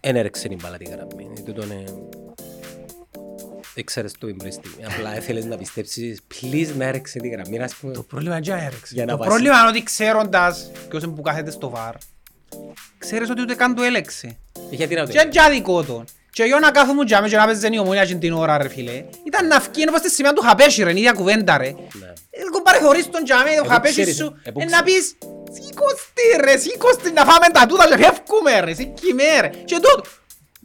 Εν έρεξε την μπάλα την γραμμή. Τούτο είναι... Δεν ξέρεις το πριν στιγμή. Απλά έθελες να πιστέψεις, please να έρεξε την γραμμή, ας πούμε. Το πρόβλημα είναι και έρεξε. Για να Το βάσει- πρόβλημα είναι ότι ξέροντας ποιος είναι που κάθεται στο βαρ, ξέρεις ότι ούτε καν το έλεξε. Γιατί να το Και είναι και αδικό τον. Και εγώ να κάθομαι τζάμε και να παίζει η ομόνια εκείνη την ώρα ρε φίλε. Ήταν να φκεί ενώ πως στη σημεία του χαπέσι ρε, είναι η ίδια κουβέντα ρε. Ναι. Ε, Κουμπάρε θωρείς τον τζάμε, το Επού χαπέσι ξέρεις, σου. επού Ε, ξέρεις. να πεις, σήκωστη ρε, σήκωστη να φάμε τα τούτα και φεύγουμε ρε, σήκουμε ρε. Και τούτο.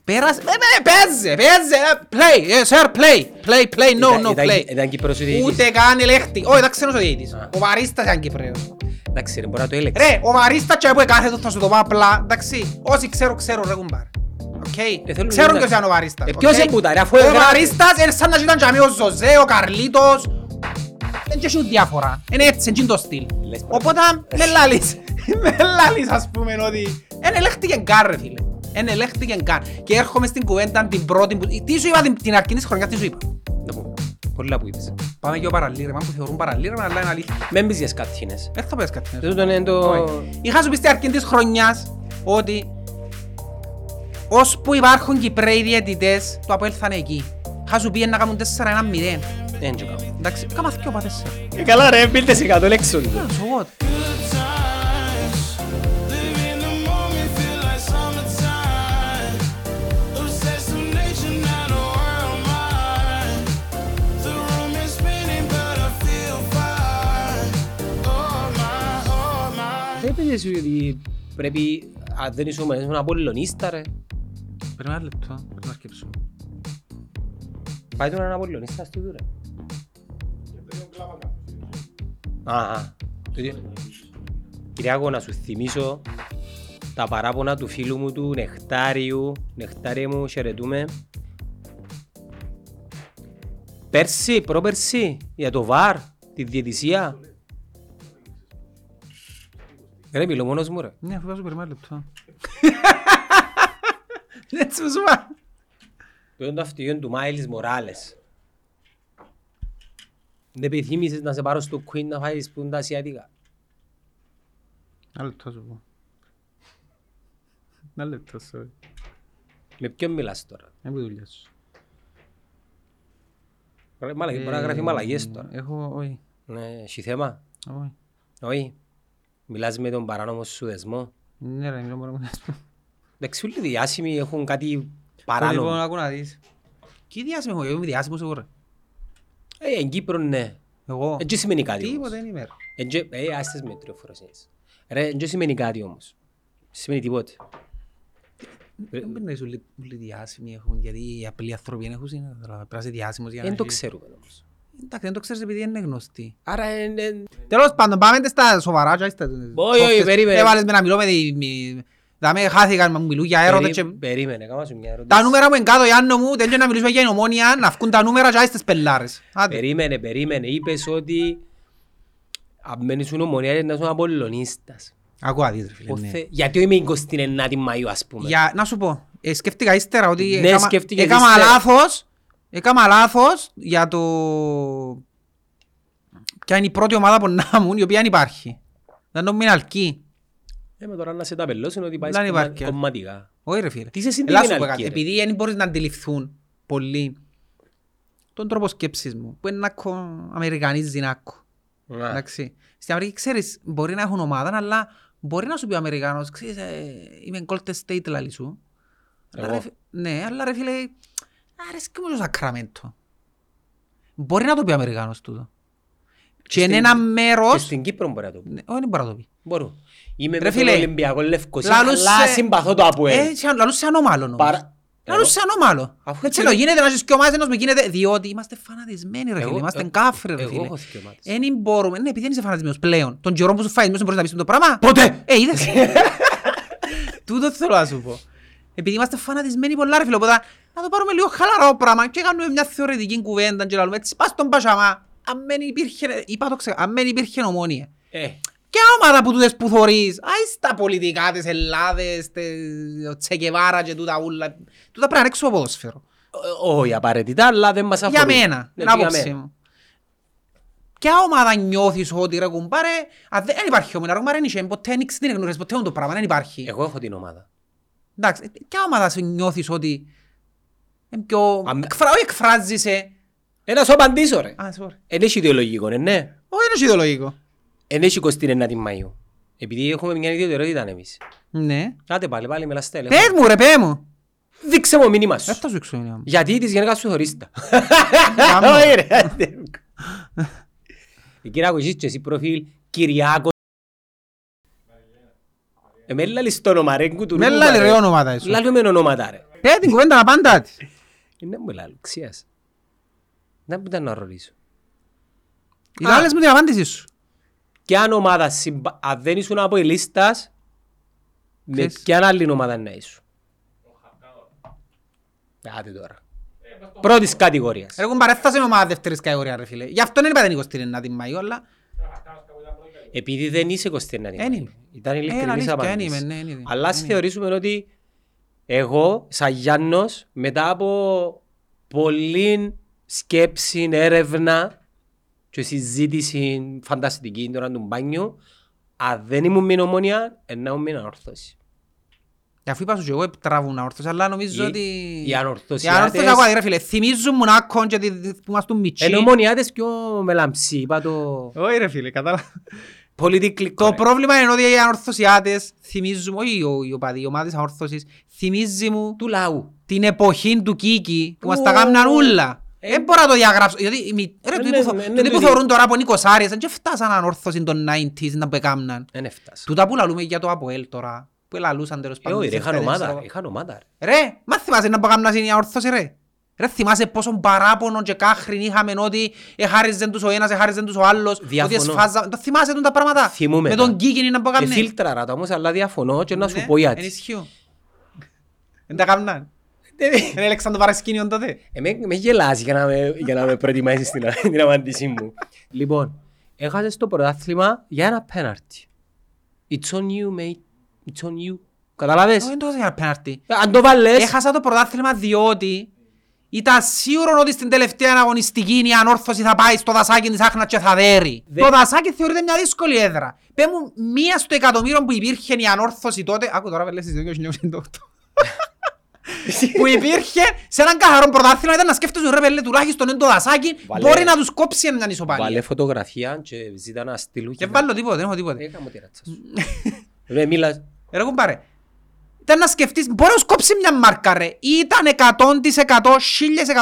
Πέρασε, ε, ε, παίζε, παίζε, ε, play, ε, sir, play, play, play, no, Ήταν- no, ήταν- play. Ήταν Κύπρος ο διαιτητής. Ούτε καν ελέγχτη. Όχι, ήταν ξένος ο διαιτητής. Α. Ο Βαρίστας ήταν Κυπρέος. Εντάξει ρε, μπορεί να το έλεξε. Ρε, ο Βαρίστας και που κάθε του θα σου το πω απλά, εντάξει. Όσοι ξέρω, ξέρω ρε κουμπάρ. Οκ. Ε, θέλουν Ξέρουν να- ποιος είναι ο Βαρίστας. Ε, ποιος οκ. είναι που τα, ρε, αφού Ο έγραφε. Βαρίστας είναι σαν να ήταν τζαμί ο Ζωζέ, ο Καρλίτος. Δεν και έχουν διάφορα. Είναι έτσι, είναι το στυλ. Λες Οπότε, με λάλης. Με λάλης ας πούμε ότι... Εν ελέγχτηκε καν ρε φίλε. Εν ελέγχτηκε καν. Και έρχομαι στην κουβέντα την πρώτη που... Τι σου είπα την, την αρχή της χρονιάς, τι σου είπα; Να πω. Πολλά που είπες. Πάμε και ο παραλήρεμα που θεωρούν παραλήρεμα, αλλά είναι αλήθεια. Με μπεις για σκατίνες. Δεν θα πες κάτι. Τούτο είναι το... Όχι. Είχα σου πει στην αρχή της χρονιάς ότι ώσπου υπάρχουν Κυπρέοι διαιτητές, το Αποέλ θα είναι εκεί. Είχα σου πει να κάνουν 4-1-0. Δεν το κάνω. Εντάξει, κάμα θκιο πα 4. Ε, καλά ρε, μπήλτες εκατό λέξον του. So what? Living the moment, feel like summertime. Obsessed with nature, not a world mind. The room is spinning, but I feel fine. Oh my, oh my. Δεν πες εσύ ότι πρέπει, αν δεν είσαι ήσουν απολυλονίστα ρε. Πρέπει ένα λεπτό, πρέπει να σκέψω. Πάει τον έναν απολυλονίστα στο του ρε. Α, Κυριάκο, να σου θυμίσω τα παράπονα του φίλου μου του Νεκτάριου. Νεκτάριε μου, χαιρετούμε. Πέρσι, πρόπερσι, για το ΒΑΡ, τη διαιτησία. Ρε, μιλώ μόνος μου ρε. Ναι, αφού βάζω πρέπει ένα λεπτό. Έτσι μου σου είπα. Το είναι το αυτοκίνητο του Μάιλις Μοράλες. Δεν επιθύμησες να σε πάρω στο Queen να φάεις που είναι τα ασιατικά. Ένα λεπτό σου πω. Ένα λεπτό, sorry. Με ποιον μιλάς τώρα; Δεν που δουλειά σου. Ρε, μαλακ- Μπορεί να γράφει μαλαγίες τώρα. Έχω, όχι. Ναι, έχει θέμα; Όχι. Όχι. Μιλάς με τον παράνομο σου δεσμό; Ναι ρε, μιλώ μόνο με Εντάξει, όλοι οι διάσημοι έχουν κάτι Λοιπόν, παράνομο. άκου να δεις. Τι διάσημο έχω, εγώ είμαι διάσημος εγώ ρε. Ε, εν Κύπρο ναι. Εγώ. Έτσι σημαίνει κάτι Τίποτε όμως. δεν είμαι ρε. Εν και- Ε, άστες με τριοφοροσίες. Ρε, εν και σημαίνει κάτι όμως. Σημαίνει τίποτε. Δεν μπορεί να είσαι όλοι όλοι διάσημοι έχουν, γιατί οι απλοί άνθρωποι δεν έχουν είναι, δηλαδή, πρέπει να είσαι διάσημος για να Δεν το έχεις- ξέρουμε όμως. Εντάξει, δεν το ξέρεις επειδή είναι γνωστοί. Άρα, εν- εν- Τέλος πάντων, πάμε στα σοβαρά και στα... Όχι, όχι, περίμενε. Έβαλες με να μιλώ με τη... μη- Δάμε χάθηκαν, μα μου μιλούν για έρωτα και... περί- περίμενε, κάμας σου μια ερώτηση. Τα νούμερα μου είναι κάτω, Ιάννο μου, τέλειο να μιλήσουμε για την ομόνια, να βγουν τα νούμερα και άιστες πελάρες. Άντε. Περίμενε, περίμενε. Είπες ότι αν μένεις στην ομονία είναι να είσαι απολυλονίστας. Ακούω αδείς, ρε φίλε, ναι. Ποθε- Γιατί είμαι 29η Μαΐου ας πούμε. Για, να σου πω, ε, σκέφτηκα ύστερα ότι Ναι, έκαμα- σκέφτηκες έκαμα ύστερα. λάθος, έκαμα λάθος για το... Ποια είναι η πρώτη ομάδα που να μου, η οποία δεν υπάρχει. Δεν νομίζω είναι αλκή. Ε, με τώρα να σε ταπελώσουν ότι πάει Δεν κομμα- υπάρχει. κομματικά. Όχι ρε φίλε. Τι σε Ελά συντήγει σου πω να κάτι, αλκεί, ρε. Επειδή δεν μπορείς να αντιληφθούν πολύ τον τρόπο σκέψης μου, που είναι να κο... αμερικανίζει να κο. Α, Εντάξει. Στην Αμερική ξέρεις, μπορεί να έχουν ομάδα, αλλά μπορεί να σου πει ο Αμερικάνος, ξέρεις, ε, είμαι Golden State λαλή σου. Αλλά, Εγώ. ρε φι- Ναι, αλλά ρε φίλε, αρέσκει μου το Σακραμέντο. Μπορεί να το πει ο Αμερικάνος τούτο. Και είναι στην- ένα Και μέρος... στην Κύπρο μπορεί να το πει. Ναι, Όχι, δεν μπορεί να το πει. Μπορώ. Είμαι Ρε με τον φίλε, Ολυμπιακό Λευκοσία, λαλούσε- αλλά συμπαθώ το ΑΠΟΕΛ. Ε, σαν- λαλούσε ανώμαλο όμως. Παρα- Λαλούσε ανώμαλο. Αφού Έτσι έτσι- λέω, γίνεται να ζεις και ομάδες ενός με γίνεται, διότι είμαστε φανατισμένοι ρε Εγώ- φίλε, είμαστε ε- κάφροι ρε εγώ φίλε. έχω δικαιωμάτες. Εν μπορούμε, ναι, επειδή δεν είσαι φανατισμένος πλέον. Τον καιρό που σου φάει, μήπως μπορείς να πεις το πράγμα. Ποτέ! Ε, είδες. Τούτο θέλω να σου πω. Επειδή είμαστε φανατισμένοι πολλά ρε φίλε, οπότε να το πάρουμε λίγο χαλαρό πράγμα και κάνουμε μια θεωρητική κουβέντα και λέμε έτσι, πας στον Πασαμά. Αν δεν υπήρχε, είπα το ξεχα, αν δεν υπήρχε ομόνια. Ε, Και ομάδα που τούτες που θωρείς, άι στα πολιτικά της Ελλάδες, τε- ο Τσεκεβάρα και τούτα ούλα. Τούτα πρέπει να είναι έξω από ποδόσφαιρο. ό- όχι απαραίτητα, αλλά δεν μας αφορούν. Για μένα, Ναι, την για άποψη μένα. μου. Ποια ομάδα νιώθεις ότι ρε κουμπάρε, αν δεν υπάρχει ομονία, ρε κουμπάρε, δεν είχε, ποτέ ανοίξει την εγνωρίζεις, ποτέ το πράγμα, δεν υπάρχει. Εγώ έχω την ομάδα. Εντάξει, ποια ομάδα σου νιώθεις ότι είναι πιο... Αμ- εκφρα- Όχι εκφράζεσαι. Ένας σου απαντήσω ρε. Α, sorry. Εν έχει ιδεολογικό, ε, ναι. Όχι είναι ιδεολογικό. Εν έχει 29 Μαΐου. Επειδή έχουμε μια ιδιαιτερότητα εμείς. Ναι. Κάτε πάλι, πάλι με λαστέλε. Πες μου ρε, πες μου. Δείξε μου μήνυμα σου. Δεν θα σου έξω είναι. Γιατί της γενικάς σου χωρίστα. Κάμω. Όχι ρε. άντε. Εκεί να ακούσεις και εσύ προφίλ Κυριάκο. Ε, με λάλεις το όνομα ρε, κουτουρού Με μου, λάλη παρέ. ρε ονόματα εσύ. Λάλουμε ονόματα ρε. Πες την κουβέντα να πάντα της. Είναι μου λάλου, ξίας. Δεν μου ήταν να ρωτήσω. Οι άλλες μου την απάντηση σου. Ποια ομάδα, συμπα- αν δεν ήσουν από η λίστας, με Ξέρεις. ποια άλλη ομάδα να ήσουν. Άτε τώρα. Πρώτης κατηγορίας. Ρε κουμπάρε, έφτασε ομάδα δεύτερης κατηγορίας ρε φίλε. Γι' αυτό δεν είπα την 29η Μαΐου, αλλά... Επειδή δεν είσαι 29 Εν είμαι. Ήταν Ε, ειλικρινής αλήθεια, εν απάντηση. είμαι, ναι, εν είμαι. Αλλά ας Εν θεωρήσουμε ότι εγώ, σαν Γιάννος, μετά από πολλή σκέψη, έρευνα και συζήτηση φανταστική τώρα του μπάνιου, αν δεν ήμουν με ομόνια, να ήμουν με ανόρθωση. Γι' αφού είπα σου και εγώ τραβούν αόρθωση, αλλά νομίζω Οι- ότι... οι Οι ανορθωσιάτες- ανόρθωσοι ακόμα, ρε φίλε, θυμίζουν μου να άκον και τη- που ήμασταν μητσί. Ενώ ομονιάτες πιο μελαμψή, είπα το Όχι ρε φίλε, κατάλαβα. πολιτικό. Το πρόβλημα είναι ότι οι ανορθωσιάτες θυμίζουν, όχι οι οπαδοί, οι ομάδες ανόρθωσης, θυμίζει μου του λαού. την εποχή του Κίκη που μας Ου. τα κάμναν ούλα. Ε, Δεν μπορώ να το διαγράψω, γιατί οι μη- ρε, ε, τούτοι ναι, που θω- ναι, ναι, τούτοι που τούτοι. θεωρούν τώρα από νοικοσάριες, δεν και φτάσαν ανόρθωση των 90s να που έκαμναν. Δεν έφτασα. Τούτα που λαλούμε για το ΑΠΟΕΛ τώρα, που λαλούσαν τέλος Ε, πάντων. όχι ρε, τις είχαν ευθέτες, ομάδα, ξέρω. είχαν ομάδα. ρε. Ρε, μα θυμάσαι να μπαγάμνας είναι η αόρθωση ρε; Ρε θυμάσαι πόσο παράπονο και κάχριν είχαμε ότι εχάριζεν τους ο ένας, εχάριζεν τους ο άλλος, ότι Διαφωνώ. εσφάζα... Το θυμάσαι τούν τα πράγματα; Θυμούμαι Με τα. τον Κίκινι να Ε, μπαγάμνε. φίλτραρα τα όμως, αλλά διαφωνώ και να σου Ναι, πω γιατί. ενισχύω. Δεν τα κάμναν. Δεν έλεξαν το παρασκήνιο τότε. Ε, με, με γελάς για να με, για να με προετοιμάσεις την, την απάντησή μου. λοιπόν, έχασες το πρωτάθλημα για ένα πέναρτι. It's on you, mate. It's on you. Καταλάβες; Όχι, Δεν το έδωσα για πέναρτι. Ε, Αν το βάλες... Έχασα το πρωτάθλημα διότι ήταν σίγουρο ότι στην τελευταία αγωνιστική η ανόρθωση θα πάει στο δασάκι της Άχνας και θα δέρει. Δε- Το δασάκι θεωρείται μια δύσκολη έδρα. Πες μου μία στο εκατομμύριο που υπήρχε η ανόρθωση τότε. Άκου τώρα βέλες στις 2098. Που υπήρχε σε έναν καθαρό πρωτάθλημα ήταν να σκέφτεσαι ρε πέλε τουλάχιστον είναι το δασάκι Βάλε- μπορεί να τους κόψει μια Βάλε ισοπαλία. φωτογραφία και ζήτα να στείλουν. Και βάλω τίποτε, δεν έχω τίποτε. Έκαμε τη ράτσα σου. Ρε, μίλας. Ρε κουμπάρε, ήταν να σκεφτείς, μπορεί να σου κόψει μια μάρκα ρε. Ήταν 100%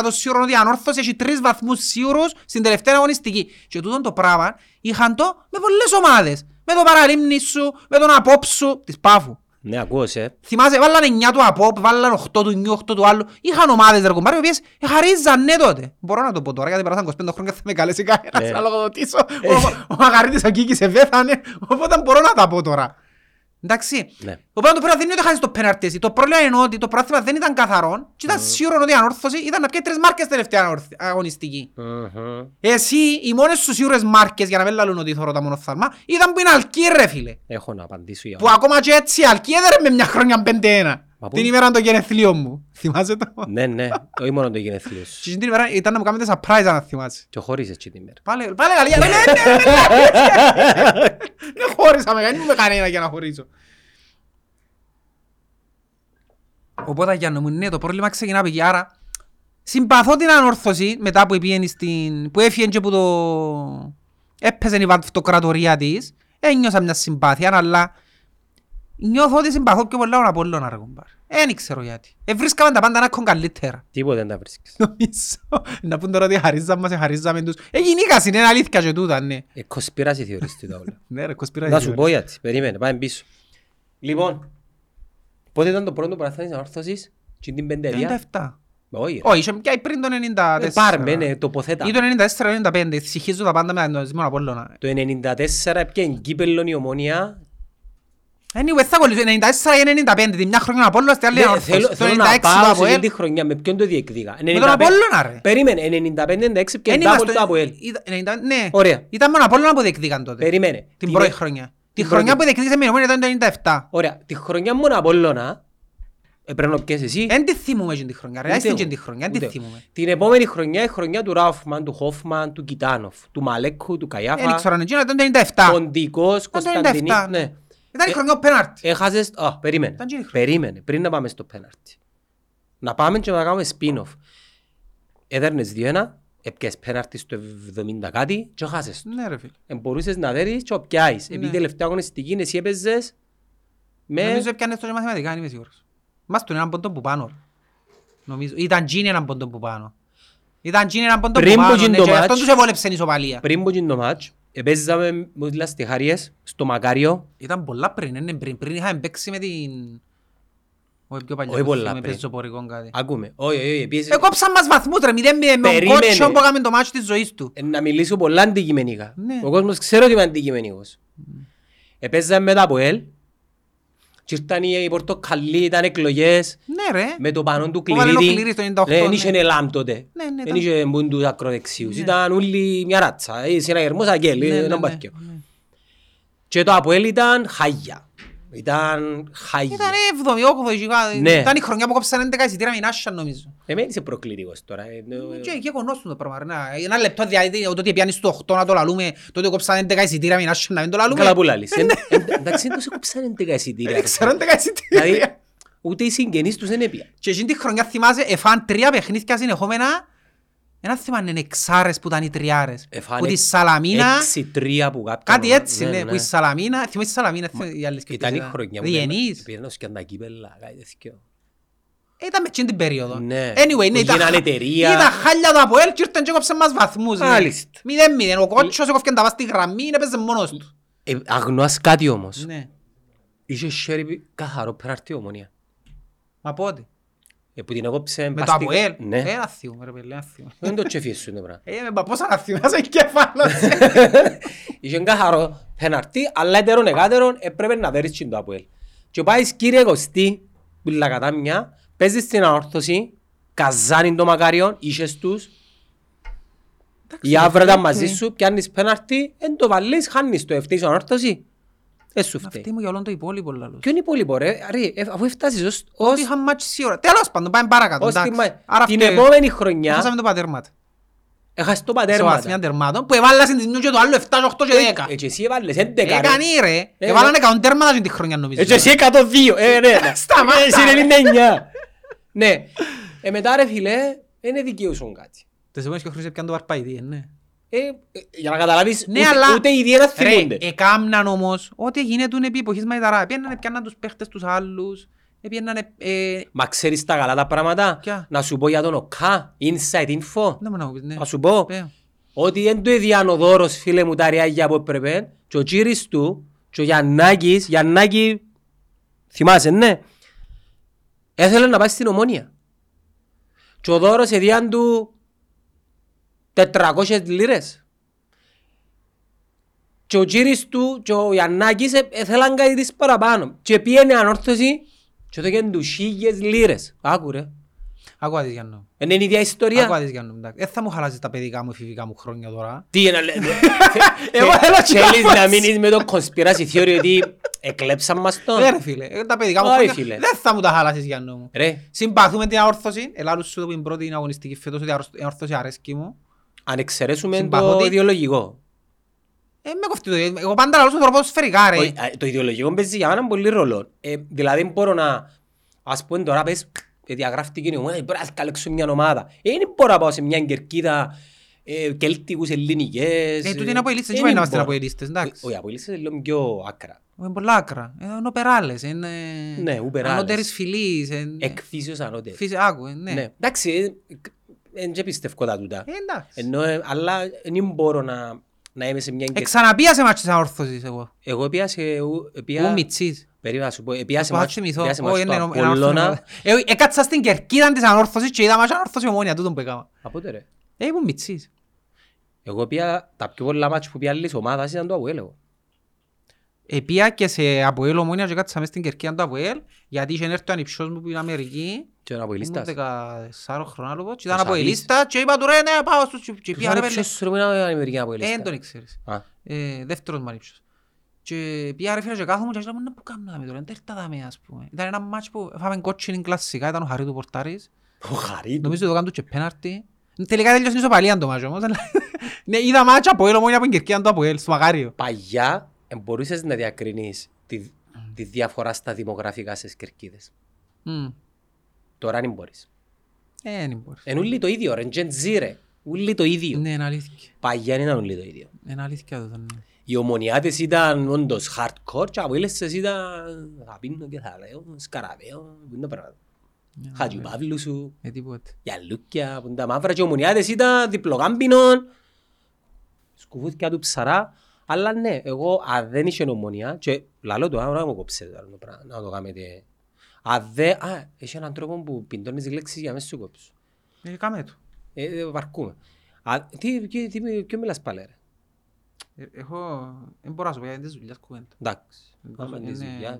1000% σίγουρος ότι η ανόρθωση έχει τρεις βαθμούς σίγουρους στην τελευταία αγωνιστική. Και τούτο το πράγμα είχαν το με πολλές ομάδες. Με το παραλίμνη σου, με τον απόψ σου, της Πάφου. Ναι, ακούω σε. Θυμάσαι, βάλανε 9 του απόπ, βάλανε 8 του νιου, 8 του άλλου. Είχαν ομάδες ρε κουμπάρε, οι οποίες χαρίζαν ναι τότε. Μπορώ να το πω τώρα, γιατί περάσαν 25 χρόνια και θα με καλέσει κανένας Ναι. να λογοδοτήσω. Ο- Ο Μαγαρίτης ο Κίκης εβέθανε, οπότε μπορώ να τα πω τώρα. Εντάξει. Ναι. Οπότε το πρόβλημα δεν είναι ότι χάσεις το πέναρτι εσύ. Το πρόβλημα είναι ότι το πρόθυμα δεν ήταν καθαρό και ήταν σίγουρο ότι η ανόρθωση ήταν να πιάει τρεις μάρκες τελευταία ανορθ- αγωνιστική. Μμμ. Εσύ, οι μόνες σου σίγουρες μάρκες, για να μην λαλούν ότι θωρώ τα μονοφθαλμά, ήταν που είναι αλκή ρε φίλε. Έχω να απαντήσω για Που ακόμα και έτσι η αλκή έδερε με μια χρόνια 5-1. Μα πού- Την ημέρα των γενεθλίων μου. Θυμάσαι το. Ναι, ναι, όχι μόνο το γενέθλιο σου. Και την ημέρα ήταν να μου κάνετε surprise αν θυμάσαι. Και χωρίς έτσι την ημέρα. Πάλε, πάλε καλή, ναι, ναι, ναι, ναι, Δεν χώρισα με κανένα, με κανένα για να χωρίσω. Οπότε Γιάννο μου, ναι, το πρόβλημα ξεκινά από εκεί, άρα συμπαθώ την ανόρθωση μετά που πήγαινε στην... που έφυγε και που το... έπαιζε η βατφτοκρατορία της, ένιωσα μια συμπάθεια, αλλά νιώθω ότι συμπαθώ πιο πολλά τον Απόλλωνα ρε κουμπάρ. Δεν ξέρω γιατί. Ε, βρίσκαμε τα πάντα να έχουν καλύτερα. Τίποτε δεν τα βρίσκεις. Νομίζω. Να πούν τώρα ότι χαρίζαμε μας, χαρίζαμε τους. Ε, γυναίκας είναι αλήθεια και τούτα, ναι. Ε, κοσπίραση θεωρείς τι τα όλα. Ναι ρε, κοσπίρα. Να σου πω γιατί. Περίμενε, πάμε πίσω. Λοιπόν, πότε ήταν το πρώτο πρωτάθλημα της ανόρθωσης, και την πενταετία. 97. Όχι, ρε. Όχι, είχε πια πριν το 94. Ε, Πάρμε, ναι, τοποθέτα. Ή το 94-95, συγχύζω τα πάντα με τον Αντισμό Απόλλωνα. Το 94 έπιανε κύπελλον η ομόνια. Anyway, θα κολλήσω, 94 ή 95, τη μια χρονιά Απόλλωνα, στη άλλη Ναι, ανόρθωση. θέλω, Το θέλω 96 να το πάω σε Αποέλ. αυτή τη χρονιά. Με ποιον το διεκδίκα. Με τον Απόλλωνα ρε. Περίμενε, 95-96 και Εν double είμαστε- το Αποέλ. ήταν- 90 Ναι, Ωραία. ήταν μόνο Απόλλωνα που διεκδίκαν τότε. Περίμενε. Την Τι πρώτη είναι- χρονιά. Τη την χρονιά πρώτη. που διεκδίκησε με η Ομόνια ήταν το 97. Ωραία. Τη χρονιά μόνο Απόλλωνα, ε, πρέπει να πιες εσύ. Εν τη θυμούμε εκείνη τη χρονιά, ρε. Ούτε Άιστην εγώ. και τη χρονιά, εν τη Ούτε εγώ. θυμούμε. Την επόμενη χρονιά, η χρονιά του Ράουφμαν, του Χόφμαν, του Κιτάνοφ, του Μαλέκου, του Δεν Καϊάφα, ξέρω αν εκείνο ήταν το 97. Ποντικός, Ήταν το Κωνσταντινίκ. 97. Ναι. Ήταν η Ε, χρονιά ο πέναρτη. Έχασες... Α, περίμενε. Ήταν και η χρονιά. Περίμενε, πριν να πάμε στο πέναρτι. Να πάμε και να κάνουμε spin-off. Έδερνες 2-1, έπιασες πέναρτι στο 70 κάτι και χάσες το. Ναι ρε φίλε. Ε, μπορούσες να δέρεις και πιάσεις. Ναι. Επειδή τελευταία αγωνιστική εσύ έπαιζες με... Νομίζω έπιανες το και μαθηματικά, αν είμαι σίγουρος. Μας τον έναν πόντο που πάνω. ρε. Νομίζω. Ήταν τζίνι έναν πόντο που πάνω. Ήταν τζίνι έναν πόντο που Πριν που πάνω. γίνει ναι, το και μάτς- αυτόν τους εβόλεψε η ισοπαλία. Πριν που γίνει το μάτς, επέζαμε με τις λαστιχάριες στο Μακάριο. Ήταν πολλά πριν, είναι πριν. Πριν είχαμε παίξει με την... Όχι πιο παλιά. Όχι πολλά με πριν. πεζοπορικό κάτι. Άκουμε. Όχι, όχι, επίσης... Έκοψαν μας βαθμούς ρε, μηδέν με με τον Περίμενε. κότσο που έκαμε το μάτσο της ζωής του. Ε, να μιλήσω πολλά αντικειμενικά. Ναι. Ο κόσμος ξέρει ότι είμαι αντικειμενικός. Επέζαμε μετά από ελ. Και ήρθαν οι οι Πορτοκαλί, ήταν εκλογές. Ναι ρε. Με το πάνω του Που βάλε ο κλειδί. Κληρής το 98, Ναι, δεν ναι. είχε ελάμ τότε. Ναι, ναι, Δεν ήταν. είχε μπουν τους ακροδεξίους. Ήταν όλοι μια ράτσα. Ε, Συναγερμός αγγέλ, Ναι, ναι, έναν ναι. πάθηκιο. Και το Αποέλ ήταν χάγια. Ήταν χάγια. Ήταν 7η, 8η, κάτι. Ναι. Ήταν η χρονιά που κόψαν 11 εισιτήρια με η Νάσια νομίζω. Εμένα είσαι προκλητικός τώρα. ε, ε, Και εκεί κονώσουν το πράγμα. ρε, να- Ένα λεπτό δηλαδή, το ότι πιάνεις το 8 να το λαλούμε, τότε κόψαν 11 εισιτήρια με η Νάσια να μην το λαλούμε. Καλά που λαλείς. Εν- εν- Εντάξει, δεν τους έκοψαν 11 εισιτήρια. Δεν ξέρω 11 Δηλαδή, εισιτήρια. ούτε οι συγγενείς τους δεν έπιαν. Και εκείνη τη χρονιά θυμάσαι, εφάν τρία παιχνίδια συνεχόμενα, ένα θέμα είναι εξάρες που ήταν οι τριάρες. Εφάνε Που τη Σαλαμίνα, έξι-τρία που κάποια κάτι ομάδα. έτσι, ναι, που η Σαλαμίνα, θυμάσαι τη Σαλαμίνα, θυμάσαι οι άλλες και Ήταν η ποιες χρονιά που Διενείς. πήγαιναν και τα κύπελα, κάτι τέτοιο. Ήταν με εκείνη την περίοδο. Ναι. Anyway, Που ναι, ήταν, γίνανε χα- εταιρεία. ήταν χάλια το Αποέλ και ήρθαν και έκοψαν μας βαθμούς. ναι. Μάλιστα. Μηδέν μηδέν. Ο κότσος έκοφκαν τα πας στη γραμμή, έπαιζε μόνος του. Ε, Αγνοάς κάτι όμως. Ναι. Είχε χέρι καθαρό πέναρτι ομονία. Μα πότε; Ε, που την έκοψε Με το πας στη- Αποέλ. Ναι. Ε, ένα θύμα, ρε παιδί, ένα θύμα. Δεν το τσεφίες σου είναι πράγμα. Ε, με πα- πόσα να θυμάσαι κεφάλος. Είχε καθαρό πέναρτι, αλλά έτερον εκάτερον έπρεπε να δέρεις και το Αποέλ. Και πάεις κύριε Κωστή, πουλα κατά μια, παίζεις στην ανόρθωση, καζάνι το μακάριον, είχες τους, η άβρα ήταν μαζί σου, πιάνεις πέναρτι, εν το βάλεις, χάνεις το ευτύχεις ανόρθωση. Δεν σου φταίει. Αυτή μου για όλο το υπόλοιπο λαλούς. Ποιο είναι υπόλοιπο ρε, ρε, ε, αφού έφτασες ως, ως, Ότι είχαν μάτσι σίγουρα. Τέλος πάντων, πάμε παρακάτω. ως την, εντάξει. μα- Άρα την φταίει. επόμενη χρονιά, Χάσαμε το πατέρματα. έχασες το Σε βαθμία πατέρματα. τερμάτων που εβάλλασαν τις μιου και το άλλο 7, 8 και 10. Ε, και εσύ έβαλες 11 ρε. Έκανε ρε. Ε, Εβάλλαν ναι. 100 τέρματα στην τη χρονιά νομίζω. Έτσι εσύ 102, ε, ναι. Σταμάτα, Ε, Εσύ ρε. 99. Ναι. Ε, μετά ρε φίλε, δεν δικαιούσαν κάτι. Τις επόμενες και χρήσεις πιάνε το βαρπαϊδί, ναι. Ε, ε, για να καταλάβεις, Ναι, ούτε- αλλά- ούτε οι ίδιοι να Ρε, θυμούνται. εκάμναν όμως ό,τι γίνεται επί εποχής Μαϊταρά. Πιένανε πιάνναν τους παίχτες τους άλλους. Πιένανε... ε, Μα ξέρεις τα καλά τα πράγματα; Ποια; Να σου πω για τον ΟΚΑ, inside info. Δεν μου να μου πεις, ναι. Να σου πω. Πέ. Ότι δεν το έδιαν ο δώρος φίλε μου τα ριάγια που έπρεπε και ο κύρις του και ο Γιαννάκης, Γιαννάκη, θυμάσαι ναι, έθελε να πάει στην Ομόνια. Και ο δώρος έδιαν του 400 λίρες. Και ο κύρις του και ο Γιαννάκης ε- έθελαν κάτι της παραπάνω. Και πήγαινε ανόρθωση και έδωκαν τους χίλιες λίρες. Άκου ρε. Άκουα της Γιάννου. Δεν είναι η ίδια ιστορία. Άκουα της Γιάννου. εντάξει. Δεν θα μου χαλάσεις τα παιδικά μου, εφηβικά μου χρόνια τώρα. Τι είναι, λέ- Εγώ θέλω και Θέλεις να να πω μείνεις με το conspiracy theory ότι εκλέψαν μας το. Ναι ρε φίλε, ε, τα παιδικά μου Όχι, χρόνια φίλε. δεν θα μου τα χαλάσεις Γιάννου μου. Ρε, Συμπαθούμε την αόρθωση. Ελάλους σου το που είναι πρώτη είναι αγωνιστική φέτος ότι η αόρθωση αρέσκει μου. Αν εξαιρέσουμε Συμπαθώ το τη- ιδεολογικό. Ε, με κοφτεί το. Εγώ πάντα λαλούς με τρόπο σφαιρικά ρε. Όχι, α, Το ιδεολογικό παίζει για μένα πολύ ρόλο. Ε, Δηλαδή μπορώ να, ας πούμε τώρα πες, ε, διαγράφτηκε η ομάδα, πρέπει να καλέξω μια ομάδα. Ε, Δεν μπορώ να πάω σε μια κερκίδα ε, κέλτικους ελληνικές. Ε, τούτοι είναι από οι λίστες, Ε, δεν μπορεί να δεν είμαστε από μπορώ. οι λίστες, εντάξει. Όχι, από οι λίστες είναι λίγο πιο άκρα. Είναι πολλά άκρα. Ε, Είναι ο Περάλες, είναι... Ναι, ο Περάλες. Ανώτερης φυλής. είναι- Εκφύσεως ανώτερης. Φύση- Άκου, ε, ναι. Ναι. Εντάξει, δεν και πιστεύω τα τούτα. Ε, εντάξει. Ενώ, ε, αλλά δεν μπορώ να, να είμαι σε μια κερκίδα. Εξαναπίασε μάτσες αόρθωσης εγώ. Εγώ πήγα σε... πήγα- Ού μιτσής. Περίμενα να σου πω, πήγα σε Το μάτσο θυμηθώ. πήγα σε Όχι, μάτσο είναι του ένα- ένα όρθιο Απόλλωνα. ομάδα. Ε, Έκατσα στην κερκίδα της ανόρθωσης και είδα μάτσο ανόρθωση ομόνια, τούτον που έκανα. Από τότε ρε. Ε, ήμουν μιτσής. Εγώ πήγα, τα πιο πολλά μάτια που πήγα άλλης ομάδας ήταν το Αποέλ εγώ. Επία και σε Αποέλ ομόνια και κάτσα μες στην κερκίδα του Αποέλ, γιατί είχε έρθει ο ανιψιός μου που είναι Αμερική. Και ο Ήμουν Αποελίστας. 14 χρονών λόγω και ήταν Ο από Σαββής. ελίστα και είπα του ρε ναι πάω στους και Ποιος πήγα ρε είναι πέλε. ποιος ρε που είναι Αμερική Ε, Αποελίστα. δεν τον ξέρεις. Α, Ε, Δεύτερος μου ανήψιος. Και πήγα ρε φίλε και κάθομαι και λέω να που κάνουμε τώρα, δεν ήρθα δάμε ας πούμε. Ήταν ένα μάτς που φάμε κότσινη κλασσικά, ήταν ο Χαρί του Πορτάρης. Ο Χαρίτου. Νομίζω το κάνουν και πέναρτι. Τελικά τέλειωσε η ισοπαλία το μάτσο όμως. αλλά- Ναι, είδα μάτσα από ελ ομόνια από την κερκίδα του Αποέλ, στο Μαγάριο. Παγιά ε, μπορούσες να διακρινείς τη- τη διαφορά στα δημογραφικά στις κερκίδες; Μμ. Τώρα δεν μπορείς. Ε, δεν μπορείς. Εν ούλοι το ίδιο ρε, Gen Z ρε. Ούλοι το ίδιο. Ναι, είναι αλήθεια. Παγιά δεν ήταν ούλοι το ίδιο. Είναι αλήθεια το ναι. Οι ομονιάτες ήταν όντως hardcore και από έλεσες ήταν θα πίνω και θα λέω, σκαραβαίο, που είναι τα πράγματα. Χατζιπαύλου σου, Ε, τίποτε. γυαλούκια, που είναι τα μαύρα και οι ομονιάτες ήταν διπλοκάμπινον, σκουφούθηκια του ψαρά. Αλλά ναι, εγώ αν δεν είχε ομονιά και λαλώ το, άμα να μου κόψετε το άλλο πράγμα, να το κάνετε. Αν δεν, α, έχει έναν τρόπο που πιντώνεις λέξεις για μέσα σου κόψω. Ε, κάμε το. Ε, ε, βαρκούμε. Α, τι, τι, τι, ποιο μιλάς πάλι ρε; Ε, Έχω... Δεν μπορώ να σου πω γιατί είναι της δουλειάς κουβέντα. Εντάξει. Είναι- Άμα της είναι- δουλειάς.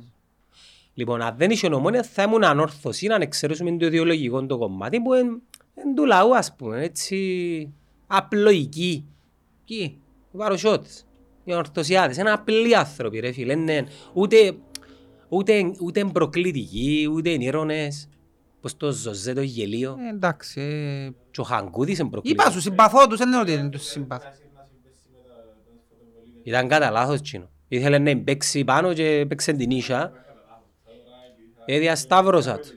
Λοιπόν, αν δεν είχε ομόνια θα ήμουν ανόρθωση να εξαιρέσουμε το ιδεολογικό το κομμάτι που είναι εν του λαού ας πούμε, έτσι απλοϊκή. Κι. Οι παροσιώτες, οι ανορθωσιάτες, είναι απλοί άνθρωποι ρε φίλε, είναι ούτε, ούτε, ούτε είναι προκλητικοί, ούτε είναι ήρωνες, πως το Ζωζέ το γελίο Ε, εντάξει. ε, και ο Χαγκούδης είναι Είπα προκλητικός. σου, συμπαθώ τους, δεν είναι ότι δεν τους συμπαθώ. Ήταν κατά λάθος τσίνο. Ήθελε να παίξει πάνω και παίξε την ίσια. Έδιασταύρωσα του.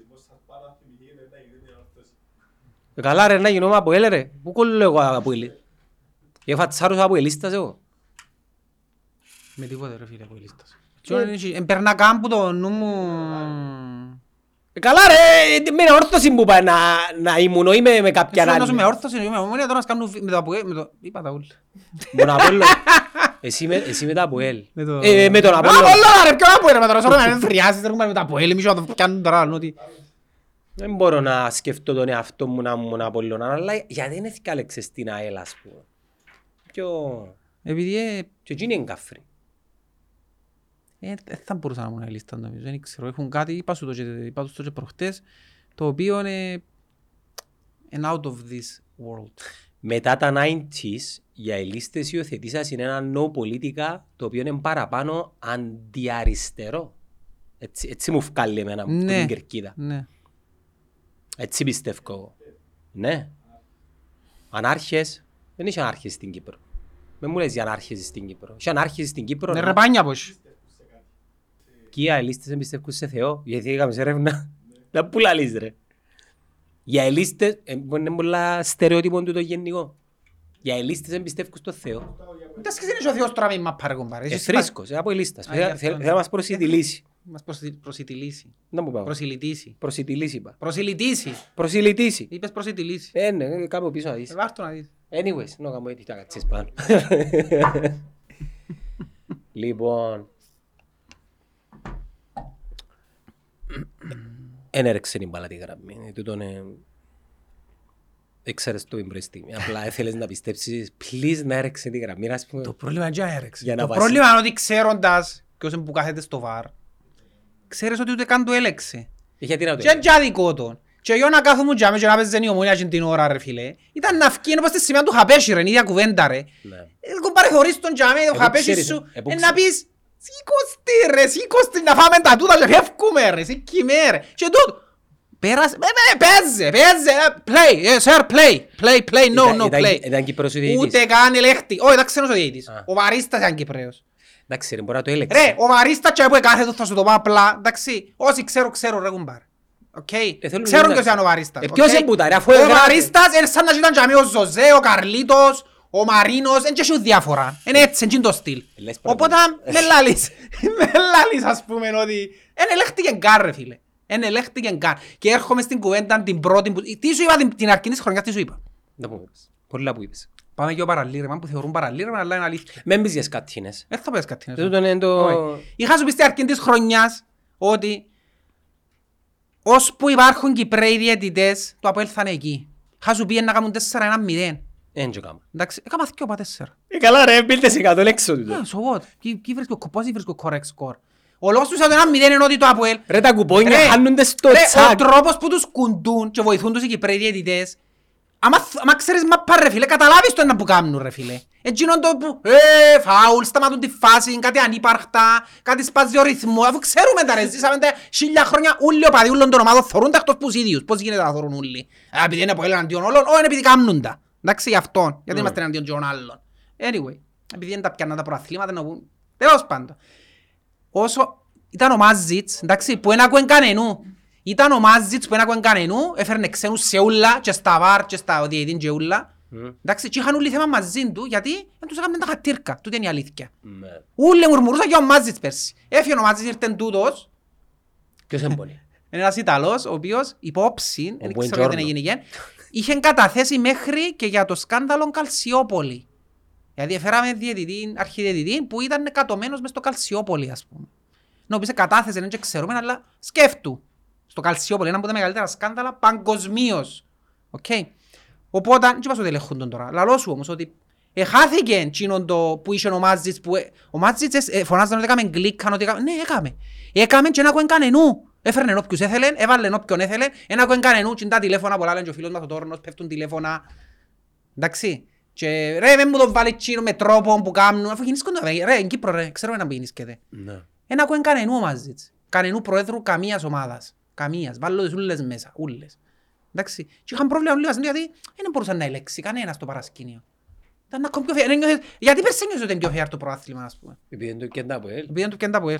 Ε, Καλά ρε να γινόμαι από έλε ρε. Πού κολλώ εγώ από έλε; Εφατσάρουσα από ελίστας εγώ. Με τίποτε ρε φίλε που λίστας. Εμπερνά κάμπου το νου μου... Ε, Καλά ρε, με όρθωση που πάει να, να ήμουν ή με, με κάποιαν Εσύ να σου με άλλη. όρθωση, είμαι ομόνια τώρα να κάνουν με το Αποέλ, με το... Είπα τα ούλα. Μόνο Απόλλω. Εσύ με, εσύ με τα Αποέλ. Με το- Ε, με τον Με Απόλλω. Απόλλωνα, ρε, ποιον Αποέλ, ρε, τώρα, σώμα, δεν φριάζεις, ρε, με το Αποέλ, εμείς να το πιάνουν τώρα, άλλο ότι... Δεν μπορώ να σκεφτώ τον εαυτό μου να ήμουν Απόλλωνα, αλλά γιατί δεν έθικαλεξες στην ΑΕΛ ας πούμε. Πιο... Επειδή, ε, Και εκείνη είναι καφρή. Ε, δεν θα μπορούσα να μου να λίστα, νομίζω, δεν ξέρω, έχουν κάτι, είπα σου το και, είπα τους το και προχτές, το οποίο είναι... είναι out of this world. Μετά τα 90s, οι αελίστες υιοθετήσαν ένα νέο πολιτικά το οποίο είναι παραπάνω αντιαριστερό. Έτσι, έτσι μου βγάλει εμένα από Ναι. την κερκίδα. Ναι. Έτσι πιστεύω εγώ. Ναι. Ανάρχες, δεν είχε ανάρχες στην Κύπρο. Με μου λες για ανάρχες στην Κύπρο. Είχε ανάρχες στην Κύπρο. Είναι να- ρεπάνια πως. Και οι αελίστες δεν πιστεύουν σε Θεό. Γιατί έκαμε σε έρευνα. Να πού λαλείς ρε. Οι αελίστες, ε, μπορεί να είναι πολλά στερεότυπο του το γενικό. Οι αελίστες δεν πιστεύουν στο Θεό. Δεν σκέφτεσαι ο Θεός τώρα μην μαπάρε κομπάρε. Ε, Εσείς θρήσκος, ε, από ελίστας. Α, γι' αυτό, Θέλει ναι. να μας προσιτηλήσει. Μας προσι- προσιτηλήσει. Να μου πάω. Προσιλητήσει. Προσιτηλήσει είπα. Προσιλητήσει. Προσιλητήσει. Είπες προσιτηλήσει. Ε, ναι, ε, κάπου πίσω να δεις. Ε, βάρ' το να δεις. Anyways, να κάνω έτσι τα κατσίες πάνω. Λοιπόν... Εν έρεξε την μπάλα τη γραμμή. Ε, Τούτον ε, Έξερες το την πρώτη στιγμή. Απλά έθελες να πιστέψεις, please να έρεξε τη γραμμή. Ας πούμε, Το πρόβλημα είναι και έρεξε. Για να Το βάσει- πρόβλημα είναι ότι ξέροντας ποιος είναι που κάθεται στο βαρ, ξέρεις ότι ούτε καν το έλεξε. Ε, γιατί να το Και είναι δικό τον. Και εγώ να κάθομαι τζάμε και να παίζει η ομόνια και την ώρα ρε φίλε. Ήταν να φκεί όπως στη σημεία του χαπέσι ρε, είναι η ίδια κουβέντα ρε. Ναι. Ε, Κομπάρε θωρείς τον τζάμε, το πού χαπέσι ξέρεις, σου, ε, πού ε, να ξέρεις. πεις Σήκωστη ρε, σήκωστη να φάμε τα τούτα και φεύγουμε ρε, σήκουμε ρε. Και τούτο. Πέρασε, ε, ε, παίζε, παίζε, ε, play, ε, sir, play, play, play, no, Ήταν- no, ήταν- play. Ήταν Κύπρος ο διαιτητής. Ούτε καν ελέγχτη. Όχι, ήταν ξένος ο διαιτητής. Α. Ο Βαρίστας ήταν Κυπρέος. Εντάξει ρε, μπορεί να το έλεξε. Ρε, ο Βαρίστας και που κάθετο θα σου το πω απλά, εντάξει. Όσοι ξέρω, ξέρω ρε κουμπάρ. Οκ; θέλουν Ξέρουν να- ποιος είναι ο Βαρίστας. Ε, ποιος οκ; είναι που τα ρε, αφού Ο έγραφε. Βαρίστας είναι σαν να ήταν και ο Ζωζέ, ο Καρλίτος, ο Μαρίνος, δεν έχει διάφορα. Είναι έτσι, είναι το στυλ. Λες Οπότε πράγματα. με λάλης, με λάλης ας πούμε ότι εν ελέγχτηκε καν ρε φίλε. Εν ελέγχτηκε καν. Και έρχομαι στην κουβέντα την πρώτη που... Τι σου είπα την, την αρχή της χρονιάς, τι σου είπα; Να μου είπες. Πολλά που είπες. Πάμε και ο παραλήρημα που θεωρούν παραλήρημα αλλά είναι αλήθεια. Μην πεις για σκατίνες. Δεν θα πες κάτι. να σου Τούτον είναι το... Όχι. Είχα σου πει στην αρχή της χρονιάς ότι ώσπου υπάρχουν Κυπρέοι διαιτητές, το Αποέλ θα είναι εκεί. Είχα σου πει να κάνουν 4-1-0. Εν και κάμα. Εντάξει, έκανα δυο πα 4. Ε, καλά ρε, μπήλτε σε κάτω λέξω Ε, τούτο. so what? Κι- κι βρίσκω- Πώς βρίσκω correct score. Ο λόγος τους για το 1-0 είναι ότι το Αποέλ Ρε τα κουπόνια Ρε, χάνονται στο ρε, ο τσάκ. τρόπος που τους κουντούν και βοηθούν τους οι Κυπρέοι διαιτητές Άμα, θ- άμα ξέρεις μαπά ρε φίλε, καταλάβεις το ένα που κάνουν ρε φίλε. Εκείνον το που, ε, φάουλ, σταματούν τη φάση, κάτι ανύπαρκτα, κάτι σπάζει ο ρυθμό, αφού ξέρουμε τα ρε, ζήσαμε τα χίλια χρόνια όλοι οι οπαδοί όλων των ομάδων θωρούν τα εκτός που τους ίδιους. Πώς γίνεται να θωρούν όλοι. Α, επειδή είναι από έλα αντίον όλων, όχι είναι επειδή κάνουν τα. Εντάξει, γι' αυτόν, γιατί είμαστε αντίον των άλλων. Anyway, επειδή είναι τα πιανά τα προαθλήματα, να πούν, τέλος πάντων. Όσο ήταν ο Μάζιτς, εντάξει, που δεν άκουεν κανενού. Ήταν ο Μάζιτς που δεν άκουεν κανενού, έφερνε ξένους σε ούλα και στα βάρ και στα διαιτήν και ούλα. Εντάξει, και είχαν όλοι θέμα μαζί του, γιατί δεν τους έκαναν τα χατήρκα. Τούτη είναι η αλήθεια. Ναι. Ούλε μουρμουρούσαν για ο Μάζιτς πέρσι. Έφυγε ο Μάζιτς, ήρθε τούτος, Ποιος εμπονεί. είναι ένας Ιταλός, ο οποίος υπόψη, δεν ξέρω γιατί δεν Buongiorno. Έγινε γεν, είχε καταθέσει μέχρι και για το σκάνδαλο Καλσιόπολη. Γιατί έφεραμε διαιτητή, αρχιδιαιτητή που ήταν κατωμένος μες στο Καλσιόπολη, ας πούμε. Να πεις κατάθεσε, δεν και ξέρουμε, αλλά σκέφτου. Στο Καλσιόπολη, ένα από τα μεγαλύτερα σκάνδαλα παγκοσμίως. Οκ. Οπότε, δεν είπα ότι ελέγχουν τον τώρα. Λαλό σου όμως ότι εχάθηκε εκείνον το που είχε ο Μάτζιτς που... ε- Ο Μάτζιτς ε, φωνάζαν ότι έκαμε γκλίκαν, ότι έκαμε... Ναι, έκαμε. Έκαμε και εν άκουεν κανενού. Έφερνε όποιους έθελεν, έβαλε όποιον έθελεν, εν άκουεν κανενού και τα τηλέφωνα πολλά λένε και ο φίλος μας ο Τόρνος, πέφτουν τηλέφωνα. Εντάξει. Και ρε, δεν μου το βάλει τσίνο με τρόπο που κάνουν, αφού γίνεις κοντά, ρε, εν Κύπρο ρε, ξέρουμε να γίνησκεται. Ναι. Ένα κοεν κανενού ο Μάτζιτς. Κανενού προέδρου καμίας ομάδας. Καμίας. Βάλω τις ούλες μέσα. Ούλες. Εντάξει. Και είχαν πρόβλημα όλοι μας γιατί δεν μπορούσαν να ελέξει κανένας στο παρασκήνιο. Ήταν ακόμα πιο fair. Ένιωθες- Γιατί πέρσι ένιωσες ότι είναι πιο fair το προάθλημα, ας πούμε. Επειδή είναι το κέντα από ελ. Επειδή δεν το πιάνε τα Αποέλ.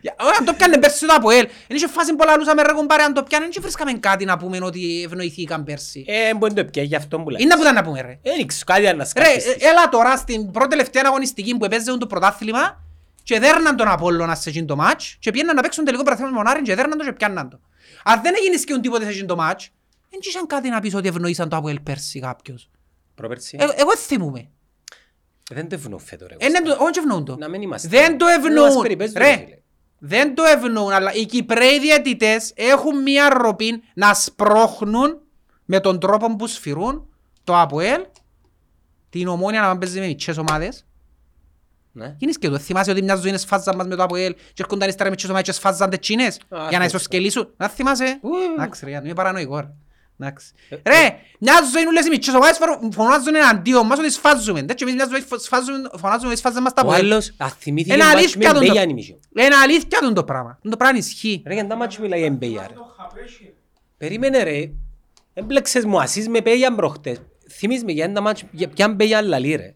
Για- Ωραία, αν το πιάνε πέρσι το Αποέλ. Εν είχε φάση πολλά λούσαμε ρε κομπάρε, αν το πιάνε, δεν βρίσκαμε κάτι να πούμε ότι ευνοηθήκαν πέρσι. Ε, μπορεί να το πιάει γι' αυτό που λέει. Είναι που ήταν να πούμε ρε. Δεν ξέρω, κάτι αν να Ρε, σκάφεις. ε, έλα τώρα στην πρώτη τελευταία αγωνιστική που έπαιζε το πρωτάθλημα και δέρναν τον Απόλλωνα σε εκείνο το μάτς και πήγαιναν να παίξουν τελικό πρωτάθλημα με Μονάριν και δέρναν το και πιάνναν το. Αν δεν έγινε σκιούν τίποτε σε εκείνο το μάτς, δεν είχαν κάτι να πεις ότι ευνοήσαν το Αποέλ πέρσι κάποιος. Προπέρσι. Ε, Εγώ θυμούμαι. Δεν το ευνοώ φέτο ρε. Ε, δεν το- Όχι ευνοούν το. Να μην είμαστε. Δεν το Να μας ευνοούν. περιπέζουν, Ρε, φίλε. δεν το ευνοούν, αλλά οι Κυπρέοι διαιτητές έχουν μία ροπή να σπρώχνουν με τον τρόπο που σφυρούν το ΑΠΟΕΛ, την ομόνια να παίζει με μητσές ομάδες. Ναι. Γίνεις και το, θυμάσαι ότι μιας ζωής είναι σφάζαν μας με το ΑΠΟΕΛ και έρχονταν ύστερα με μητσές ομάδες και σφάζαν τε τσίνες Α, για να αυτό ισοσκελίσουν. Να θυμάσαι. Ου. Εντάξει ρε, Γιάννη, είμαι παρανοϊκό ρε. Εντάξει. Ε, Ρε, μια ζωή νουλες οι μητσές ομάδες φωνο- φωνάζουν εναντίον μας ότι σφάζουμε. Δεν και εμείς μια ζωή φο- σφάζουμε- φωνάζουμε ότι σφάζαν μας τα Ο ΑΠΟΕΛ. άλλος αθυμήθηκε Είναι μάτς αλήθεια με τον το- Μπέιαν η μισή. Είναι αλήθεια τον το πράγμα. Το πράγμα ισχύει. Ρε, για τα μάτς μιλάει για Μπέια ρε. Περίμενε ρε. Έμπλεξες μου ασείς με Μπέιαν προχτές. Θυμείς με για τα μάτς, για ποιαν Μπέια λαλεί ρε.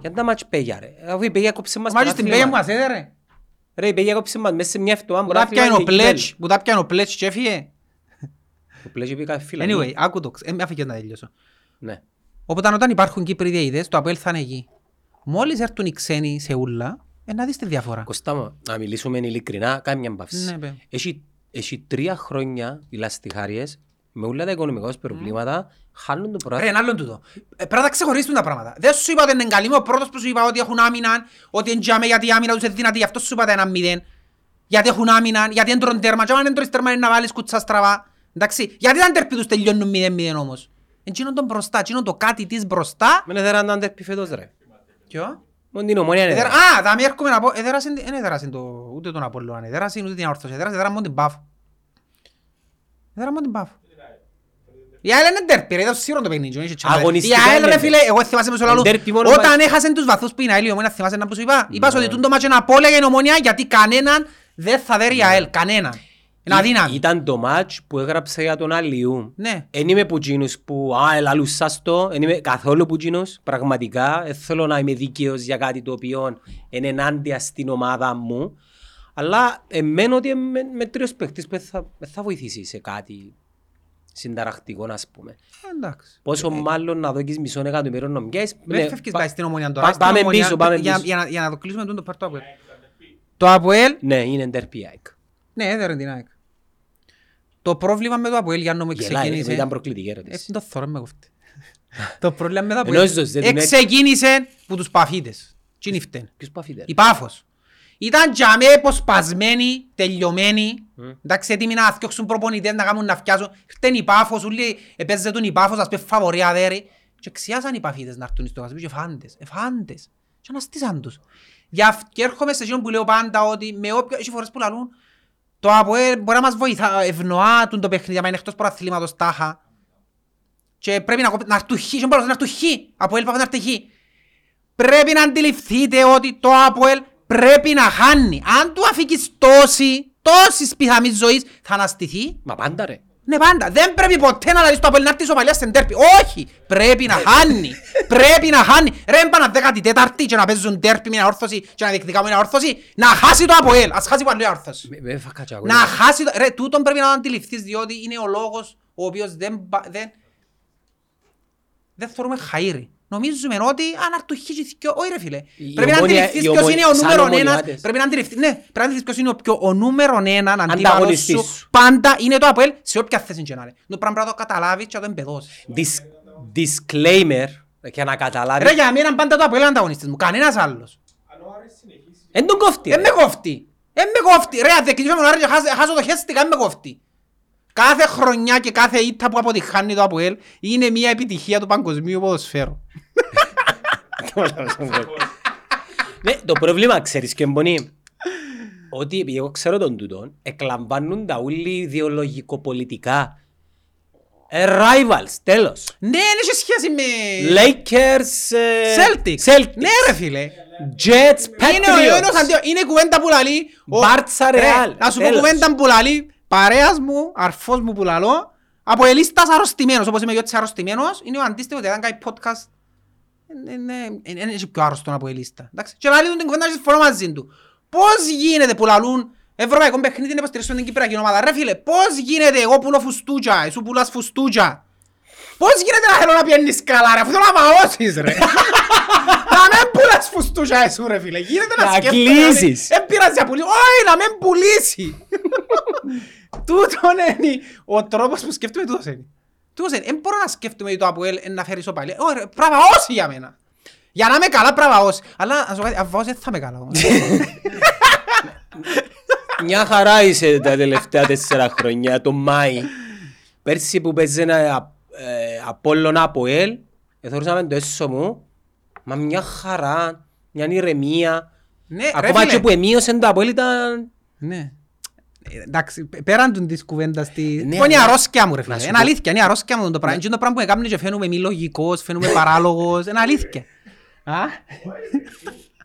Για τα μάτς Μπέια ρε. Αφού η Μπέια κόψε μας Μάγι στην πρωτάθλημα. πέγια μου ασέδε ρε. Ρε, η Μπέια κόψε μας μέσα σε μια εβδομάδα Που τα πιάνε ο πρωτάθλημα και Πλέτς, που τα πιάνε ο Πλέτς και έφυγε. Το πλαίσιο πήγα φύλλα. Anyway, άκου το, ε, με άφηκες να τελειώσω. Ναι. Οπότε όταν υπάρχουν Κύπροι διαιτητές, το Αποέλ θα είναι εκεί. Μόλις έρθουν οι ξένοι σε ούλα, ε, να δεις τη διαφορά. Κωστά μου, να μιλήσουμε ειλικρινά, κάνει μια μπαύση. Ναι, παι. Έχει, έχει τρία χρόνια οι λαστιχάριες με όλα τα οικονομικά τους προβλήματα χάνουν το Ρε, πρωτάθλημα. ένα άλλο τούτο. Ε, Πρέπει να τα ξεχωρίσουν τα πράγματα. Δεν σου είπα ότι είναι καλή, είμαι ο πρώτος που σου είπα ότι έχουν άμυνα, ότι είναι τζάμε γιατί η άμυνα τους είναι δυνατή, γι' αυτό σου είπα τα ένα μηδέν. Γιατί έχουν άμυνα, γιατί δεν τρώνε τέρμα, και άμα δεν τρώεις τέρμα είναι να βάλεις κουτσά στραβά. Εντάξει, γιατί τα αντερπί τους τελειώνουν μηδέν-μηδέν όμως; Εκείνον τον μπροστά, εκείνον το κάτι της μπροστά. Μεν έδεραν έναν τερπι φέτος ρε. Ποιο; Μόνο την ομόνια είναι Εδερα- έδερα. Α, θα μην έρχομαι να πω, εδέρασαν, δεν έδερασαν το, ούτε τον Απόλλωνα, εδέρασαν ούτε την αόρθωση, εδέρασαν, εδέρασαν μόνο την Πάφο. Εδέρασαν μόνο την Πάφο. Η ΑΕΛ είναι ντέρπι ρε, ήταν σύρον το παιχνίδι. δεν είχε chance. Αγωνιστικά Η ΑΕΛ είναι ρε ντέρπι. φίλε, εγώ θυμάσαι με στο λαλού, Ντέρπι μόνο όταν πάει- έχασαν τους βαθμούς που είναι η ΑΕΛ, η ομόνια θυμάσαι να που σου είπα, είπα σου Ναι. ότι τούτο μάτσο είναι απώλεια για την ομόνια γιατί κανέναν δεν θα δέρει η ΑΕΛ, κανέναν. Είναι Ή- αδύναμη. Ήταν το μάτς που έγραψα για τον Αλιού. Ναι. Εν είμαι που εκείνους που «Α, ελαλούσας το». Εν είμαι καθόλου που εκείνους. Πραγματικά. Δεν θέλω να είμαι δίκαιος για κάτι το οποίο είναι ενάντια στην ομάδα μου. Αλλά εμένω ότι με, με τρεις παίχτες που δεν θα, δεν θα βοηθήσει σε κάτι συνταρακτικό, ας πούμε. Εντάξει. Πόσο μάλλον να δώκεις μισό εκατομμύριο να μοιάσεις. Δεν Ναι, φεύγεις πα- πάει στην ομόνια πα- τώρα. στην Πάμε Ομόνια, πίσω, πάμε για- πίσω. για να- Για να το κλείσουμε τούτο πάρ' το Αποέλ. Το Αποέλ; Ναι, είναι ντερπι ΑΕΚ. Ναι, έδερε την ΑΕΚ. Το πρόβλημα με το Αποέλ, για να μου Γελάει, ξεκίνησε... ήταν προκλητική Ε, ερώτηση. το θωρώ με κοφτή. Το πρόβλημα με το Ενώ Αποέλ ζως, δεν την έ- εξεκίνησε που τους παφίτες. Τι είναι φταίν. Ποιος παφεί Η Πάφος. Ήταν τζαμέ αποσπασμένοι, τελειωμένοι. Εντάξει, έτοιμοι να φτιάξουν προπονητές, να κάνουν να φτιάσουν. Ήρθαν η Πάφος, όλοι επέζετουν η Πάφος, ας πούμε φαβορία δέρι. Και ξιάσαν οι Παφίτες να έρθουν στο γασπί και φάντες, ε, φάντες. Και αναστήσαν τους. Γι' αυ- Και έρχομαι σε εκείνον που λέω πάντα ότι με όποιο, έχει φορές που λαλούν, το ΑΠΟΕ μπορεί να μας βοηθά, ευνοά τον το παιχνίδι, άμα είναι εκτός προαθλήματος τάχα. Και πρέπει να, κοπ- να έρθουν χ, και μπορείς να έρθουν χ, από ελ να έρθει χ. Πρέπει να αντιληφθείτε ότι το ΑΠΟΕΛ πρέπει να χάνει. Αν του αφήκεις τόση, τόσης πιθανής ζωής, θα αναστηθεί. Μα πάντα ρε. Ναι πάντα. Δεν πρέπει ποτέ να λαλείς το Αποέλ να έρθεις ισοπαλία στην τέρπη. Όχι. Πρέπει να χάνει. πρέπει να χάνει. Ρε έμπανα δέκατη τέταρτη και να παίζουν τέρπη με όρθωση και να διεκδικάμε μια όρθωση. Να χάσει το Αποέλ. Ας χάσει πάλι μια όρθωση. Με- με φάκα Να χάσει το... Ρε τούτον πρέπει να το αντιληφθείς διότι είναι ο λόγος ο οποίος δεν... πα- δεν... Δεν θεωρούμε χαΐρι. Νομίζουμε ότι αν έρθουν χίλιοι δυο... Όχι ρε φίλε. Η Πρέπει να ομόνια- αντιληφθείς η ποιος ομόνια- είναι ο σαν νούμερο ένας. ομονιάτες. Πρέπει να αντιληφθείς... Ναι, πρέπει να αντιληφθείς ποιος είναι ο, πιο, ο νούμερο έναν αντίπαλος Ανταγωνιστής σου. σου. Πάντα είναι το Αποέλ σε όποια θέση και να είναι. Το πράγμα πρέπει να το καταλάβεις και να το εμπεδώσεις. Dis- Disclaimer, για να καταλάβει. Ρε για μένα πάντα το Αποέλ είναι ανταγωνιστής μου. Κανένας άλλος. Εν τον κόφτει. Ε ρε. με κόφτει. Ε με κόφτει. Ρε αν δεκτήσουμε τον Άρη και χάσω- χάσω το χέστηκα, ε με κόφτει. Κάθε χρονιά και κάθε ήττα που αποτυχάνει το ΑΠΟΕΛ είναι μια επιτυχία του παγκοσμίου ποδοσφαίρου. Ναι, το πρόβλημα ξέρεις και μπονεί. Ότι επειδή εγώ ξέρω τον τούτον, εκλαμβάνουν τα όλοι ιδεολογικοπολιτικά. Ε, rivals, τέλος. Ναι, δεν έχει σχέση με... Lakers, ε, Celtics. Celtics. Ναι ρε φίλε. Jets, Είναι ο ένας Patriots. αντίο. Είναι η κουβέντα που λαλεί. ο- Μπάρτσα, Ρε, Ρεάλ. Να σου πω Τέλος. κουβέντα που λαλεί. Παρέας μου, αρφός μου που λαλώ. Από ελίστας αρρωστημένος, όπως είμαι και έτσι αρρωστημένος, είναι ο αντίστοιχος, δεν κάνει podcast. Δεν έχει πιο άρρωστο από ελίστα. Εντάξει. Και λαλεί του την κουβέντα και συμφωνώ μαζί του. Πώς γίνεται που λαλούν Ευρωπαϊκό παιχνίδι είναι υποστηρίξουν την Κυπριακή ομάδα. Ρε φίλε, πώς γίνεται εγώ πουλώ φουστούτσα, εσύ πουλάς φουστούτσα. Πώς γίνεται να θέλω να πιένεις καλά ρε, αφού θέλω να μαώσεις ρε. Να μην πουλάς φουστούτσα εσύ ρε φίλε, γίνεται να Να σκέφτομαι. κλείσεις. Δεν πειράζει να πουλήσεις, όχι να μην πουλήσει. Τούτον είναι ο τρόπος που σκέφτομαι τούτος είναι. Τούτος είναι, δεν μπορώ να σκέφτομαι ότι το ΑΠΟΕΛ είναι να φέρει ισοπαλία. Όχι ρε, πράγμα όσοι για μένα. Για να είμαι καλά πράγμα όσοι. Αλλά να σου πω κάτι, αν βάζω δεν θα είμαι καλά όμως. Μια χαρά είσαι τα τελευταία τέσσερα χρόνια, το Μάη. Πέρσι που παίζει ένα ε, Απόλλωνα από ελ, εθωρούσαμε το έσω μου, μα μια χαρά, μια ηρεμία. Ναι, ρε Ακόμα φίλε. και που εμείωσε το Απόλλη ήταν... Ναι. Ε, Εντάξει, π- πέραν του της κουβέντας τη... Ναι, Είναι η αλλά- αρρώσκια μου ρε φίλε. να σου Είναι πω- αλήθεια, είναι η αρρώσκια μου το πράγμα. Είναι το πράγμα που έκαμε και φαίνομαι μη λογικός, φαίνομαι παράλογος. Είναι αλήθεια. Α;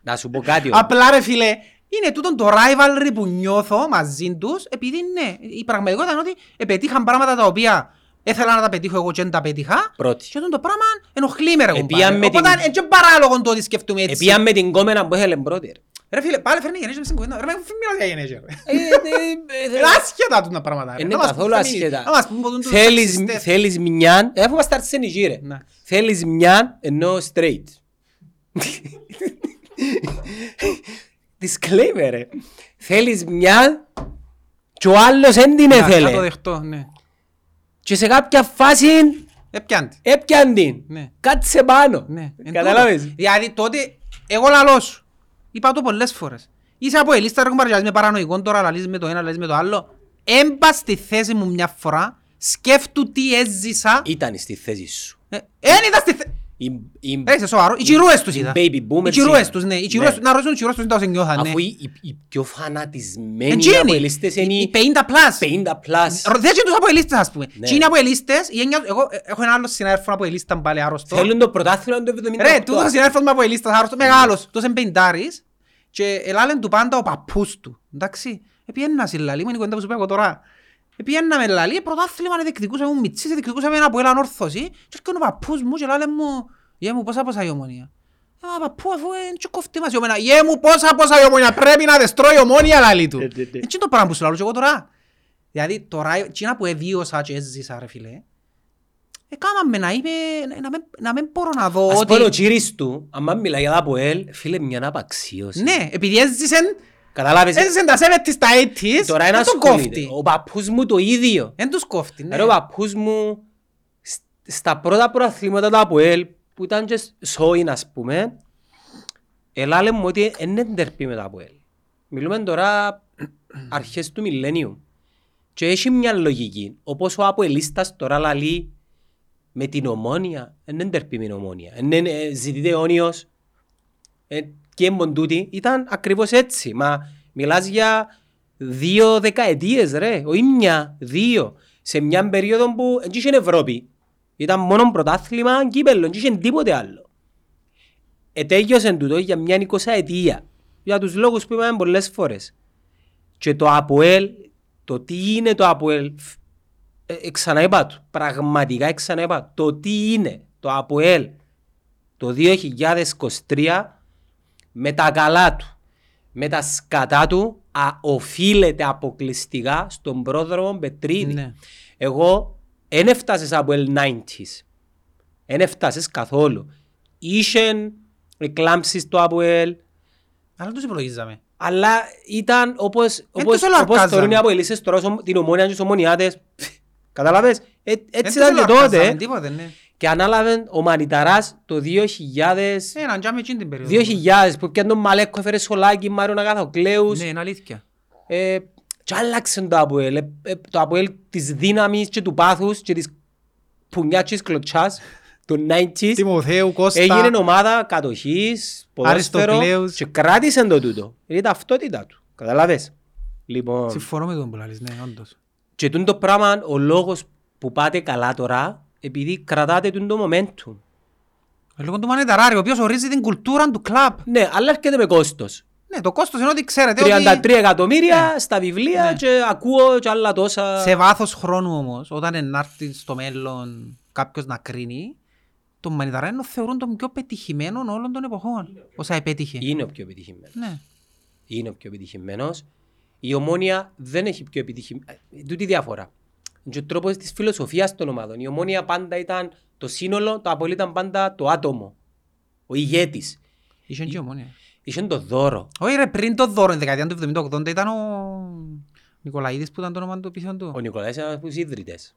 Να σου πω κάτι όμως. Απλά ρε φίλε, είναι τούτο το rivalry που νιώθω μαζί τους, επειδή ναι, η πραγματικότητα είναι ότι επετύχαν πράγματα τα οποία ήθελα να τα πετύχω εγώ και δεν τα πετύχα. Πρώτη. Και τούτο το πράγμα ενοχλεί με ρε Επίαν κουμπάρε. με Οπότε την- είναι και παράλογο το ότι σκεφτούμε έτσι. Επίαν με την κόμενα που ήθελε πρώτη. Ρε. Ρε φίλε, πάλι φέρνει γενέσεις στην κουβέντα. Ρε, μην μιλάς για γενέσεις. ρε. Ε, ε, ε, Είναι άσχετα τούτα πράγματα. ρε. Είναι Να μας καθόλου πούν φεμινι- ασχετά. να μας πούν που τούν τους Θέλεις, σεξιστές. θέλεις μια, ε, αφού είμαστε αρσενικοί ρε. Ναι. Θέλεις μια ενώ straight. Disclaimer ρε. Θέλεις μια και ο άλλος δεν την Να, Να το έθελε. δεχτώ, ναι. Και σε κάποια φάση Έπιαν τη. έπιαν την. Ναι. Κάτσε πάνω. Ναι. εν Καταλάβες. τούτο. Δηλαδή τότε, εγώ λαλώ σου. Είπα το πολλές φορές. Είσαι από ελίστα ρε κουμπάρε, με παρανοϊκό τώρα, λαλείς με το ένα, λαλείς με το άλλο. Έμπα στη θέση μου μια φορά, σκέφτου τι έζησα. Ήταν στη θέση σου. Ε, Εν ήταν στη θέση. Η, η, Ρε, είσαι σοβαρό. Οι τσιρούες τους οι είδα. baby boomers Οι τσιρούες ήταν. τους, ναι. Οι Ναι. τσιρούες τους, να ρωτήσουν οι τσιρούες τους, δεν τα νιώθαν, ναι. αφού οι, οι, οι πιο φανατισμένοι Εντζίνοι. αποελίστες είναι Οι οι 50 plus. 50 plus. Δεν είναι τους από ελίστες, ας πούμε. Ναι. Τι είναι από ελίστες, η έννοια- εγώ ε, έχω ένα άλλο συνάδελφο από ελίστα πάλι άρρωστο. Θέλουν το πρωτάθλημα του 78. Ρε, τούτος ο συνάδελφος μου από ελίστας άρρωστο, μεγάλος, τούτος είναι πεντάρης και ελάλεν του πάντα ο παππούς του, εντάξει. Επιένα συλλαλή, μου είναι η κουβέντα που σου είπα εγώ τώρα. Επιένα με λαλή, πρωτάθλημα να διεκδικούσα μου μητσής, διεκδικούσα με ένα από έναν όρθωση και έρχεται ο παππούς μου και λάλε μου, γε μου πόσα πόσα η ομόνια. Ε, μα παππού αφού είναι και κόφτη μας η ομόνια. Γε μου πόσα πόσα η ομόνια, πρέπει να δεστρώει η ομόνια λαλή του. Ναι, ναι, ναι. Έτσι είναι το πράγμα που σου λαλώ και εγώ τώρα. Δηλαδή τώρα, εκείνα που εβίωσα και έζησα ρε φίλε, έκαναμε να είμαι, να μην, να μην μπορώ να δω Ας ότι... πω ο κύρις του, άμα μιλάει για τα ΑΠΟΕΛ, φίλε μια απαξίωση. Ναι, επειδή έζησεν, Καταλάβες. έζησεν τα 70's, τα 80's, Τώρα δεν ένα τον κόφτει. Ο παππούς μου το ίδιο. Δεν τους κόφτει, ναι. Άρα ο παππούς μου σ- στα πρώτα προαθλήματα του ΑΠΟΕΛ που ήταν και σόιν ας πούμε ελάλε μου ότι δεν είναι τερπή με το ΑΠΟΕΛ. Μιλούμε τώρα αρχές του μιλlennium. Και έχει μια λογική. Όπως ο ΑΠΟΕΛίστας τώρα λαλεί με την ομόνια, δεν είναι τερπή με την ομόνια. Δεν είναι ε, ζητείται αιώνιος. Ε, και έμπον τούτη ήταν ακριβώς έτσι. Μα μιλάς για δύο δεκαετίες ρε, όχι μια, δύο. Σε μια περίοδο που δεν είχε Ευρώπη. Ήταν μόνο πρωτάθλημα, κύπελλο, δεν είχε τίποτε άλλο. Ετέγιωσε τούτο για μια εικοσαετία. Για τους λόγους που είπαμε πολλές φορές. Και το ΑΠΟΕΛ, το τι είναι το ΑΠΟΕΛ, ε, ε, ξαναείπα του, πραγματικά ε, ξαναείπα, το τι είναι το ΑΠΟΕΛ το 2023 με τα καλά του, με τα σκατά του, α, οφείλεται αποκλειστικά στον πρόδρομο Πετρίδη. Ναι. Εγώ δεν έφτασες από el 90s. Δεν έφτασες καθόλου. Είχε εκλάμψεις το ΑΠΟΕΛ, Αλλά τους υπολογίζαμε. αλλά ήταν όπως, όπως, τους ελαρκάζαμε. όπως θεωρούν οι αποελίσσες τώρα ως- την ομόνια και τους ομονιάτες. Καταλάβες, Ε, έτσι Δεν τους ήταν και ελαρκάζαμε τότε. Τίποτε, ναι. Και ανάλαβε ο Μανιταράς το 2000, Ε, να τζάμε εκείνη την περίοδο. 2000 που πιάνε τον Μαλέκο, έφερε Σολάκη, Μάριον Αγαθοκλέους. Ναι, είναι αλήθεια. Ε, και άλλαξε το ΑΠΟΕΛ. Ε, ε, το ΑΠΟΕΛ της δύναμης και του πάθους και της πουνιάς και της κλωτσάς του 90s. Τιμοθέου, Κώστα. Έγινε ομάδα κατοχής, ποδόσφαιρο Αριστοκλέους. και κράτησε το τούτο. Είναι η ταυτότητα του. Καταλάβες; Λοιπόν, Συμφωνώ με τον που λαλείς, ναι, όντως. και τούτο το πράγμα, ο λόγος που πάτε καλά τώρα, επειδή κρατάτε τούτο το momentum. Ε, Λόγω του Μανεταράρη, ο οποίος ορίζει την κουλτούρα του κλαμπ. Ναι, αλλά έρχεται με κόστος. Ναι, το κόστος είναι ότι ξέρετε 33 ότι εκατομμύρια στα βιβλία Ναι. και ακούω και άλλα τόσα. σε βάθος χρόνου όμως, όταν ενάρθει στο μέλλον κάποιος να κρίνει, τον Μανιταράνο θεωρούν τον πιο πετυχημένο όλων των εποχών. Όσα επέτυχε. Είναι ο πιο επιτυχημένος. Ναι. Είναι ο πιο επιτυχημένος. Η ομόνια δεν έχει πιο επιτυχημένο. Τούτη διαφορά. Είναι και ο τρόπος της φιλοσοφίας των ομάδων. Η ομόνια πάντα ήταν το σύνολο, το απολύτω ήταν πάντα το άτομο. Ο ηγέτης. Είχε και ομόνια. Είχε το δώρο. Όχι ρε, πριν το δώρο, η δεκαετία του 70-80 ήταν ο Νικολαίδης που ήταν το όνομα του πίσω του. Ο Νικολάης είναι από τους ίδρυτες.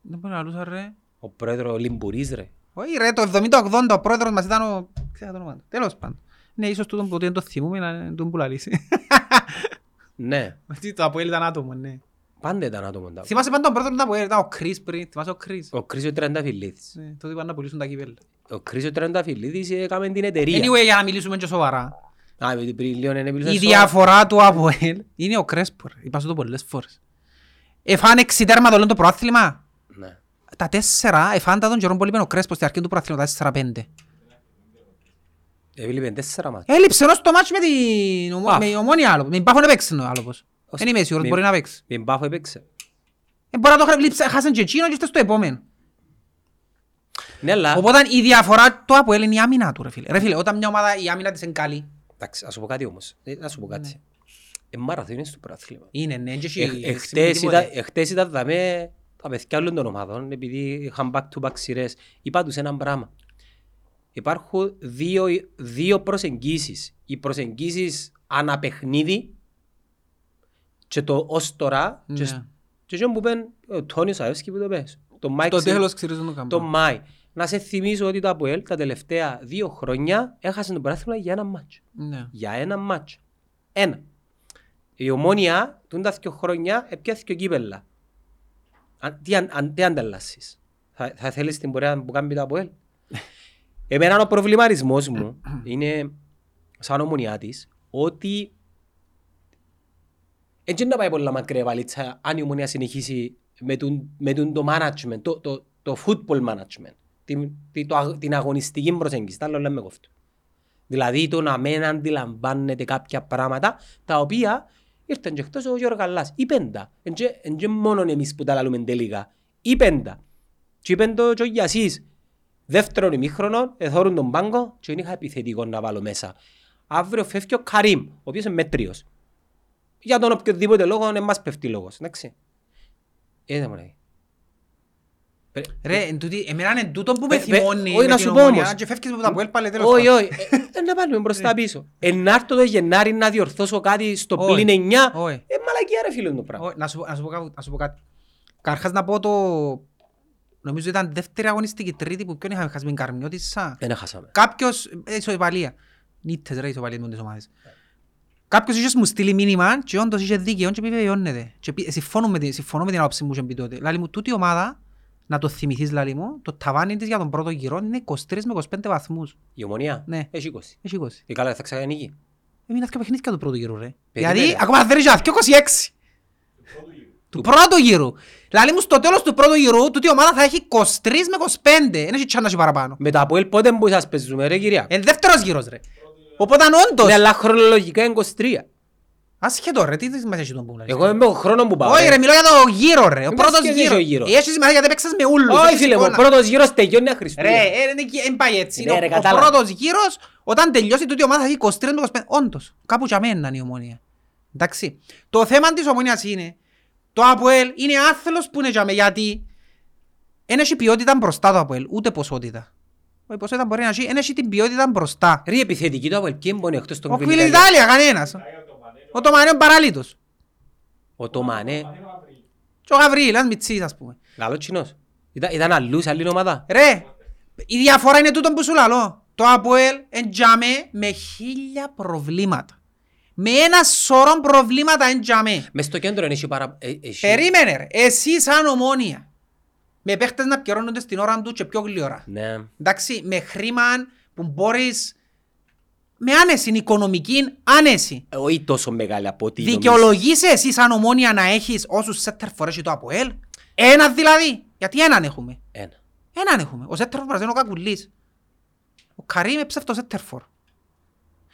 Δεν μπορεί να λούσα ρε. Ο πρόεδρος ο Λιμπουρίς ρε. Όχι ρε, το 70-80 ο πρόεδρος μας ήταν ο... Ξέρω το όνομα του. Τέλος πάντων. Ναι, ίσως τούτον που δεν το θυμούμε να τον που λαλήσει. Ναι. Τι το Αποέλ ήταν άτομο, ναι. Πάντα ήταν άτομο. τα- Θυμάσαι πάντα τον πρόεδρο του Αποέλ, ήταν ο Κρίς πριν. Θυμάσαι ο Κρίς. Ο Κρίσιο Τρενταφυλλίδης. Ναι, τότε είπαν να πουλήσουν τα κύπελα. Ο Κρίσιο Τρενταφυλλίδης έκαμε την εταιρεία. Anyway, για να μιλήσουμε και σοβαρά. Α, επειδή πριν λίγο δεν μιλούσα Η σοβαρά. διαφορά του Αποέλ είναι ο Κρέσπορ. Είπα σου το πολλές φορές. Εφάνε έξι τέρματα όλο το προάθλημα. Ναι. Τα τέσσερα, εφάνε τα τον καιρό που έλειπε ο Κρέσπος στην αρχή του προάθληματος, τα τέσσερα πέντε. Έβλεπε τέσσερα μάτια. Έλειψε ενώ στο μάτσο με την ομο- Α. με η ομόνια άλλο. Με την Πάφο να παίξει ο άλλο πως. Ως- Δεν είμαι σίγουρος, με- μπορεί να παίξει. Με μπάφο έπαιξε. Ε, μπορεί να το χάσει, χάσαν και εκείνο και είστε στο επόμενο. Ναι, αλλά... Οπότε η διαφορά του Αποέλ είναι η άμυνα του ρε φίλε. Ρε φίλε, όταν μια ομάδα η άμυνα της είναι καλή, Εντάξει, ας σου πω κάτι όμως. Ε, Να σου πω κάτι. Ε, μαραθώνιο στο πρωτάθλημα. είναι ναι, και έχει Ε, σημαίνει Εχθές τίποτε. ήταν- εχθές ήταν δαμέ τα παιδιά όλων των ομάδων, επειδή είχαν back-to-back σειρές. Είπα τους έναν πράγμα. Υπάρχουν δύο, δύο προσεγγίσεις. Οι προσεγγίσεις αναπαιχνίδι και το ως τώρα και, Ναι. σ- και εκείνο που πεν ο Τόνιος Αεύσκη που το πες. Το Μάικ Το Σι- τέλος ξυρίζουν το κάμπο. το Μάη. Να σε θυμίσω ότι το ΑΠΟΕΛ τα τελευταία δύο χρόνια έχασε το πρωτάθλημα για ένα μάτσο. Ναι. Για ένα μάτσο. Ένα. Η ομόνια, τούν τα δύο χρόνια, έπιαθε και κύπελα. Αν- Τι, αν, αν, τι ανταλλάσσεις; Θα, θα θέλεις την πορεία που κάνει το ΑΠΟΕΛ. Εμένα ο προβληματισμός μου είναι, σαν ομονιάτης, ότι έτσι να πάει πολλά μακριά η βαλίτσα αν η ομονία συνεχίσει με, τον, με τον το management, το, το, το football management, την, την, το, αγ- την αγωνιστική προσέγγιση. Τα άλλο λέμε κόφτω. Δηλαδή το να μην αντιλαμβάνεται κάποια πράγματα τα οποία ήρθαν και εκτός ο Γιώργος Γαλλάς. Είπεν τα. Εν και- εν και μόνο εμείς που τα λαλούμε τελικά. Είπεν τα. Και είπεν το και ο Γιασής. Δεύτερον ημίχρονο, εθώρουν τον πάγκο και δεν είχα επιθετικό να βάλω μέσα. Αύριο φεύγει ο Καρίμ, ο οποίος είναι μέτριος. Για τον οποιοδήποτε λόγο, δεν μας πέφτει λόγος. Εντάξει. Ε, δεν μου λέει. Πρέ- Ρε, εν τούτη- εμένα είναι τούτο που με Ε, βε- θυμώνει όχι, με να την σου πω ομόνια όμως. και φεύγεις από τα Αποέλ πάλι τέλος Όχι, πάντων. όχι. Ε, ε, Να πάρουμε μπροστά πίσω. Ενάρτω το Γενάρη να διορθώσω κάτι στο Όχι. πλήν 9. Όχι. Ε, μαλακία ρε φίλο το πράγμα. Όχι, Να σου, πω- να σου πω κάτι- να σου πω κάτι. Καρχάς να πω το... Νομίζω ήταν δεύτερη αγωνιστική, τρίτη που ποιον είχαμε χάσει με την Καρμιώτισσα. Δεν έχασαμε. Κάποιος, ε, ισοπαλία. Νίτες ρε ισοπαλίες με τις ομάδες. Κάποιος είχες μου στείλει μήνυμα και όντως είχε δίκαιο και επιβεβαιώνεται. Και πει- συμφωνώ με την, συμφωνώ με την άποψη μου και πει τότε. Λάλη μου, τούτη η ομάδα, να το θυμηθείς λάλη μου, το ταβάνι της για τον πρώτο γύρο είναι 23 με 25 βαθμούς. Η ομονία; Ναι. έχει 20. Έχει 20. Και καλά θα ξανανοίγει. Έμεινα δύο παιχνίδια του πρώτου γύρου ρε. Περίμενε. Γιατί ακόμα δεν είχε και 26. Του πρώτου γύρου. Δηλαδή μου στο τέλος του πρώτου γύρου, τούτη η ομάδα θα έχει 23 με 25. Δεν έχει τσάντα και παραπάνω. Με τα Αποέλ πότε που σας παίζουμε ρε κυρία; Είναι δεύτερος γύρος ρε. Οπότε αν όντως... Ναι, αλλά χρονολογικά είναι 23. Ασχετό ρε, τι σημασίας έχει τον που λες. Εγώ είμαι ο χρόνο που πάω. Όχι ρε. ρε, μιλώ για το γύρο ρε, ο Μην πρώτος μας σχέσεις γύρος. ο γύρος. Έχει σημασία γιατί παίξες με ούλους. Όχι έχεις φίλε μου, ο εικόνα. πρώτος γύρος τελειώνει Χριστούγεννα. Ρε, ε, δεν πάει έτσι. Ναι, Ο- ρε, Ο κατάλαβα. πρώτος γύρος, όταν τελειώσει τούτη η ομάδα θα έχει 23 με 25. Όντως, κάπου για μένα είναι η ομόνια. Εντάξει. Το θέμα της ομόνιας είναι, το ΑΠΟΕΛ είναι άθελος που είναι για μέ, γιατί δεν έχει ποιότητα μπροστά το ΑΠΟΕΛ, ούτε ποσότητα. Η ποσότητα μπορεί να έχει, δεν έχει την ποιότητα μπροστά. Ρε επιθετική του από ελκύν μπορεί εκτός των Ο Κβιλιτάλια. Κβιλιτάλια, κανένας. Ο Τομανέ είναι παράλυτος. Ο Τομανέ. Και ο Γαβρίλ, ένας μητσής ας πούμε. Λαλός τσινός. Ήταν, ήταν αλλούς σε άλλη ομάδα. Ρε, η διαφορά είναι τούτο που σου λαλώ. Το ΑΠΟΕΛ εντιαμέ με χίλια προβλήματα. Με ένα σωρό προβλήματα εντιαμέ. Μες στο κέντρο είναι έχει παρα... ε, έχει- Περίμενε ρε, εσύ σαν ομόνια. Με παίχτες να πιερώνονται στην ώρα του και πιο γλυόρα. Ναι. Εντάξει, με χρήμα που μπορείς... Με άνεση, οικονομική άνεση. Ε, Όχι τόσο μεγάλη από ό,τι νομίζεις. Δικαιολογείσαι εσύ σαν ομόνια να έχεις όσους σέτερ φορές έχει το ΑΠΟΕΛ. Ένα δηλαδή. Γιατί έναν έχουμε; Ένα. Έναν έχουμε. Ο Σέτερφορ μας είναι ο Κακουλής. Ο Καρύμ είναι ψεύτο Σέτερφορ.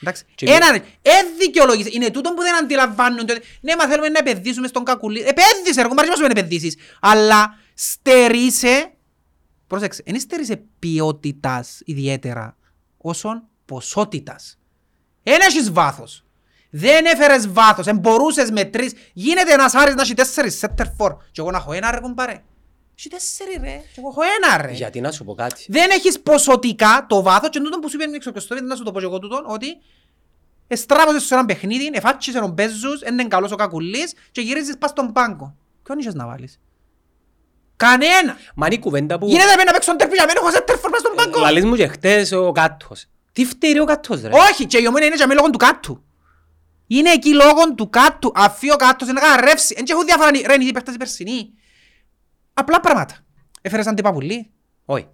Εντάξει. Και Έναν. Ε, δικαιολογείς. Είναι τούτο που δεν αντιλαμβάνονται. ότι, Ναι, μα θέλουμε να επενδύσουμε στον Κακουλή. Επένδυσε, ρε, κουμπάρι, να επενδύσεις. Αλλά στερείσαι, πρόσεξε, δεν στερείσαι ποιότητας ιδιαίτερα, όσον ποσότητας. Εν έχεις βάθος. Δεν έφερες βάθος. Εν μπορούσες με τρεις. Γίνεται ένας Άρης να έχει τέσσερις Σέτερφορ. Και εγώ να έχω ένα ρε κουμπάρε. Έχει τέσσερι ρε. Και εγώ έχω ένα ρε. Γιατί να σου πω κάτι. Δεν έχεις ποσοτικά το βάθος και τούτο που σου είπε εξοπιστό, να σου το πω και εγώ τούτον, ότι εστράβωσες σε έναν παιχνίδι, εφάτσισες τον Μπέζους, είναι καλός ο Κακουλής και γυρίζεις πας στον πάγκο. Ποιον είχες να βάλεις; Κανένα. Μα είναι η κουβέντα που... Γίνεται να παίξω τον τερπί για μένα, έχω σέντερφορ πας στον πάγκο. Λαλείς μου και χτες ο κάτος. Τι φταίει ρε ο κάτος ρε; Όχι, και η ομόνια είναι για μένα λόγω του κάτου. Είναι εκεί λόγω του κάτου. Αφή ο κάτος είναι να ρεύσει. Εν και έχω διαφορά, ρε, είναι οι παίχτες οι περσινοί. Απλά πράγματα. Έφερες αντιπαπουλή. Όχι.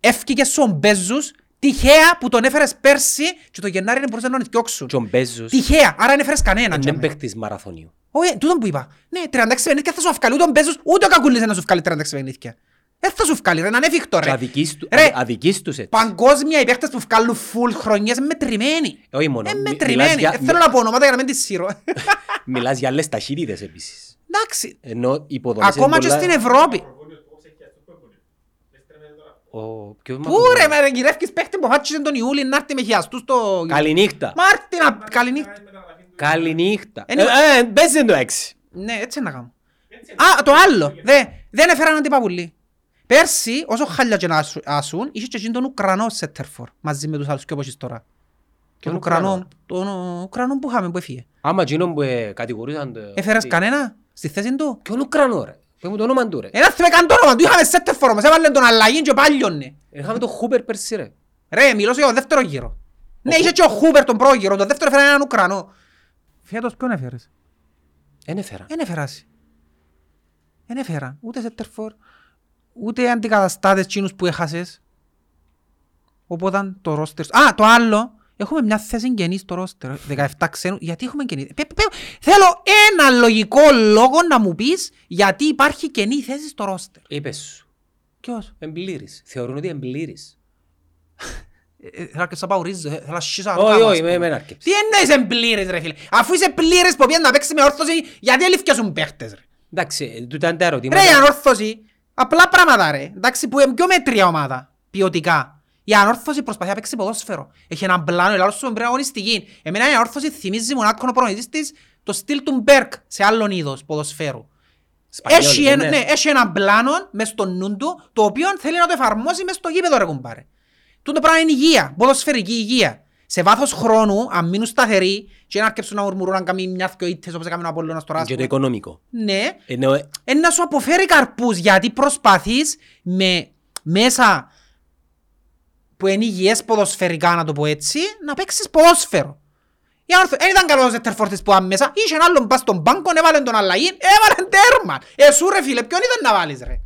Έφυγε στον Μπέζους τυχαία που τον έφερες πέρσι και το Γενάρη δεν μπορούσαν να τον διώξουν. Και ο Μπέζος Τυχαία, άρα δεν έφερες κανέναν. είναι τζάμε. παίχτης μαραθωνίου. Όχι, τούτον που είπα. Ναι, 36 παιχνίδια θα σου βγάλει ούτε ο Μπέζους, ούτε ο Κακούλης να σου βγάλει 36 παιχνίδια. Δεν θα σου βγάλει, ρε, είναι ανέφικτο Και ρε. αδικείς του- Ρε, αδι- αδικείς τους έτσι. Παγκόσμια οι παίχτες που βγάλουν φουλ χρονιές είναι μετρημένοι. Όχι μόνο. Ε, Μι- μετρημένοι. μιλάς για- Δεν θέλω να πω ονόματα για να μην τις σύρω. Μιλάς για άλλες ταχύτητες επίσης. Εντάξει. Ενώ οι υποδομές Ακόμα είναι και πολλά- στην Ευρώπη. Ο- ποιος Πού Μαυροβούνιος; ρε, με ρε, γυρεύκεις παίχτη που φάτσισε τον Ιούλη να έρθει με χιαστούς στο... Καληνύχτα. Μάρτινα, καληνύχτα. Καληνύχτα. Είναι- Ε, ε, παίζει το έξι. Ναι, έτσι να κάνω. Α, το άλλο. Δε, δεν έφεραν αντιπαπουλή. Πέρσι, όσο χάλια και να άσου- άσουν, είχε και εκείνον τον Ουκρανό Σέτερφορ, μαζί με τους άλλους και όπως είσαι τώρα. Τον Ποιον Ουκρανό; Ουκρανό, τον Ουκρανό που είχαμε που έφυγε. Άμα εκείνον που ε, κατηγορούσαν το... Έφερες τι- κανένα στη θέση του; Ποιον Ουκρανό ρε; Πες μου το όνομα του ρε. Ένα θυμε καν το όνομα του, είχαμε Σέτερφορ όμως, έβαλε τον αλλαγή και πάλιονε. Είχαμε τον Χούπερ πέρσι ρε. Ρε, μιλώ για το δεύτερο γύρο. Ναι, είχε και ο Χούπερ τον πρώτο γύρο, το δεύτερο έφερε έναν Ουκρανό. Φέτος ποιον έφερες; Εν έφερα. Δεν έφερασαι. Δεν έφεραν. Ούτε Σέτερφορ, ούτε αντικαταστάτες τσίνους που έχασες. Οπότε το ρόστερ... Α, το άλλο. Έχουμε μια θέση καινή στο ρόστερ. 17 ξένους. Γιατί έχουμε καινή. Πε- πε- πε- Θέλω ένα λογικό λόγο να μου πεις γιατί υπάρχει καινή θέση στο ρόστερ. Είπες σου. Ποιος; Εμπλήρης. Θεωρούν ότι εμπλήρης. Ε, ε, Θέλω να ξαπαουρίζω. Θέλω να σχίσω Όχι, ακόμα, όχι, ας πούμε. με- με να αρκέψεις. Τι εννοείς εμπλήρες ρε φίλε; Αφού είσαι πλήρες που πήγαινε να παίξει με όρθωση γιατί ελήφκιασουν παίχτες ρε; Εντάξει, ε, τούτα είναι τα ερωτήματα. Ρε η ανόρθωση, απλά πράγματα ρε, εντάξει που είναι πιο μέτρια ομάδα, ποιοτικά. Η ανόρθωση προσπαθεί να παίξει ποδόσφαιρο. Έχει έναν πλάνο, η άλλος σου πρέπει να αγωνιστική. Εμένα η ανόρθωση θυμίζει μονάχο ο προπονητής της το στυλ του Μπέρκ σε άλλον είδος ποδοσφαίρου. Σπανιόλ, Έχει δεν ένα, είναι. ναι, έχει έναν πλάνο μες στο νου του, το οποίο θέλει να το εφαρμόσει μες στο γήπεδο ρε κουμπάρε. Τούτο πράγμα είναι υγεία, ποδοσφαιρική υγεία. Σε βάθος χρόνου, αν μείνουν σταθεροί και να αρκέψουν να μουρμουρούν αν κάνει μια δυο ήττες όπως έκαμε ο Απόλλωνας τώρα. ας Και το πούμε. οικονομικό. Ναι, Ενώ, ε, ε, να σου αποφέρει καρπούς γιατί προσπαθείς με μέσα που είναι υγιές ποδοσφαιρικά να το πω έτσι να παίξεις ποδόσφαιρο. Για να δεν ήταν καλός ο Τερφόρτης που ήταν μέσα, είχε έναν άλλον πας στον πάγκο, έβαλε τον αλλαγή, έβαλε τέρμα. Ε, σου ρε φίλε, ποιον ήταν να βάλεις ρε;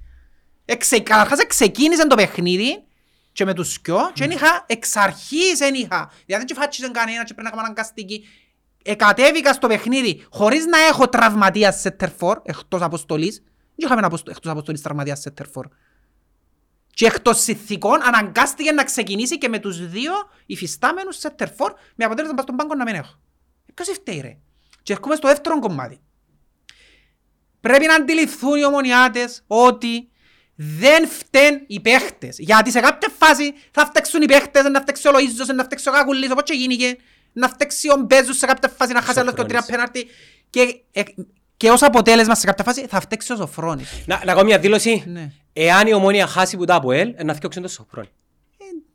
Εξε, καταρχάς ξεκίνησε το παιχνίδι και με τους σκιό και δεν είχα εξ αρχής δεν είχα. Δηλαδή δεν φάτσισε κανένας και πρέπει να κάνω αναγκαστική. Εκατέβηκα στο παιχνίδι χωρίς να έχω τραυματίας σέτερφορ εκτός αποστολής. Δεν είχαμε απο- εκτός αποστολής τραυματίας σέτερφορ. Και εκτός συνθηκών αναγκάστηκε να ξεκινήσει και με τους δύο υφιστάμενους σέτερφορ με αποτέλεσμα πας στον πάγκο να μην έχω. Ε, Ποιος φταίει ρε; Και έρχομαι στο δεύτερο κομμάτι. Πρέπει να αντιληφθούν οι ομονιάτες ότι δεν φταίνουν οι παίχτες. Γιατί σε κάποια φάση θα φταίξουν οι παίχτες, να φταίξει ο Λοΐζος, να φταίξει ο Κακουλής, όπως και γίνηκε, να φταίξει ο Μπέζους σε κάποια φάση να χάσει άλλος και τρία Σοφρόνης. πέναρτι. Και, ε, και ως αποτέλεσμα σε κάποια φάση θα φταίξει ο Σοφρόνης. Να, να κάνω μια δήλωση. Ναι. Εάν η ομόνια χάσει που τα από ελ, να φτιάξουν το Σοφρόνη.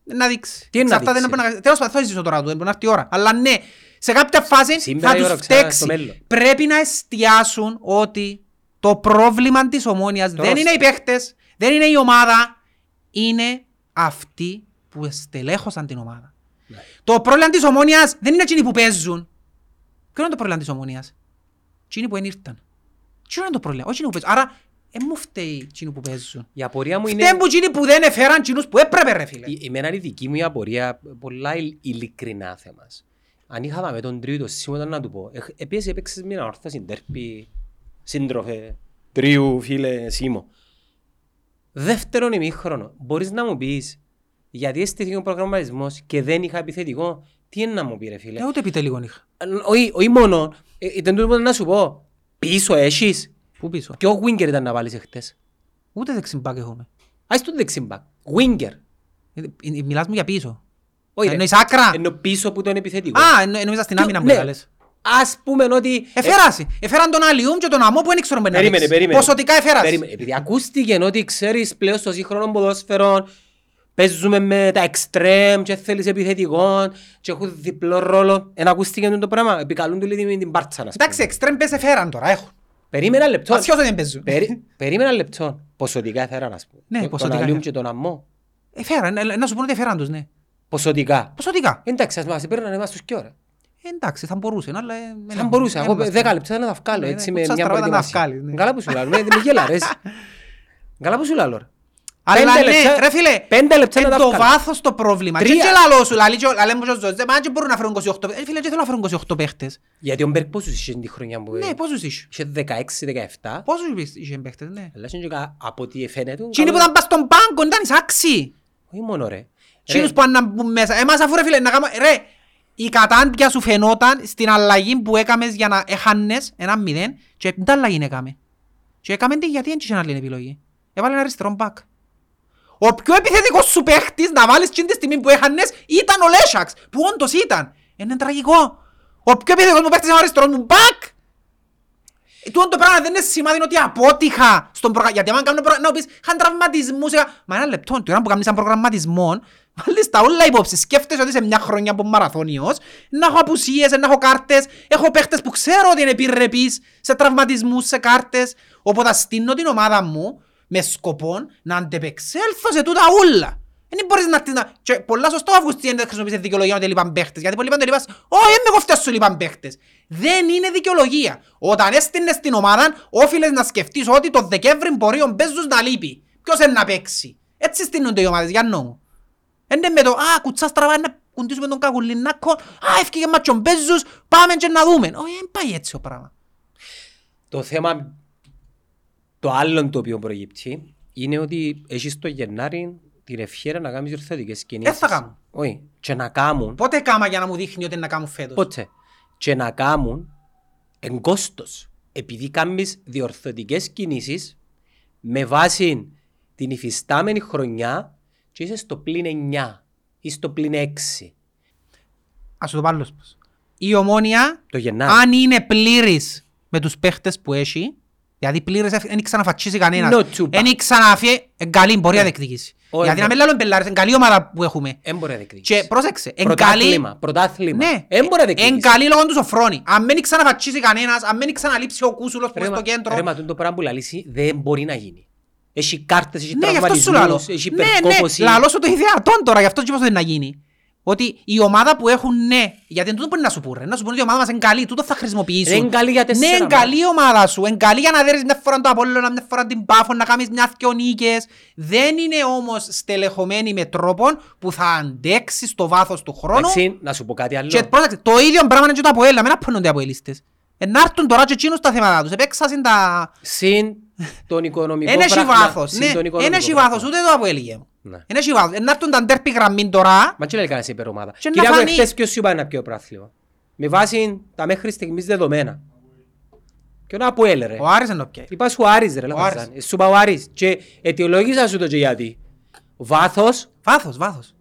Ε, Να δείξει. Τι είναι Σε να αυτά δεν δείξει; μπορεί να- Τέλος πάντων, θα ζήσω τώρα του, δεν μπορεί να έρθει η ώρα. Αλλά ναι, σε κάποια φάση Σήμερα θα η ώρα τους ξανά φταίξει. στο μέλλον. Πρέπει να εστιάσουν ότι το πρόβλημα της ομόνιας δεν ρόστερ. είναι οι παίχτες, δεν είναι η ομάδα, είναι αυτοί που εστελέχωσαν την ομάδα. Ναι. Το πρόβλημα της ομόνιας δεν είναι εκείνοι που παίζουν. Ποιο είναι το πρόβλημα της ομόνιας; Εκείνοι που δεν ήρθαν. Ποιο είναι το πρόβλημα. Όχι εκείνοι που παίζουν. Άρα, δεν μου φταίει εκείνοι που παίζουν. Η απορία μου είναι... Φταίει που εκείνοι που δεν έφεραν εκείνους που έπρεπε ρε φίλε. Η- Εμένα η δική μου η απορία, πολλά ειλ- ειλικρινά θέμας. Αν είχαμε με τον τρίτο σήμερα να του πω, «Εχ- επίσης έπαιξες μια ορθάση τέρπι, σύντροφε, τρίου φίλε Σίμω. Δεύτερον ημίχρονο, μπορείς να μου πεις γιατί αισθήθηκε ο προγραμματισμός και δεν είχα επιθετικό, τι είναι να μου πει ρε φίλε; Ε, ούτε επιτελικό είχα. Ε, Όχι, όχι μόνο, ε, ήταν τούτο που να σου πω, πίσω έχεις, Πού πίσω; ποιο winger ήταν να βάλεις εχθές; Ούτε δεξιμπάκ έχουμε. Ας τον δεξιμπακ, winger. Ε, ε, Μιλάς μου για πίσω. Όχι, ρε. Εννοείς άκρα. Ενώ πίσω που τον επιθετικό. Α, εννο- εννοείς στην άμυνα που Ναι. έλεγες. Ας πούμε ότι... Εφέρασε. Εφέραν τον Αλιούμ και τον Αμό που δεν ξέρω να Περίμενε, ρίξει. περίμενε. Ποσοτικά εφέρασε. Περίμενε. Επειδή ακούστηκε ότι ξέρεις πλέον στο σύγχρονο ποδόσφαιρο παίζουμε με τα εξτρέμ και θέλεις επιθετικό και έχουν διπλό ρόλο. Εν ακούστηκε το πράγμα. Επικαλούν του λίγο την πάρτσα να Εντάξει, εξτρέμ πες εφέραν τώρα, έχουν. Περίμενα ένα λεπτό. Ασιώς δεν παίζουν. Περί- Περίμενα ένα λεπτό. Ποσοτικά έφεραν ας πούμε. Ναι, Τον ποσοτικά Αλιούμ έφεραν. και τον Αμμό. Εφέραν, ε, να σου πω ότι εφέραν τους, ναι. Ποσοτικά. Ποσοτικά. Εντάξει, ας μας παίρνανε εμάς τους κι ώρα. Ε, Εντάξει, θα μπορούσε, αλλά... ε, Θα ε, μπορούσα, ε, εγώ είμαστε. δέκα λεπτά να τα βγάλω Ναι, έτσι ναι, με σας μια τραβάτε να τα προετοιμασία. βγάλεις, ναι. Καλά που σου λέω, με με γέλα ρε. Καλά που σου λέω. Ρε. Αλλά Πέντε ναι, λεπτά- ρε φίλε, πέντε λεπτά να εν τα το βγάλω. βάθος το πρόβλημα. Και Τρία. και λαλό σου, λαλεί και ο- λαλέ μου και ο Ζωζέ, μα και μπορούν να φέρουν 28 παίχτες. Ε, φίλε, και θέλω να φέρουν 28 παίχτες. Γιατί ο Μπέρκ πόσους είχε τη χρονιά που Ναι, πόσους είσαι; είχε 16-17. Πόσους είπες είχε παίχτες, ναι. Αλλά είχε και κα- από ό,τι φαίνεται. Εκείνοι που ήταν πας στον πάγκο ήταν εισάξιοι. Όχι μόνο ρε. Εκείνους Ρε, που αν μπουν μέσα. Εμάς αφού ρε φίλε, να κάνουμε... Ρε, η κατάντια σου φαινόταν στην αλλαγή που έκαμες για να έχανες ένα μηδέν και την αλλαγή έκαμε. Και έκαμε την γιατί δεν είχε άλλη επιλογή. Έβαλε ένα αριστερό μπακ. Ο πιο επιθετικός σου παίχτης να βάλεις την στιγμή που έχανες ήταν ο Λέσσαξ, που όντως ήταν. Είναι τραγικό. Ο πιο επιθετικός μου παίχτης είναι ο αριστερός μου μπακ. Ε, Τούτο το πράγμα δεν είναι σημάδι ότι απότυχα στον προγραμματισμό. Γιατί άμα κάνω προγραμματισμό, να πεις, είχαν τραυματισμούς. είχα- Μα ένα λεπτό, την ώρα που κάνεις έναν προγραμματισμό, βάλεις τα όλα υπόψη. Σκέφτεσαι ότι σε μια χρονιά από μαραθώνιος, να έχω απουσίες, να έχω κάρτες, έχω παίχτες που ξέρω ότι είναι επιρρεπείς σε τραυματισμούς, σε κάρτες. Οπότε στείνω την ομάδα μου με σκοπό να αντεπεξέλθω σε τούτα όλα. Δεν μπορείς να... να... Και πολλά σωστό ο Αυγουστίν δεν χρησιμοποιήσει δικαιολογία ότι λείπαν παίχτες. Γιατί πολλοί πάντων λείπαν, όχι, δεν με κοφτές σου λείπαν παίχτες. Δεν είναι δικαιολογία. Όταν έστεινες την ομάδα, όφιλες να σκεφτείς ότι το Δεκέμβρη μπορεί ο Μπέζος να λείπει. Ποιος είναι να παίξει. Έτσι στείνονται οι ομάδες, Γιάννο μου. Είναι με το, α, κουτσάς στραβά, να κουντήσουμε τον κακουλινάκο, α, έφυγε μας και ο Μπέζος, πάμε και να δούμε. Όχι, δεν πάει έτσι το πράγμα. Το θέμα, το άλλο το οποίο προγύπτει, είναι ότι έχεις το Γενάρη την ευχαίρεια να κάνεις ορθωτικές κινήσεις. θα κάνω. Όχι. Και να κάνουν, Πότε κάμα για να μου δείχνει ότι είναι να κάνουν φέτος; πότε, και να κάνουν εν κόστος. Επειδή κάνεις διορθωτικές κινήσεις με βάση την υφιστάμενη χρονιά και είσαι στο πλήν 9 ή στο πλήν 6 Ας σου το βάλω πώς. Η ομόνια, το Γενάρη. αν είναι πλήρης με τους παίχτες που έχει, δηλαδή πλήρης δεν ξαναφατσίσει κανένας, No two back. δεν ξαναφύγει, εν καλή μπορεί να διεκδικήσει. Όχι, Γιατί να ναι. μην λέμε πελάρες, εν καλή ομάδα που έχουμε. Εν μπορεί να διεκδικήσει. Και πρόσεξε, εν καλή... Πρωτάθλημα, πρωτάθλημα. Ναι, Εν μπορεί να εν διεκδικήσει. καλή λόγω του Σοφρόνη. Αν μην ξαναφατσίσει κανένας, αν μην ξαναλείψει ο Κούσουλος που Ρε, είναι στο μα- κέντρο. Ρε, μα τούτο πράγμα που λαλήσει δεν μπορεί να γίνει. Έχει κάρτες, έχει Ναι, γι' αυτό σου λαλώ. τραυματισμούς, έχει Ναι, ναι, υπερκόπωση. λαλώ σου το ιδεατόν τώρα, γι' αυτό και πώς δεν να γίνει. Ότι η ομάδα που έχουν ναι, γιατί τούτο μπορεί να σου πούρε, να σου πούνε ότι η ομάδα μας είναι καλή, τούτο θα χρησιμοποιήσουν. Ρε, είναι καλή για τέσσερα Ναι, είναι μάτς. καλή η ομάδα σου, είναι καλή για να δέρεις μια φορά το Απόλλωνα, μια φορά την Πάφο, να κάνεις μια δυο νίκες. Δεν είναι όμως στελεχωμένη με τρόπο που θα αντέξεις στο βάθος του χρόνου. Εντάξει, να σου πω κάτι άλλο. Και πρόσεξε, το ίδιο πράγμα είναι και το Αποέλ, μην απώνονται οι Αποέλιστες. Ε, να έρθουν τώρα και εκείνους τα θέματα τους, επέξασαν τα... Συν τον οικονομικό Εν έχει πράγμα. βάθος, συν ναι, τον εν οικονομικό έχει πράγμα. βάθος, ούτε το Αποέλ είχε μου. Ναι. Εν έχει βάθος, Ε, να έρθουν τα ντέρπι γραμμή τώρα, Μα τι λέει κανένας υπερομάδα. Και να Κυρία μου, φανεί- εχθές ποιος σου είπα να πιω πράθλημα. Με βάση τα μέχρι στιγμής δεδομένα. Και ο Αποέλ ρε. Ο Άρης είναι το πιάει. Είπα σου Άρης ρε. Ο Λαφαζάν. Άρης. Ε, Σου είπα ο Άρης. Και αιτιολόγησα σου το και γιατί. Βάθος Βάθος, βάθος.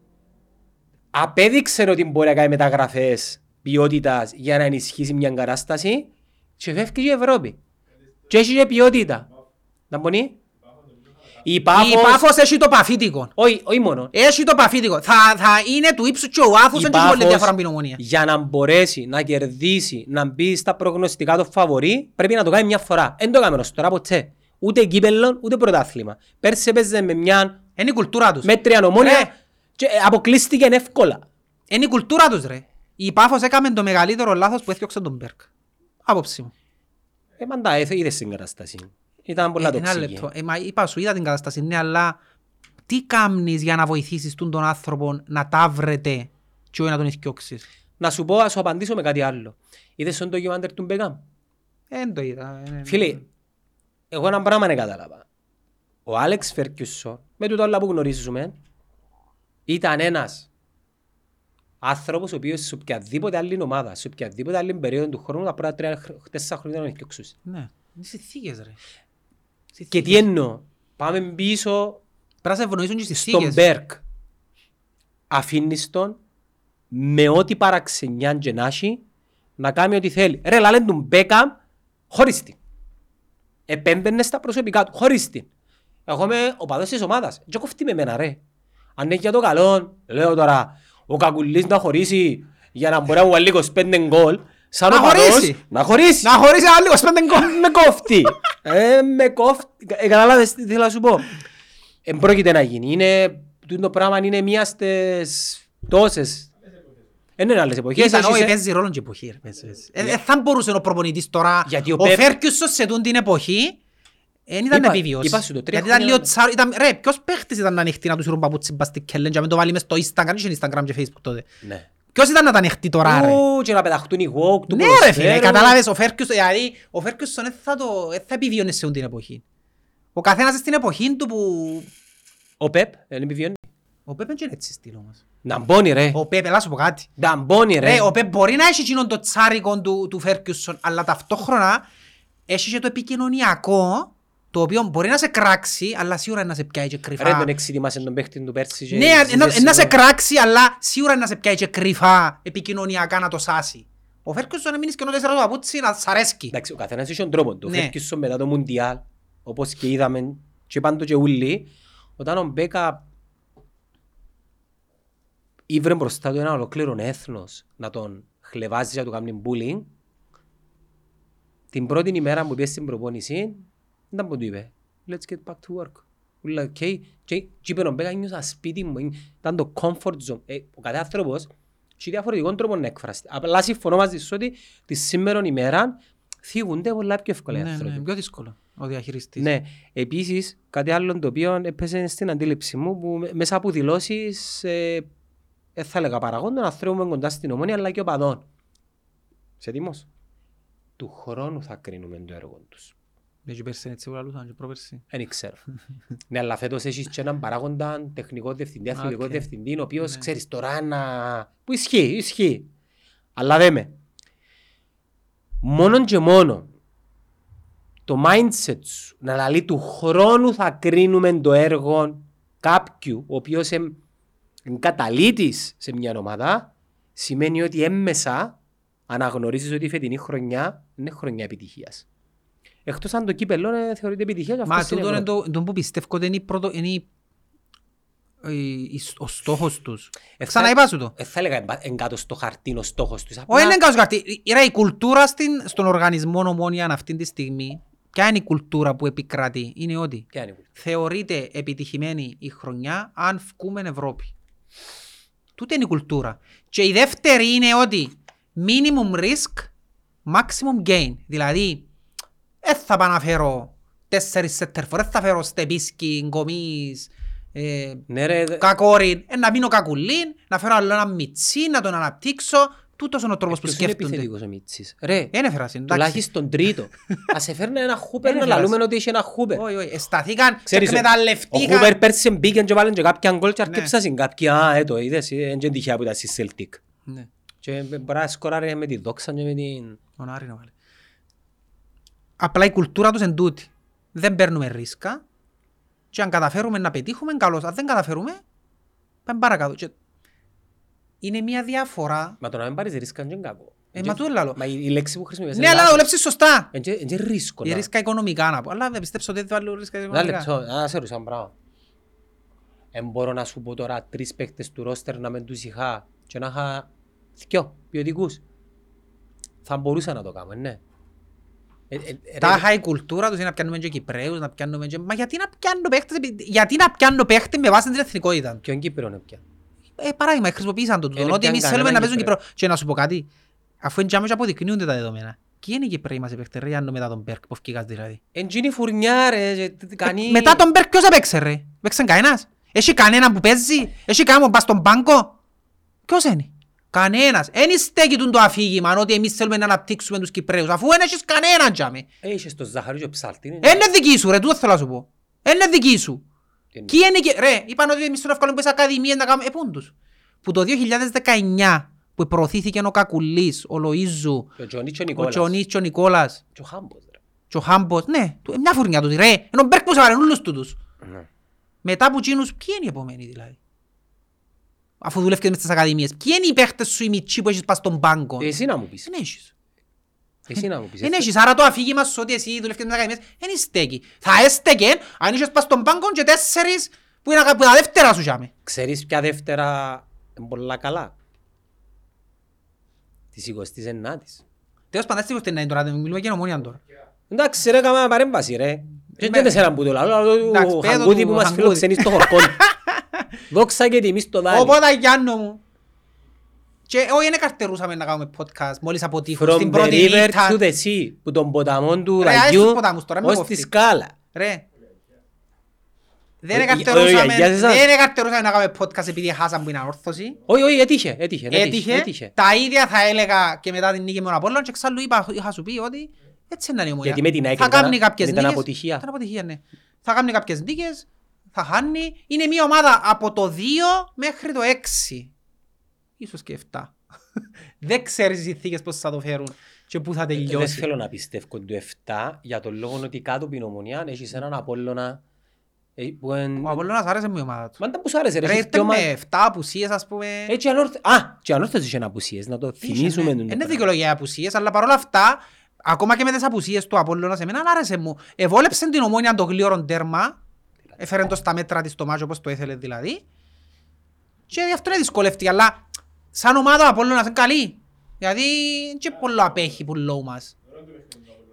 απέδειξε ότι μπορεί να κάνει μεταγραφές ποιότητας για να ενισχύσει μια κατάσταση και φεύγει και η Ευρώπη. Και έχει και ποιότητα. Να μπονεί. Η Η Πάφος... Πάφος έχει το παφίτικο. Όχι, όχι μόνο. Έχει το παφίτικο. Θα, θα είναι του ύψους και ο Βάθος, Η δεν έχει πολύ Πάφος, διαφορά με την ομονία. για να μπορέσει να κερδίσει, να μπει στα προγνωστικά το φαβορή, πρέπει να το κάνει μια φορά. Δεν το έκαμε ως τώρα ποτέ. Ούτε κύπελλον, ούτε πρωτάθλημα. Πέρσι έπαιζε με μια Είναι η κουλτούρα τους. μέτρια Ρε. νομόνια και ε, αποκλείστηκε εύκολα. Είναι η κουλτούρα τους ρε. Η Πάφος έκαμε το μεγαλύτερο λάθος που έφτιαξε τον Μπέρκ. Άποψη μου. Ε, μαντά, ε, είδες την κατάσταση. Ήταν πολλά Ε, Ένα τοξική. λεπτό. Ε, μα είπα σου, είδα την κατάσταση, ναι, αλλά τι κάμνεις για να βοηθήσεις τον, τον άνθρωπο να τα βρετε και όχι να τον ηθιώξεις. Να σου πω, να σου απαντήσω με κάτι άλλο. Είδες τον ντοκιμάντερ του Μπέκαμ; Δεν το είδα. ε, Φίλε, εγώ ένα πράγμα δεν κατάλαβα. Ο Άλεξ Φερκιουσό, με τούτο όλα που γνωρίζουμε, ήταν ένας άνθρωπος ο οποίος σε οποιαδήποτε άλλη ομάδα, σε οποιαδήποτε άλλη περίοδο του χρόνου, τα πρώτα τρία, χρ- τέσσερα χρόνια να εκδιώξεις. Ναι. Είναι συνθήκες ρε. Και τι εννοώ, πάμε πίσω Πρέπει να σε ευνοήσουν και στις στον θήκες. Μπέρκ. Αφήνεις τον με ό,τι παραξενιά και να έχει να κάνει ό,τι θέλει. Ρε, λάλε του Μπέκαμ χωρίς την. Επέμπαινε στα προσωπικά του, χωρίς την. Εγώ είμαι ο παδός της ομάδας. Και κοφτεί με εμένα ρε. Αν είναι για το καλό, λέω τώρα, ο Κακουλής να χωρίσει για να μπορεί να μου βάλει 25 γκολ. Σαν Να ο παδός, χωρίσει. Να χωρίσει. Να χωρίσει ένα λίγο σπέντε γκολ. Με κόφτει. ε, με κόφτει. Ε, κατάλαβες τι θέλω να σου πω. Ε, πρόκειται να γίνει. Είναι, το πράγμα είναι μία στις τόσες. Δεν είναι άλλες εποχές. Ήταν έχεις, όχι, ε, παίζει ρόλο και εποχή. ρε, παίζει, παίζει. Ε, ε, θα μπορούσε ο προπονητής τώρα, Γιατί ο ο Πεπ- Φέρκιουσον σε τούν την εποχή, δεν ήταν Είπα- επιβιώσει. είπα σου το, τρία Γιατί ήταν χρόνια- λίγο τσάρο, ήταν, ρε, ποιος παίχτης ήταν να ανοιχτεί να τους σύρουν παπούτσι μπας στη κέλεν και να μην το βάλεις μες στο Instagram, είχε Instagram και Facebook τότε. Ναι. Ποιος ήταν να τα ανοιχτεί τώρα ρε; Ου, και να πεταχτούν οι walk του Ναι ρε φίλε, ποδοσφαίρου. κατάλαβες ο Φέρκιουσον, δηλαδή ο Φέρκιουσον δεν θα, το, δεν θα επιβίωνες σε την εποχή. Ο καθένας στην εποχή του που... Ο Πεπ δεν επιβιώνει. Ο Πέπ είναι έτσι στυλ όμως. Να μπώνει ρε. Ο Πέπ, έλα σου πω κάτι. Να μπώνει ρε. Ρε, ο Πεπ μπορεί να έχει εκείνον το τσάρικο του, του Φέρκιουσον, αλλά ταυτόχρονα έχει και το επικοινωνιακό, το οποίο μπορεί να σε κράξει, αλλά σίγουρα να σε πιάει και κρυφά. Ρε τον εξητήμασε τον παίχτη του πέρσι. και Ναι, ζήτησε να, να σε συγγνώμη. κράξει, αλλά σίγουρα να σε πιάει και κρυφά επικοινωνιακά να το σάσει. Ο Φέρκιουσον να μείνεις και νότες το παπούτσι να σ' αρέσκει. Εντάξει, ο καθένας είχε τον τρόπο του. Ναι. Φέρκισον μετά το Μουντιάλ, όπως και είδαμε, και πάντο και ούλοι, όταν ο Μπέκα ήβρε μπροστά του έναν ολόκληρον έθνος να τον χλεβάζει και να του κάνει bullying, την πρώτη ημέρα που πήγε στην προπόνηση, ήταν που του είπε, let's get back to work. Ούλα, οκ. Και και είπε ο Μπέκα, νιώσα σπίτι μου, ήταν το comfort zone. Ε, ο κάθε άνθρωπος έχει διαφορετικό τρόπο να εκφραστεί. Απλά συμφωνώ μαζί σου ότι τη σήμερα ημέρα θίγονται πολλά πιο εύκολα οι Ναι, άνθρωποι. ναι, πιο δύσκολο ο διαχειριστής. Ναι, επίσης κάτι άλλο το οποίο έπαιζε στην αντίληψη μου που με- μέσα από δηλώσεις ε, δεν θα έλεγα παραγόντων ανθρώπων κοντά στην Ομόνοια αλλά και οπαδών. Σε έτοιμος. Του χρόνου θα κρίνουμε το έργο τους. Δεν πέρσι έτσι που λαλούσαν και πρόπερσι. Δεν ξέρω. ναι, αλλά φέτος έχεις και έναν παράγοντα τεχνικό διευθυντή, αθλητικό Οκ. διευθυντή, ο οποίος Ναι. ξέρεις τώρα να... που ισχύει, ισχύει. Αλλά δέμε. Μόνον και μόνο το mindset σου να λαλεί του χρόνου θα κρίνουμε το έργο κάποιου ο οποίος είναι καταλήτης σε μια ομάδα σημαίνει ότι έμμεσα αναγνωρίζεις ότι η φετινή χρονιά είναι χρονιά επιτυχίας. Εκτός αν το κύπελλο ε, θεωρείται επιτυχία και αυτό Μα στην τούτο είναι Ευρώπη. το, το που πιστεύω ότι είναι, η πρώτο, είναι η- η- η- ο στόχος τους. Ε, Ξαναείπα σου το. Ε, θα έλεγα εμπα- εν κάτω στο χαρτί ο στόχος τους. Όχι, Απλά- είναι κάτω καρτί. Ρε, η κουλτούρα στην, στον οργανισμό ομόνια αυτή τη στιγμή, ποια είναι η κουλτούρα που επικρατεί, είναι ότι Ποια είναι η κουλτούρα; θεωρείται επιτυχημένη η χρονιά αν βγούμε Ευρώπη. Τούτη είναι η κουλτούρα. Και η δεύτερη είναι ότι minimum risk, maximum gain. Δηλαδή, δεν θα πάω να φέρω τέσσερις σέτερφορ, δεν θα φέρω στεπίσκι, γκομίς, ε, Ναι ρε, δε- κακόριν, ε, να μείνω κακουλίν, να φέρω άλλο ένα μιτσί, να τον αναπτύξω. Τούτος είναι ο τρόπος που ποιος είναι σκέφτονται. επιθετικός ο Μίτσης. Ρε, Δεν έφερα συν, εντάξει. τουλάχιστον τρίτο. Ας σε φέρνει ένα χούπερ Είναι να φράση. λαλούμε ότι έχει ένα χούπερ. Όχι, όχι, εσταθήκαν, Ξέρεις, ο εκμεταλλευτήκαν. Χούπερ πέρσι μπήκαν και βάλαν και κάποια γκολ και Ναι. αρκέψασαν κάποια, α, ε, το είδες, ε, εν και τυχαία που ήταν στη Celtic. Ναι. Και μπορεί να σκοράρει με τη δόξα και με την... Τον Άρη να βάλει. Απλά η κουλτούρα τους εν τούτη. Δεν παίρνουμε ρίσκα και αν καταφέρουμε να πετύχουμε, καλώς. Αν δεν καταφέρουμε, πάμε παρακάτω. Και είναι μια διαφορά. Μα το να μην πάρεις ρίσκα είναι κακό. Ε, μα τούτο λαλό. Μα η η λέξη που χρησιμοποιείς Ναι, αλλά να δουλέψεις σωστά. Είναι ρίσκο. Η να- ρίσκα οικονομικά να πω. Αλλά δεν πιστέψω ότι δεν βάλω ρίσκα Να οικονομικά. λεπτό, να σε ρωτήσω ένα πράγμα. Εν μπορώ να σου πω τώρα τρεις παίκτες του ρόστερ να μην τους είχα και να είχα δυο ποιοτικούς. Θα μπορούσα να το κάνω, ναι. Ε, ε, ε, Τα ρε, είχα η κουλτούρα τους είναι να πιάνουμε και Κυπρέους, να πιάνουμε και... Μα γιατί να πιάνω παίχτες, επει- γιατί να πιάνω παίχτη με βάση την εθνικότητα; Ποιον Κύπρο είναι πια; Ε, παράδειγμα, χρησιμοποίησαν το τούτο. Είναι Ότι πιαν εμείς θέλουμε να κανέναν παίζουν Κυπρό. Και να σου πω κάτι. Αφού είναι τζιαμέ και αποδεικνύονται τα δεδομένα. Ποιοι είναι οι Κυπρέοι μας οι παίχτες, ρε, Γιάννο, μετά τον Μπέρκ που φκήκας δηλαδή; Εν τζείνη η φουρνιά ρε, και τι- τι κάνει... Μετά τον Μπέρκ ποιος έπαιξε ρε; Παίξε κανένας; Έχει κανέναν που παίζει; Έχει κανέναν που πας στον πάγκο; Ποιος είναι; Κανένας. Εν στέκει τούτο το αφήγημα ότι εμείς θέλουμε να αναπτύξουμε τους Κυπρέους. Αφού δεν έχεις κανέναν τζάμε. Ε, Είχες το ζάχαρη και ο ψάλτη. είναι. Είναι δική σου ρε, τούτο θέλω να σου πω. Είναι δική σου. Τι είναι. Ποιοι είναι και... Ρε, είπαν ότι εμείς στον ευκολό που ακαδημίες να κάνουμε... Ε, πούν τους. Που το 2019 που προωθήθηκε ο Κακουλής, ο Λοΐζου, Και ο Τζονί και ο ο Νικόλας. Τζονής και ο Νικόλας Και ο Χάμπος, ρε. και ο Χάμπος. Ναι, του- μια φουρνιά τούτη ρε. Ενώ ο Μπέρκ που σε βάλουν όλους τούτους. Ναι. Μετά από εκείνους, ποιοι είναι οι επόμενοι δηλαδή; Αφού δουλεύκες μες στις ακαδημίες. Ποιοι είναι οι παίχτες σου οι μητσί που έχεις πας στον πάγκο; Εσύ να μου πεις. Δεν έχεις. Εσύ να μου πεις. Δεν έχεις. Άρα το αφήγημα σου ότι εσύ δουλεύκες μες στις ακαδημίες δεν στέκει. Θα έστεκε αν είχες πας στον πάγκο και τέσσερις που είναι από τα δεύτερα σου τζάμε. Ξέρεις ποια δεύτερα είναι πολλά καλά; Της 29ης. Τέλος πάντων, έτσι να είναι τώρα, μιλούμε και ομόνια τώρα. Εντάξει ρε, κάμα παρέμβαση ρε. Και Με- δεν σε έναν που το λέω, αλλά Εντάξει, ο πέτω Χαγκούτη του που μας Χαγκούτη. φιλοξενεί στο χορκό. Δόξα και τιμής στο δάνει. Οπότε Γιάννο μου. Και όχι δεν καρτερούσαμε να κάνουμε podcast μόλις αποτύχουμε From στην the πρώτη river νύχτα. to the sea, που τον ποταμό του Ρε, άσε ραγιού τους ποταμούς τώρα, μην ως κόφτει. τη σκάλα. Ρε. Δεν Ο- εκαρτερούσαμε, ο- ο γιαγιάς εσάς. δεν εκαρτερούσαμε να κάνουμε podcast επειδή χάσαμε που είναι ανόρθωση. Όχι, όχι, έτυχε, έτυχε, έτυχε. Έτυχε. Τα ίδια θα έλεγα και μετά την νίκη με τον Απόλλων και εξάλλου είπα, είχα σου πει ότι έτσι είναι η ομονία. Γιατί με την ΑΕΚ θα ήταν- κάνει κάποιες ήταν νίκες. αποτυχία. Ήταν αποτυχία, ναι. Θα κάνει κάποιες νίκες, θα χάνει. Είναι μια ομάδα από το 2 μέχρι το 6. Ίσως και 7. Δεν ξέρεις οι συνθήκες πώς θα το φέρουν και πού θα Ε, Δεν τελειώσει. θέλω να πιστεύω το 7 για τον λόγο ότι κάτω από την ομονία έχεις έναν Απόλλωνα ε, που εν... Ο Απόλλωνας άρεσε μου η ομάδα του. Μάντα που σου άρεσε ρε. Ρε, έχεις ήρθε δυο με μα- 7 απουσίες ας πούμε. Έτσι ανόρθω... Α, και ανόρθωση είχε απουσίες, να το θυμίσουμε. τον το Είναι πράγμα. δικαιολογία απουσίες, αλλά παρόλα αυτά, ακόμα και με τις απουσίες του Απόλλωνας, σε μένα άρεσε μου. Εβόλεψε την ομόνια το γλίωρο τέρμα, έφερε το στα μέτρα της το μάτσο όπως το ήθελε δηλαδή, και γι' αυτό είναι δυσκολεύτηκε, αλλά σαν ομάδα ο Απόλλωνας είναι καλή. Γιατί και πολύ απέχει που λόγω μας.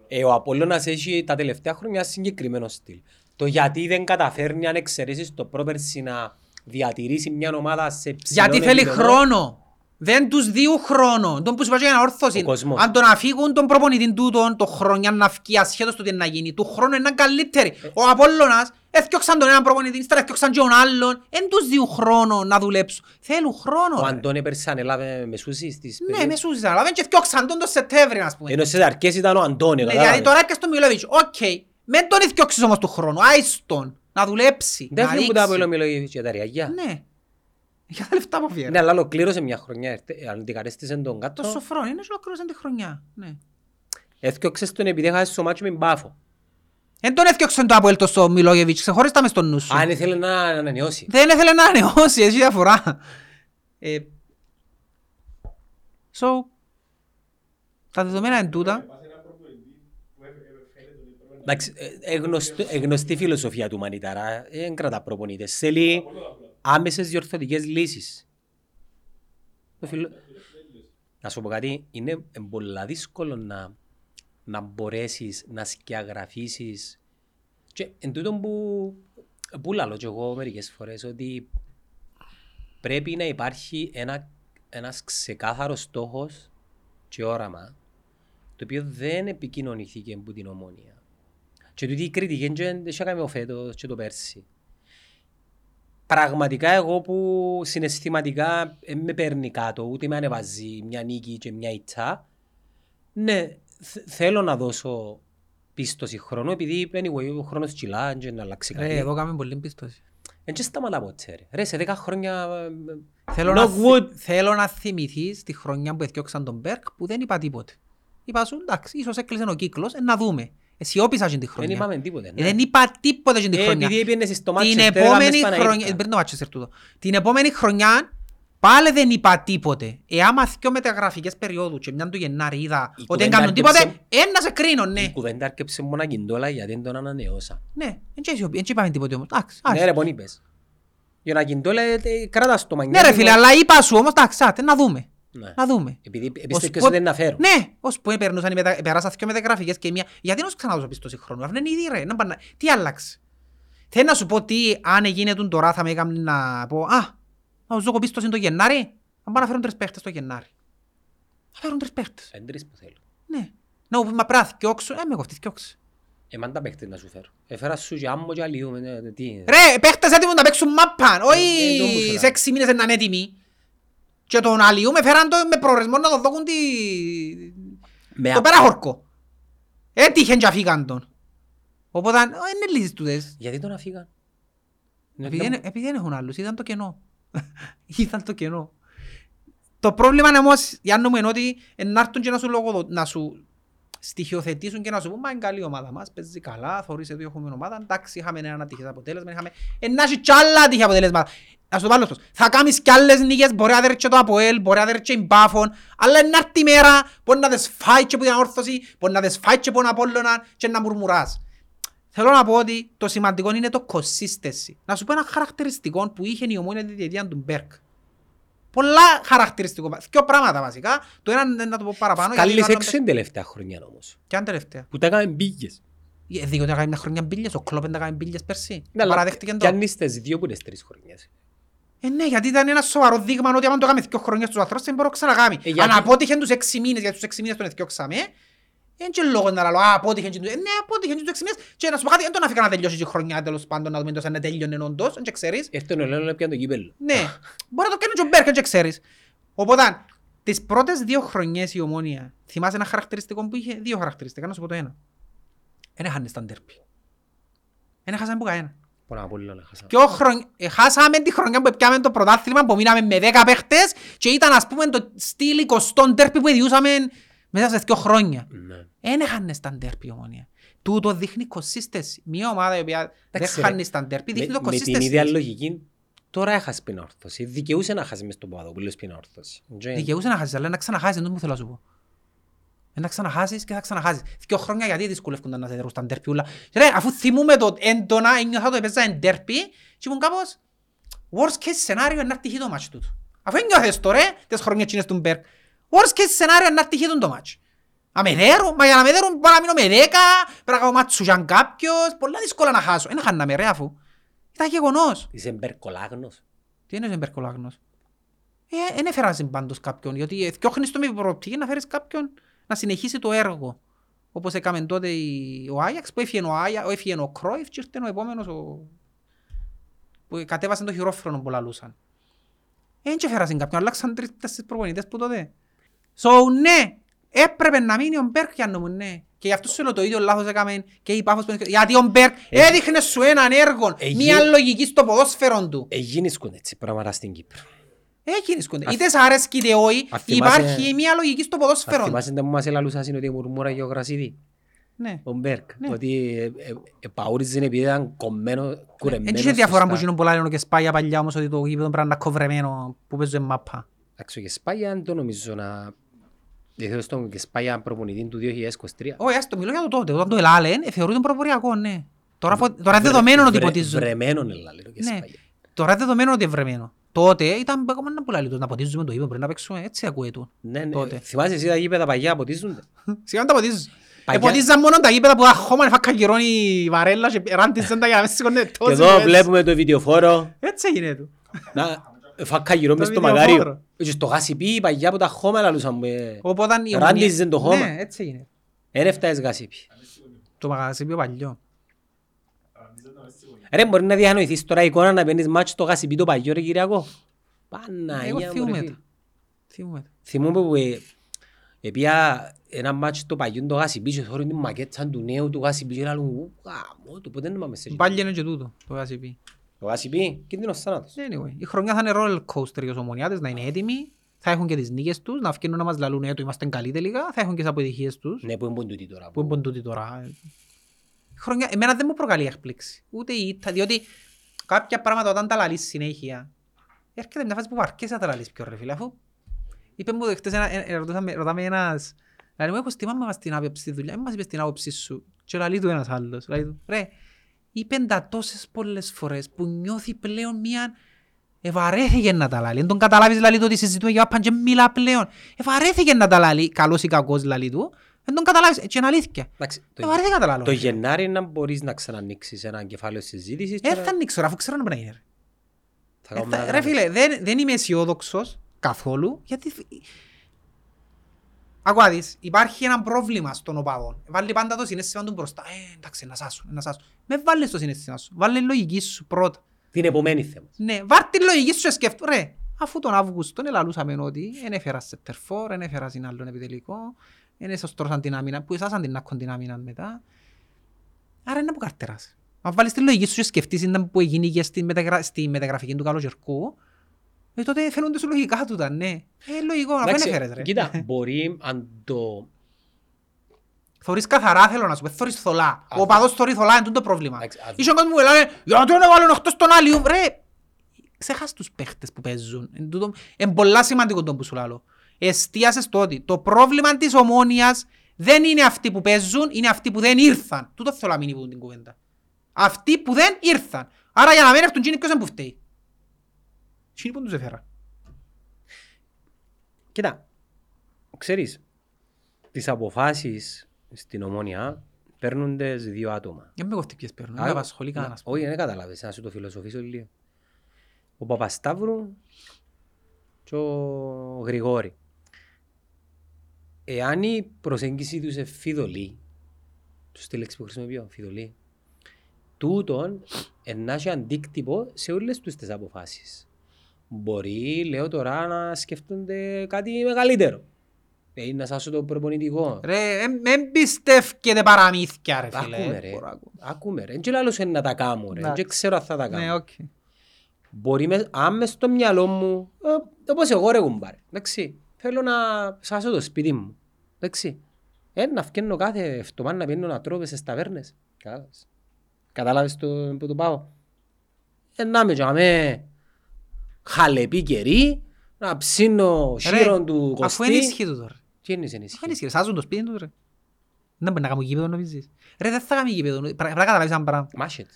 Ε, ο Απόλλωνας έχει τα τελευταία χρόνια συγκεκριμένο στυλ. Το γιατί δεν καταφέρνει αν εξαιρέσεις το πρόπερση να διατηρήσει μια ομάδα σε ψηλό Γιατί θέλει επίπεδο. χρόνο. Δεν τους δίνουν χρόνο. Τον που σου είπα και για ορθώση. Ο κόσμος. Αν τον αφήγουν τον προπονητή τούτον, το χρονιά να φκεί ασχέτως του τι να γίνει. Του χρόνου είναι καλύτερη. Ο Απόλλωνας έφτιαξαν τον έναν προπονητή, ύστερα έφτιαξαν και τον άλλον. Δεν τους δίνουν χρόνο να δουλέψουν. Θέλουν χρόνο. Ο ρε. Αντώνη πέρσι ανέλαβε μεσούσεις της Ναι, περίοδου. με σούζεις, αλλά δεν και έφτιαξαν τον το Σεπτέμβριο, ας πούμε. Ενώ στις αρχές ήταν ο Αντώνη, Ναι, κατάλαβες. Δηλαδή τώρα έρχεσαι στον Μιλόβιτς. Οκ. Μεν τον έφτιαξες όμως του χρόνου. Άιστον. Να δουλέψει. Δεν να φύγουν που τα ρίξει. Απόλλων Μιλόγεβιτς για τα ριαγιά. Ναι. Για τα λεφτά που φιέρε. Ναι, αλλά ολοκλήρωσε μια χρονιά, έρθε- αν την κατέστησε τον Το κάτω. σοφρόν είναι και ολοκλήρωσαν τη χρονιά. Ναι. Έφτιαξες τον επειδή έχασες το μάτσο με μπάφο. Δεν τον έφτιαξε το Αποέλ το στο Μιλόγεβιτς, ξεχώριστα μες στον νου σου. Αν ήθελε να ανανεώσει. Δεν ήθελε να ανανεώσει, έχει διαφορά. Ε, so, τα δεδομένα είναι τούτα. Εντάξει, ε, ε, γνωστό- ε, γνωστή φιλοσοφία του Μανιταρά, δεν κρατά προπονητές. Θέλει άμεσες διορθωτικές λύσεις. Το φιλο- Να σου πω κάτι, είναι πολύ δύσκολο να, να μπορέσεις να σκιαγραφίσεις και εν τούτον που, που λαλώ και εγώ μερικές φορές ότι πρέπει να υπάρχει ένα, ένας ξεκάθαρος στόχος και όραμα το οποίο δεν επικοινωνήθηκε από την ομόνια. Και τούτη η κριτική δεν είχε κάνει ο φέτος και το πέρσι. Πραγματικά εγώ που συναισθηματικά δεν με παίρνει κάτω, ούτε με ανεβάζει μια νίκη και μια ήττα, ναι, θ- θέλω να δώσω πίστοση χρόνου, επειδή anyway, ο χρόνος κυλά και να αλλάξει κάτι. Ρε, εδώ κάνουμε πολύ πίστοση. Εν και σταματά ποτέ ρε. Ρε σε δέκα χρόνια... ε, Θέλω, knock να, wood. θυ- θέλω να θυμηθείς τη χρονιά που έφτιαξαν τον Μπέρκ που δεν είπα τίποτε. Είπα σου, εντάξει, ίσως έκλεισε ο κύκλος, ε, να δούμε. Εσιώπησα την τη Δεν χρονιά. είπαμε τίποτε. Ε, ναι. Δεν είπα τίποτε την τη Ε, χρονιά. επειδή έπαιρνες στο Την Manchester, επόμενη έκαμες Παναγίρκα. χρονιά, ε, πριν το Manchester τούτο. Την επόμενη χρονιά πάλι δεν είπα τίποτε. Εάν δυο μεταγραφικές περιόδου και μια του Γενάρη είδα Η ότι δεν κουβέντα κάνουν τίποτε, άρκεψε- ένα σε κρίνω, Η ναι. κουβέντα άρκεψε μόνο κιντόλα γιατί δεν τον ανανεώσα. Ναι, δεν και αισιοπη- δεν και είπαμε τίποτε όμως. Εντάξει, Ναι άρχισε. ρε πον είπες. Για να κιντόλα ε, κράτας το Ναι μαγνιάτικο. ρε φίλε, αλλά είπα σου όμως, εντάξει, άτε, να δούμε. Ναι. Να δούμε. Επειδή Ως εμπιστεύκες που- ότι να φέρω. Ναι, ως που περνούσαν οι μετα... περάσαν δυο μεταγραφικές και μία... Γιατί να σου ξαναδώσω πιστώση χρόνου, αφού είναι ήδη ρε, να πάνε... τι άλλαξε; Θέλω να σου πω τι, αν έγινε τον τώρα θα με έκαμε να πω, α, να σου δώσω πιστώση το Γενάρη, να πάνε να φέρουν τρεις παίχτες το Γενάρη. Να φέρουν τρεις παίχτες. Έντρεις που θέλω. Ναι. Να μου πει, μα πρέπει να θκιώξω, ε, με κοφτείς θκιώξω. Εμάν τα παίχτες να σου φέρω. Έφερα σου και άμμο και αλλιού. ε, Τι είναι. Ρε, παίχτες έτοιμοι να παίξουν μάπαν, Ε, ε, το μου όχι φέραν. σε έξι μήνες να είναι έτοιμοι. Και τον Αλιού με φέραν το με προορισμό να το δώκουν τη... Με Το α- πέρα χορκό. Έτυχεν και αφήκαν τον. Οπότε, ε, είναι λύσεις τούτες. Γιατί τον αφήγαν. Ναι, Επειδή να- δεν- Επειδή δεν έχουν άλλους, ήταν το κενό. Ήταν το κενό. Το πρόβλημα είναι όμως, Γιάννο μου, είναι ότι ε, να έρθουν και να σου, λογοδο... να σου στοιχειοθετήσουν και να σου πούν «Μα είναι καλή η ομάδα μας, παίζει καλά, θωρείς ότι έχουμε ομάδα, εντάξει, είχαμε ένα ατυχές αποτέλεσμα, είχαμε... Ε, να έχει κι άλλα ατυχή αποτέλεσματα. Να σου το βάλω αυτός. Θα κάνεις κι άλλες νίκες, μπορεί να δέρει το Αποέλ, μπορεί να δέρει και η Μπάφων, αλλά να έρθει η μέρα, μπορεί να δες φάει και που την όρθωση, μπορεί να δες φάει και που την Απόλλωνα και να μουρμουράς. Θέλω να πω ότι το σημαντικό είναι το consistency. Να σου πω ένα χαρακτηριστικό που είχε η ομόνια της διετίας του Μπέρκ. Πολλά χαρακτηριστικό. Δυο πράγματα βασικά. Το ένα είναι να το πω παραπάνω. γιατί Καλής το άλλο- έξω είναι τελευταία χρονιά όμως. Και αν τελευταία; Που τα έκαμε μπήκες. Ε, Δίκιο ότι έκανε μια χρονιά μπίλιες. Ο Κλόπεν τα έκανε μπίλιες πέρσι. Ναι, αλλά Παραδέχτηκε κι το. αν είστε δύο που είναι τρεις χρονιές. Ε, ναι, γιατί ήταν ένα σοβαρό δείγμα ότι αν το κάνουμε δυο χρονιές στους ανθρώπους δεν μπορώ να ξανακάμει. Ε, γιατί- Αν απότυχε τους έξι μήνες, γιατί τους έξι μήνες τον εθιώξαμε, δεν και λόγο να λέω, α, απότυχε και τους... Ε, ναι, απότυχε και τους έξι μήνες. Και να σου πω κάτι, δεν τον αφήκα να τελειώσει η χρονιά τέλος πάντων, να δούμε τόσο αν τέλειωνε όντως, δεν και ξέρεις. Έρθει ο Νελένο να πιάνει το κύπελλο. Ναι, μπορεί να το κάνει και ο Μπέρκ, δεν και ξέρεις. Οπότε, τις πρώτες δύο χρονιές η Ομόνια, θυμάσαι ένα χαρακτηριστικό που είχε, δύο χαρακτηριστικά, να σου πω το ένα. Δεν έχανε στα ντέρπι. Δεν έχασαν που κανένα. Πολλά πολύ να χάσαμε. Και ο χρον... ε, χάσαμε τη χρονιά που πιάμε το πρωτάθλημα που μείναμε με 10 παίχτες και ήταν ας πούμε το στυλ 20 ντέρπι που διούσαμε μέσα σε δύο χρόνια. Ναι. Δεν έχανε στα ντέρπι η Ομόνια. Τούτο δείχνει consistency. Μια ομάδα η οποία δεν Εντάξει, ρε. χάνει στα ντέρπι δείχνει Με, το με την ίδια consistency. λογική, τώρα έχασε την όρθωση. Δικαιούσε να χάσει μες στον Παπαδοπούλος την όρθωση. Και- Δικαιούσε να χάσεις, αλλά να ξαναχάσεις, δεν μου θέλω να σου πω. Ε, Να ξαναχάσεις και θα ξαναχάσεις. Δυο χρόνια γιατί δυσκολεύκονταν να σε δερούν στα ντέρπι ούλα. Και Ρε, αφού θυμούμε το έντονα, ένιωθα το έπαιζα εν ντέρπι και ήμουν κάπως worst case scenario είναι να έρθει το μάτσο τούτο. Αφού ένιωθες το ρε, τις χρονιές εκείνες του Μπέρκ. Worst case scenario είναι να έρθει το μάτσο. Μα με δέρουν, μα για να με δέρουν μπορώ να μείνω με δέκα, πρέπει να κάνω μάτσο σαν κάποιος, πολλά δύσκολα να χάσω. Ένα χάναμε ρε αφού. Ήταν γεγονός. Είσαι μπερκολάγνος. Τι είναι ο Μπερκολάγνος. Ε, δεν έφερασαν πάντως κάποιον, γιατί ε, θκιόχνεις το με προοπτική να φέρεις κάποιον να συνεχίσει το έργο. Όπως έκαμε τότε η- ο Άγιαξ, που έφυγε ο, Άγια, έφυγε ο Κρόιφ και ήρθε ο επόμενος ο... που κατέβασαν το χειρόφρενο που λαλούσαν. Δεν και φέρασαν κάποιον, αλλάξαν τρεις τέσσερις προπονητές που τότε. So, ναι, έπρεπε να μείνει ο Μπέρκ για να μου, ναι. Και γι' αυτό σου λέω το ίδιο λάθος έκαμε και η Πάφος. που- Γιατί ο Μπέρκ Ε, έδειχνε σου έναν έργο, ε, μία γι- λογική στο ποδόσφαιρο του. Εγίνησκουν έτσι πράγματα στην Κύπρο. Έχει ρίσκονται. Ας- Είτε σ' αρέσκει είτε όχι, ας θυμάσαι- υπάρχει μια λογική στο Αν ποδόσφαιρο. θυμάσαι που μας ελαλούσαν ότι μουρμούρα και ο Γρασίδη. Ναι. Ο Μπέρκ. Ναι. Ότι ε, ε, ε, παούριζε επειδή ήταν κομμένο, κουρεμένος. Δεν είχε διαφορά που σωστά. γίνουν πολλά λένε και σπάγια παλιά όμως ότι το γήπεδο πρέπει να είναι κοβρεμένο που παίζουν μάπα. Εντάξει, και Σπάγια δεν το νομίζω να... Διαθέτω στον και Σπάγια προπονητή του 2023. Όχι, ας το μιλώ για το τότε. Όταν το ελάλεν, ε, θεωρούνται προποριακό, ναι. Τώρα, φο- τώρα είναι δεδομένο ότι Βρε- ποτίζουν. Βρεμένον ελάλε το και Ναι. Σπάγια. Τώρα είναι δεδομένο ότι είναι βρεμένο. Τότε ήταν ακόμα να πουλάει το να ποτίζουμε το ύπο, πρέπει να παίξουμε έτσι ακούει του. Ναι, ναι. Τότε. Θυμάσαι εσύ τα γήπεδα παγιά ποτίζονται. Σιγά τα ποτίζεις. Παλιά- Εποτίζαν μόνο τα γήπεδα που αχώμαν φάκα γυρώνει η βαρέλα και ράντιζαν τα για να μην σηκώνεται Και τόσο. εδώ έτσι. βλέπουμε το βιντεοφόρο. Έτσι έγινε του. Να, φάκα γύρω μες Το στο βιντεοφόρο. μαγάριο. Και στο γάσιπι παγιά που τα χώμα λαλούσαν μου. ε. Οπότε η Ράντιζε ομονία- το χώμα. Ναι, έτσι έγινε. Εν έφταες γάσιπι. Το μαγαζί πιο παλιό. Ρε μπορεί να διανοηθείς τώρα εικόνα να παίρνεις μάτσο στο γάσιπι το παγιό ρε Κυριακό; Εγώ Παναγία μου ρε θυμούμαι φίλε. τα. Θυμούμαι τα. Θυμούμαι που ε, επία ένα μάτσο το παγιό το γάσιπι και θωρούν την μακέτσα του νέου του γάσιπι και λαλούν «Ου, γάμο του, ποτέ δεν πάμε σε εκεί». Πάλι είναι και τούτο, το γάσι πει. Ο Γασιπί, κίνδυνος θάνατος. Anyway, η χρονιά θα είναι roller coaster για τους ομονιάτες, να είναι έτοιμοι. Θα έχουν και τις νίκες τους, να βγαίνουν να μας λαλούν «Ε, το είμαστε καλοί τελικά». Θα έχουν και τις αποτυχίες τους. Ναι, που είναι τούτοι τώρα. Πού είναι τούτοι τώρα. Η Χρονιά, εμένα δεν μου προκαλεί έκπληξη. Ούτε η ήττα, διότι κάποια πράγματα όταν τα λαλείς συνέχεια, έρχεται μια φάση που βαρκέσαι να τα λαλείς πιο ρε φίλε, αφού είπε μου χτες ένα, ε, ε, ρωτούσαμε- ρωτάμε ένας, λέει μου, έχω στη μάμα μας την άποψη στη δουλειά, μην μας είπες την άποψη σου. Και λαλεί του ένας άλλος, λέει του, ρε, είπεν τα τόσες πολλές φορές που νιώθει πλέον μια Ευαρέθηκε να τα λαλεί. Δεν τον καταλάβεις λαλεί του ότι συζητούμε για πάνε και μιλά πλέον. Ευαρέθηκε να τα λαλεί, καλός ή κακός λαλεί του. Δεν τον καταλάβεις, έτσι είναι αλήθεια. Εντάξει, το, Ευαρέθηκα τα λαλώ. το Γενάρη να μπορείς να ξανανοίξεις ένα κεφάλαιο συζήτησης και Ε, να- θα ανοίξω, ρε, αφού ξέρω να πρέπει να είναι. ρε. θα Ε, κάνουμε θα- ένα Ρε γράμμα. φίλε, δεν, δεν είμαι αισιόδοξος καθόλου, γιατί... Ακούω να δεις, υπάρχει ένα πρόβλημα στον οπαδό. Βάλει πάντα το συνέστημα του μπροστά. Ε, εντάξει, να σάσω, να σάσω. Με βάλεις το συνέστημα σου. Βάλε λογική σου πρώτα. Την επομένη θέμα. Ναι, βάρ' τη λογική σου και σκέφτου. Ρε, αφού τον Αύγουστο ελαλούσαμε ότι δεν έφερας σε τερφόρ, δεν έφερας στην άλλον επιτελικό, δεν εσωστρώσαν την άμυνα, που εσάσαν την άκον την άμυνα μετά. Άρα είναι που καρτεράς. Αν βάλεις τη λογική σου και σκεφτείς ήταν που έγινε και στη, μεταγρα... στη μεταγραφική του καλοκαιρικού, ε, τότε φαίνονται σου λογικά τούτα, ναι. Ε, λογικό, αφού δεν Εντάξει, έφερες ρε. Κοίτα, μπορεί αν το... Θωρείς καθαρά θέλω να σου πω, θωρείς θολά. Ο Α, παδός θωρεί θολά, είναι τούτο το πρόβλημα. Εντάξει, α, Είχε κόσμος που λένε γιατί δεν έβαλαν οχτώ στον Άλιου. Ρε, ξεχάς τους παίχτες που παίζουν. Είναι τούτο- Είναι πολλά σημαντικό το που σου λάλλω. Εστίασες στο ότι το πρόβλημα της ομόνιας δεν είναι αυτοί που παίζουν, είναι αυτοί που δεν ήρθαν. Τούτο θέλω να μείνει που την κουβέντα. Αυτοί που δεν ήρθαν. Άρα για να μην έρθουν, εκείνοι ποιος είναι που φταίει. Εκείνοι που τους έφερα. Κοίτα, ξέρεις, τις αποφάσεις στην ομόνια παίρνονται σε δύο άτομα. Δεν με κοφτεί ποιες παίρνουν. Δεν Α, με απασχολεί να- κανένας. Όχι, δεν κατάλαβες, να σου το φιλοσοφήσω λίγο. Ο Παπασταύρου και ο Γρηγόρη. Εάν η προσέγγιση τους είναι φειδωλή, σωστή λέξη που χρησιμοποιώ, φειδωλή, τούτον να έχει αντίκτυπο σε όλες τους τις αποφάσεις. Μπορεί, λέω τώρα, να σκέφτονται κάτι μεγαλύτερο. Ε, να σάσω το προπονητικό. Ρε, δεν πιστεύκεται παραμύθια ρε φίλε. Ακούμε ρε, Μπορώ να ακούω. ακούμε ρε. Δεν λαλώ ότι είναι να τα κάνω ρε, Εντάξει. δεν ξέρω αν θα τα κάνω. Ναι, οκ. Μπορεί με, αν μες στο μυαλό μου, ε, όπως εγώ ρε κουμπάρε, εντάξει, θέλω να σάσω το σπίτι μου, εντάξει. Ε, να φκένω κάθε εβδομάδα να πιένω να τρώω μες στις ταβέρνες. Κατάλαβες. Κατάλαβες το, που το πάω. Ε, να με τζαμέ χαλεπή καιρή, να ψήνω Ρε, σύρον του Αφού κοστί. είναι ισχύ του τώρα. Τι είναι Αφού ενισχύ. είναι ισχύ. Σάζουν το σπίτι του ρε. Δεν μπορεί να κάνουν γήπεδο νομίζεις. Ρε δεν θα κάνουν γήπεδο. Πρέπει να καταλάβεις ένα πράγμα. Μάσχετ.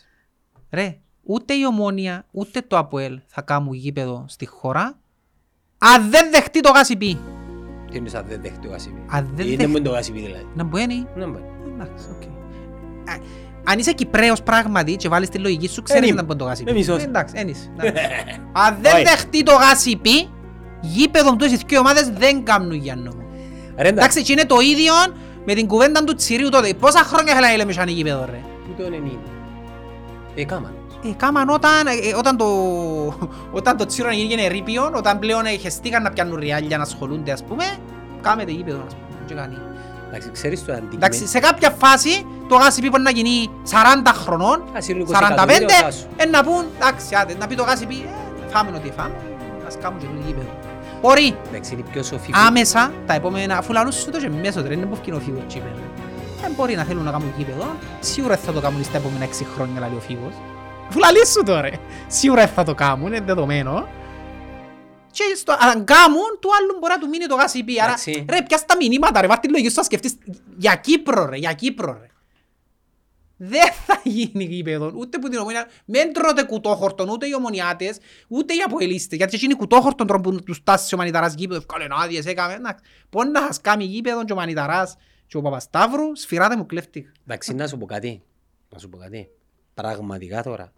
Ρε, ούτε η Ομόνια, ούτε το ΑΠΟΕΛ θα κάνουν γήπεδο στη χώρα αν δεν δεχτεί το γάσιπι. Τι είναι σαν δεν δέχεται ο Γασιπί. Αν δεν Είναι δεχτεί. μόνο το Γασιπί δηλαδή. Να μπορεί. Να μπορεί. Εντάξει, οκ. Α, Αν είσαι Κυπρέος πράγματι και βάλεις τη λογική σου, ξέρεις είμαι. να μπορεί το γάσιπι. Είμαι μισός. Εντάξει, εν είσαι. Εντάξει. Αν δεν Όχι. δεχτεί το γάσιπι, γήπεδο του οι δύο ομάδες δεν κάνουν για νόμο. Ρε εντάξει, Εντάξει, και είναι το ίδιο με την κουβέντα του Τσιρίου τότε. Πόσα χρόνια θέλει να λέμε σαν γήπεδο ρε; που το 90. Ε, κάμαν. Ε, κάμαν όταν, ε, όταν το, όταν το Τσίρο έγινε ρήπιον, όταν πλέον χεστήκαν να πιάνουν ριάλια να ασχολούνται ας πούμε, κάμετε γήπεδο ας πούμε. Και κάνει. Εντάξει, ξέρεις το αντικείμενο. Εντάξει, σε κάποια φάση το γάσιπι μπορεί να γίνει 40 χρονών, Ας είναι 20 45, εκατομμύρια, φάσου. ε, να πούν, εντάξει, άντε, να πει το γάσιπι, ε, φάμε ό,τι φάμε, ας κάνουμε και το γήπεδο. Μπορεί Εντάξει, είναι πιο σοφικό. άμεσα τα επόμενα, αφού λαλούς σου το και μέσω τώρα, είναι που φκίνει ο φίβος τσίπερ. Δεν μπορεί να θέλουν να κάνουν γήπεδο, σίγουρα θα το κάνουν στα επόμενα 6 χρόνια, λέει ο φίβος. Αφού λαλείς σου τώρα, σίγουρα θα το κάνουν, είναι δεδομένο. Και στο, αν κάνουν, του άλλου μπορεί να του μείνει το γάσι πει. Άρα, Εντάξει. ρε, πιάσ' τα μηνύματα, ρε, βάρ' τη λογική σου να σκεφτείς για Κύπρο, ρε, για Κύπρο, ρε. Δεν θα γίνει γήπεδο, ούτε που την ομονία. Μην τρώτε κουτόχορτον, ούτε οι ομονιάτες, ούτε οι αποελίστες. Γιατί εκείνοι κουτόχορτον τρώνε που τους τάσει ο Μανιταράς γήπεδο, ευκάλεν άδειες, έκαμε. εντάξει. Πώς να σας κάνει γήπεδο και ο Μανιταράς και ο Παπασταύρου, σφυράτε μου κλέφτη. Εντάξει, να σου πω κάτι. Να σου πω κάτι. Πραγματικά τώρα.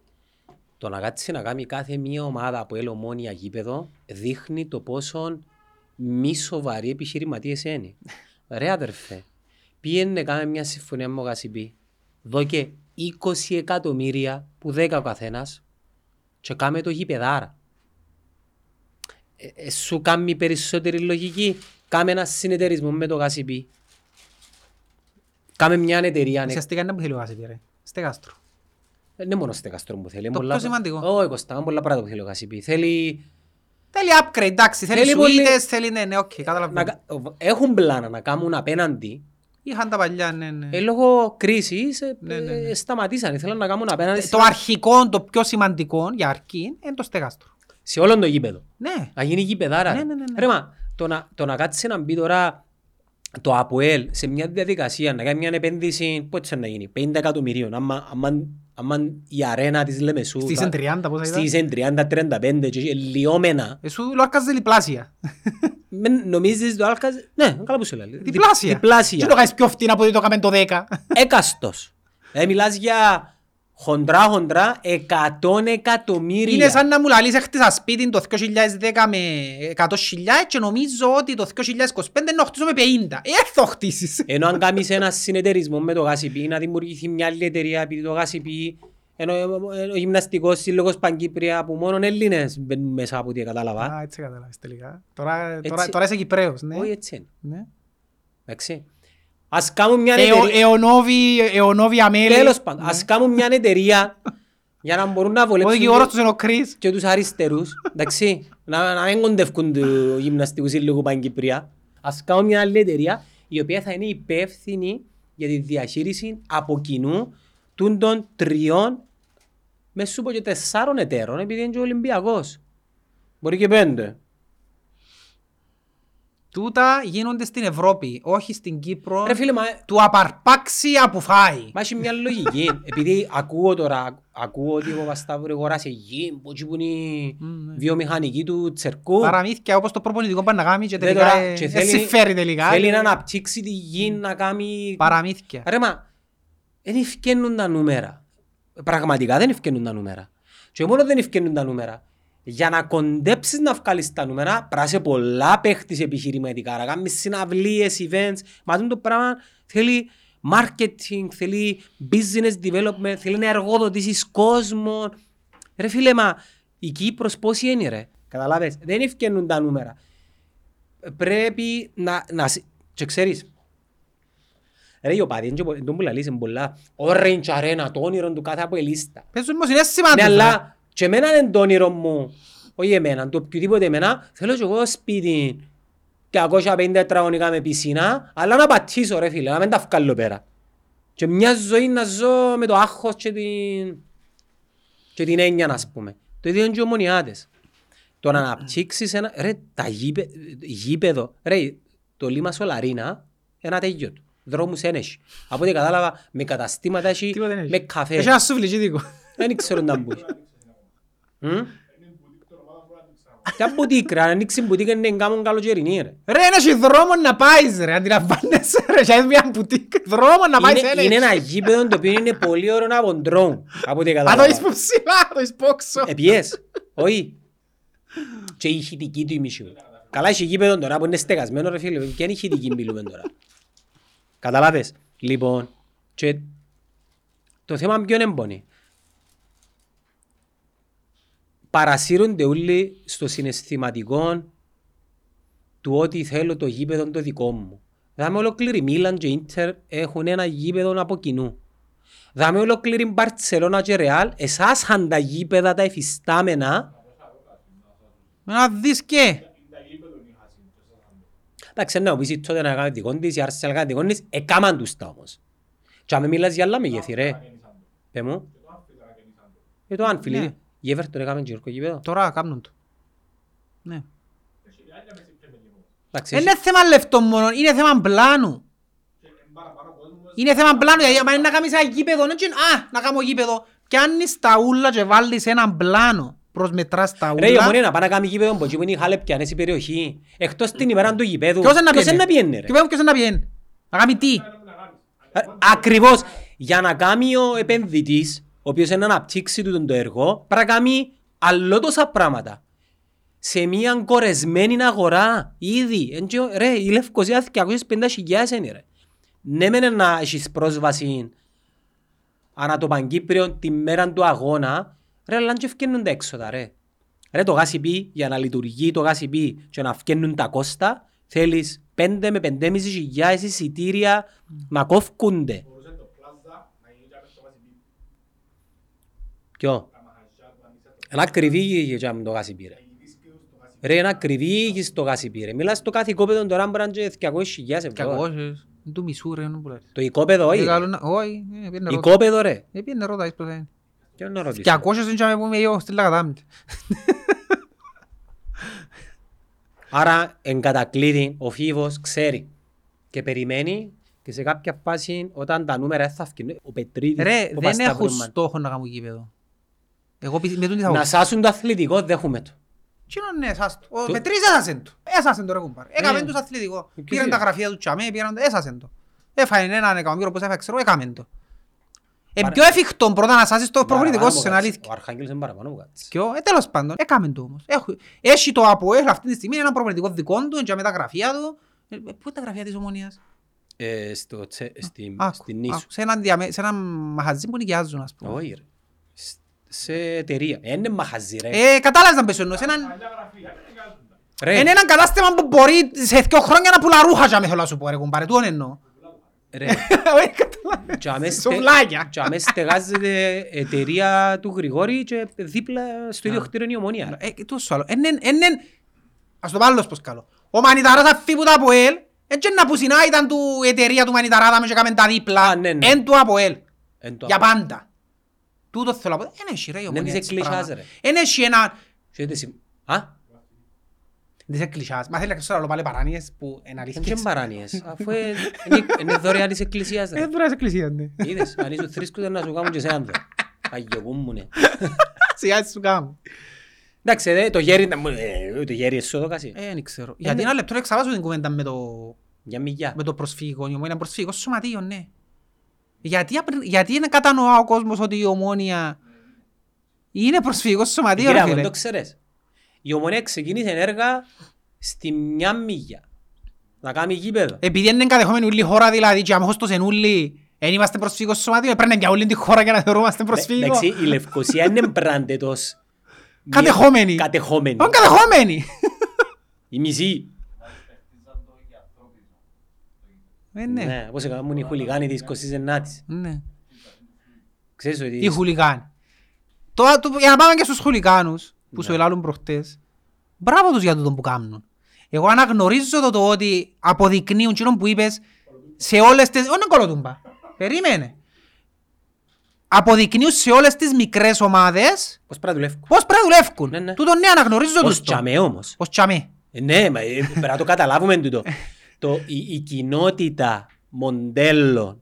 Το να κάτσει να κάνει κάθε μία ομάδα από ελομόνια γήπεδο δείχνει το πόσο μη σοβαροί επιχειρηματίες είναι. Ρε αδερφέ, πήγαινε κάνε μια συμφωνία με ο Γασιμπή. Δώκε 20 εκατομμύρια που 10 ο καθένας και κάμε το γήπεδάρα. Ε, ε, σου κάνει περισσότερη λογική. Κάμε ένα συνεταιρισμό με το Γασιμπή. Κάμε μια εταιρεία. ναι. Ουσιαστικά είναι που θέλει ο Γάσιπη, ρε. Στεγάστρο. Δεν είναι μόνο στεγαστρό που θέλει. είναι Το πολλά- πιο σημαντικό. Όχι, Κώστα, είναι πολλά πράγματα που θέλει ο Γασιπί. Θέλει Θέλει upgrade, εντάξει, θέλει Θέλει πολύ- σουίτες, θέλει ναι, ναι, οκ, να... καταλαβαίνω. κα- έχουν πλάνα να κάνουν απέναντι. Είχαν τα παλιά, ναι, ναι. Ε, λόγω κρίσης ε, Ναι, ναι, ναι. ε, σταματήσαν. Ήθελαν να κάνουν απέναντι Το σε- αρχικό, το πιο σημαντικό για αρκή είναι το στεγάστρο. σε όλο το γήπεδο. Ναι. Να γίνει γήπεδάρα. Ναι, ρε. ναι, ναι, ναι. Ρε μα, το να, το να κάτσεις να μπει τώρα το ΑΠΟΕΛ σε μια διαδικασία να κάνει μια επένδυση, πότε να γίνει, 50 εκατομμυρίων. Άμα, άμα, άμα η αρένα της Λεμεσού Στις θα- εν 30 πόσα ήταν. στις εν 30-35 και λιώμενα, Εσύ λόρκαζε διπλάσια. μεν νομίζεις το Άλκας, ναι, καλά που σου λέει. Διπλάσια. Διπλάσια. Και το κάνεις πιο φτηνά από ότι το έκαμε το 10. Έκαστος. Ε, μιλάς για χοντρά χοντρά 100 εκατομμύρια. Είναι σαν να μου λαλείς έχτισα σπίτι το 2010 με 100.000 και νομίζω ότι το 2025 να χτίσω με 50. Ε, θα χτίσεις. Ενώ αν κάνεις ένα συνεταιρισμό με το ΓΑΣΙΠΗ, να δημιουργηθεί μια άλλη εταιρεία επειδή το ΓΑΣΙΠΗ, ενώ ε, ο γυμναστικός σύλλογος Παγκύπρια που μόνο Έλληνες μπαίνουν μέσα από ό,τι κατάλαβα. Α, έτσι κατάλαβες τελικά. Τώρα, Έτσι. τώρα, τώρα είσαι Κυπρέος, ναι. Όχι έτσι είναι. Ναι. Εντάξει. Ας κάνουν μια Εω- εταιρεία. Εωνόβι, εωνόβι αμέλη. Τέλος πάντων, ας κάνουν μια εταιρεία για να μπορούν να Ο βολέψουν δικηγόρος και- τους είναι ο Κρίς. και τους αριστερούς. Εντάξει. Να, να μην κοντεύκουν του γυμναστικούς σύλλογου Παγκύπρια. Ας κάνουν μια άλλη εταιρεία η οποία θα είναι υπεύθυνη για τη διαχείριση από κοινού τούν των τριών μες σου πω και τεσσάρων εταίρων επειδή είναι και ο Ολυμπιακός. Μπορεί και πέντε. Τούτα γίνονται στην Ευρώπη, όχι στην Κύπρο. Ρε φίλε, μα, Του απαρπάξια που φάει. μα έχει μια λογική. επειδή ακούω τώρα, ακούω ότι ο Πασταύρου αγοράσει γη, που έτσι που είναι η βιομηχανική του τσερκού. Παραμύθια όπως το προπονητικό Παναγάμι και Δε τελικά τώρα, ε, και ε, θέλει- συμφέρει τελικά. Θέλει ε, να αναπτύξει τη γη, να κάνει... Παραμύθια. Ρε μα, δεν ευκαινούν τα νούμερα. Πραγματικά δεν ευκαινούν τα νούμερα. Και μόνο δεν ευκαινούν τα νούμερα. Για να κοντέψεις να βγάλεις τα νούμερα, πρέπει να είσαι πολλά παίχτης επιχειρηματικά, να κάνεις συναυλίες, events. Μα αυτό το πράγμα θέλει marketing, θέλει business development, θέλει να εργοδοτήσεις κόσμο. Ρε φίλε, μα η Κύπρος πόση είναι ρε; Καταλάβες, δεν ευκαινούν τα νούμερα. Πρέπει να... να συ- και ξέρεις, Ρε οι οπαδοί, δεν τον που λαλείς, είναι πολλά orange arena, το όνειρο του κάθε αποελίστα. Παίζουν όμως είναι σημαντικό. Ναι, αλλά και εμένα είναι το όνειρο μου, όχι εμένα, το οποιοδήποτε εμένα, θέλω και εγώ σπίτι 250 τετραγωνικά με πισίνα, αλλά να πατήσω ρε φίλε, να μην τα βγάλω πέρα. Και μια ζωή να ζω με το άγχος και την, και την έννοια, ας πούμε. Το ίδιο είναι και οι ομονιάτες. Το να αναπτύξεις ένα, ρε, τα γήπε, γήπεδο, ρε, το Λίμα Σολαρίνα, ένα τέτοιο του. Δρόμους δεν έχει. Από ό,τι κατάλαβα, με καταστήματα έχει, Τίποτα δεν έχει. με καφέ. Έχει ένα σουβλιτζίδικο. Δεν ξέρω να μπούει. Ποια μπουτίκ ρε, αν ανοίξει μπουτίκ είναι κάμουν καλοκαιρινή ρε. Ρε, είναι έχει δρόμο να πάεις ρε, αντιλαμβάνεσαι ρε, έχει μια μπουτίκ, δρόμο να πάεις Είναι, έλεγες. είναι ένα γήπεδο το οποίο είναι πολύ ωραίο από ντρόουν. Από ό,τι Α, το κατάλαβα. είσαι που ψηλά, το είσαι πόξο. Επιές, όχι. Και η ηχητική του η μισή. Καλά έχει γήπεδο τώρα που είναι στεγασμένο ρε φίλε. Ποια είναι η ηχητική μιλούμε τώρα. Καταλάβες. Λοιπόν, και το θέμα ποιο είναι Παρασύρονται όλοι στο συναισθηματικό του ότι θέλω το γήπεδο το δικό μου. Δάμε ολόκληρη Μίλαν και Ίντερ έχουν ένα γήπεδο από κοινού. Δάμε ολόκληρη Μπαρτσελώνα και Ρεάλ εσάσαν τα γήπεδα τα εφιστάμενα. Να δεις και. Εντάξει, ναι, ο πεις τότε να κάνει δικό της, η Arsenal να κάνει δικό της, έκαμαν τους τα όμως. Και αν με μιλάς για άλλα μεγέθη ρε. Πε μου. Ε, το Anfield, Ναι. ναι. Η Everton έκαμε γύρω γήπεδο. Τώρα κάνουν το. Ναι. Εντάξει, Είναι θέμα λεφτών μόνο, είναι θέμα πλάνου. Είναι θέμα πλάνου, γιατί άμα είναι να κάνεις ένα γήπεδο, δεν είναι α, να κάνω γήπεδο. Πιάνεις τα ούλα και βάλεις έναν πλάνο. Προσμετράς τα Ρε, η ούλα. ομονία να πάει να κάνει γήπεδο που εκεί που είναι η χάλεπκιανές η περιοχή. Εκτός την ημέρα του γήπεδου. Ποιος είναι να Ποιος πιένει. είναι να πιένει ρε; Και ποιος είναι να πιένει. Να κάνει τι; Ε, Ακριβώς. Για να κάνει ο επενδυτής, ο οποίος είναι να αναπτύξει τούτο το έργο, πρέπει να κάνει άλλο τόσα πράγματα. Σε μια κορεσμένη αγορά, ήδη. Εν και- Ρε, η Λευκοσία 250.000 είναι ρε. Ναι μεν να έχεις πρόσβαση ανά το Παγκύπριο τη μέρα του αγώνα, ρε, αλλά και ευκαινούν τα έξοδα, ρε. Ρε, το γάσιπι, για να λειτουργεί το γάσιπι και να ευκαινούν τα κόστα, θέλεις 5 με 5,5 χιλιάδες εισιτήρια να κόφκονται. Ποιο; Ένα ακριβή για να το γάσι πήρε. Ρε, ένα ακριβή και στο γάσι πήρε. Μιλάς στο κάθε οικόπεδο τώρα μπορεί να είναι και 200.000 ευρώ. Κακός, είναι του μισού ρε, είναι που λες. Το οικόπεδο όχι. Ε, ρε. καλό να- Όχι, ε, πήγαινε ρώτα. Οικόπεδο ρε. Ε, πήγαινε ρώτα, εις πως είναι. Ποιο να ρωτήσω. Και ακόσες δεν τσάμε που είμαι εγώ στη Λαγαδάμτη. Άρα, εν κατακλείδη, ο Φίβος ξέρει και περιμένει και σε κάποια φάση όταν τα νούμερα θα φκαινούν, ο Πετρίδης, Ρε, ο δεν έχουν Πασταυρούμαν. στόχο να κάνουν γήπεδο. Εγώ πι- με τούτη θα Να πω. σάσουν το αθλητικό, δέχουμε το. Τι είναι, ναι, εσάς το. Ο Το- Πετρής έσασεν το. Έσασεν το ρε κουμπάρε. Έκαμε Ε. τους αθλητικό. ποιος Πήραν είναι; τα γραφεία του τσαμέ, πήραν το, έσασεν το. Έφαγε έναν εκατομμύριο πώς έφαγε, ξέρω, έκαμε το. Ε, Παρα- πιο εφικτό πρώτα να σάσεις το προπονητικό Παραπάνω σε μου ένα κάτσε. αλήθεια. Ο Αρχάγγελος είναι παραπάνω μου κάτσε. Και ο- ε, τέλος πάντων, έκαμε το όμως. Έχω- Έχει το ΑΠΟΕΛ αυτή τη στιγμή ένα προπονητικό δικό του, και με τα γραφεία του. Ε, ε, Πού είναι τα γραφεία της Ομονίας; Ε, στο τσε- στη- Άκου, Στην νήσου. άκου, Σε έναν διαμε- σε ένα μαχαζί που νοικιάζουν, ας πούμε. Όχι ρε. Σ- Σε εταιρεία. Ε, Είναι μαχαζί ρε. Ε, κατάλαβες να πες εννοώ, σε έναν... Ρε, Είναι ένα κατάστημα που μπορεί σε δύο χρόνια να πουλά ρούχα για με θέλω να σου πω ρε κουμπάρε, τούτον εννοώ. ρε. Όχι, καταλάβες. Τζαμέ στε- Σουβλάκια. τζαμέ στεγάζεται εταιρεία του Γρηγόρη και δίπλα στο ίδιο κτίριο είναι η ομονία. ρε. Ε, τόσο άλλο. Εν- εν- εν- εν- Ας το πάλι πως καλό. Ο Μανιταράς αφή που τα ΑΠΟΕΛ, έτσι να που συνά ήταν του η εταιρεία του Μανιταρά, με και έκαμε τα δίπλα, Α, ναι, ναι. εν του ΑΠΟΕΛ, Εν το για άλλο. πάντα. Τούτο θέλω να πω. Εν έχει ρε η Ναι, ομονία της έτσι εκκλησιάς, πράγμα. ρε. Εν έχει ένα... Και δεν συμ- Α, Δεν σε εκκλησιάς. Μα θέλει να ξέρω άλλο πάλι παράνοιες που είναι δεν αλήθειες. είναι παράνοιες. Αφού ε, είναι- είναι δωρεάν της εκκλησίας. ρε. Ε, δωρεάς εκκλησίας, ναι. Είδες, αν ήσουν θρήσκος να σου κάνουν και εσένα. Αγιογούμμουνε. Σιγά έτσι σου κάνω. Εντάξει, δε, το γέρι, να μου- ε, το γέρι εσώ το κασί. Ε, δεν ξέρω. Γιατί ένα λεπτό να εξαβάσω την κουβέντα με το... Για μηγιά. με το προσφυγικό, η ομόνια είναι προσφυγικό σωματείο, ναι. Γιατί, απ- γιατί είναι κατανοά ο κόσμος ότι η ομόνια είναι προσφυγικό σωματείο, Κύριε, ρε μου, φίλε. το ξέρεις. Η ομονία ξεκίνησε έργα στη μια μηγιά. Να κάνει γήπεδο. Επειδή είναι κατεχόμενη όλη η χώρα, δηλαδή, και αμέσως το σενούλι, δεν είμαστε προσφυγικό σωματείο, πρέπει να είναι για όλη τη χώρα για να θεωρούμαστε προσφυγικό. Εντάξει, η Λευκοσία είναι μπράντετος. μια- Κατεχόμενη. Κατεχόμενη. Όχι κατεχόμενη. Η μισή. Ε, ναι. Ναι, πώς έκαναν οι χουλιγάνοι της 29ης. Ναι. Ξέρεις ότι... Οι χουλικάνοι. Τώρα, το- για να πάμε και στους χουλικάνους, που Ναι. σου ελάλουν προχτές, μπράβο τους για τούτο που κάνουν. Εγώ αναγνωρίζω το, το ότι αποδεικνύουν εκείνο που είπες σε όλες τις... Όχι κολοτούμπα. Περίμενε. Αποδεικνύουν σε όλες τις μικρές ομάδες Πώς πρέπει να δουλεύουν. πώς πρέπει να δουλεύουν. Ναι, ναι. Τούτο ναι αναγνωρίζω Πώς τους το. τσαμέ όμως. Πώς τσαμέ. Ε, Ναι, μα, ε, πρέπει να το καταλάβουμε τούτο. το, η, η κοινότητα μοντέλων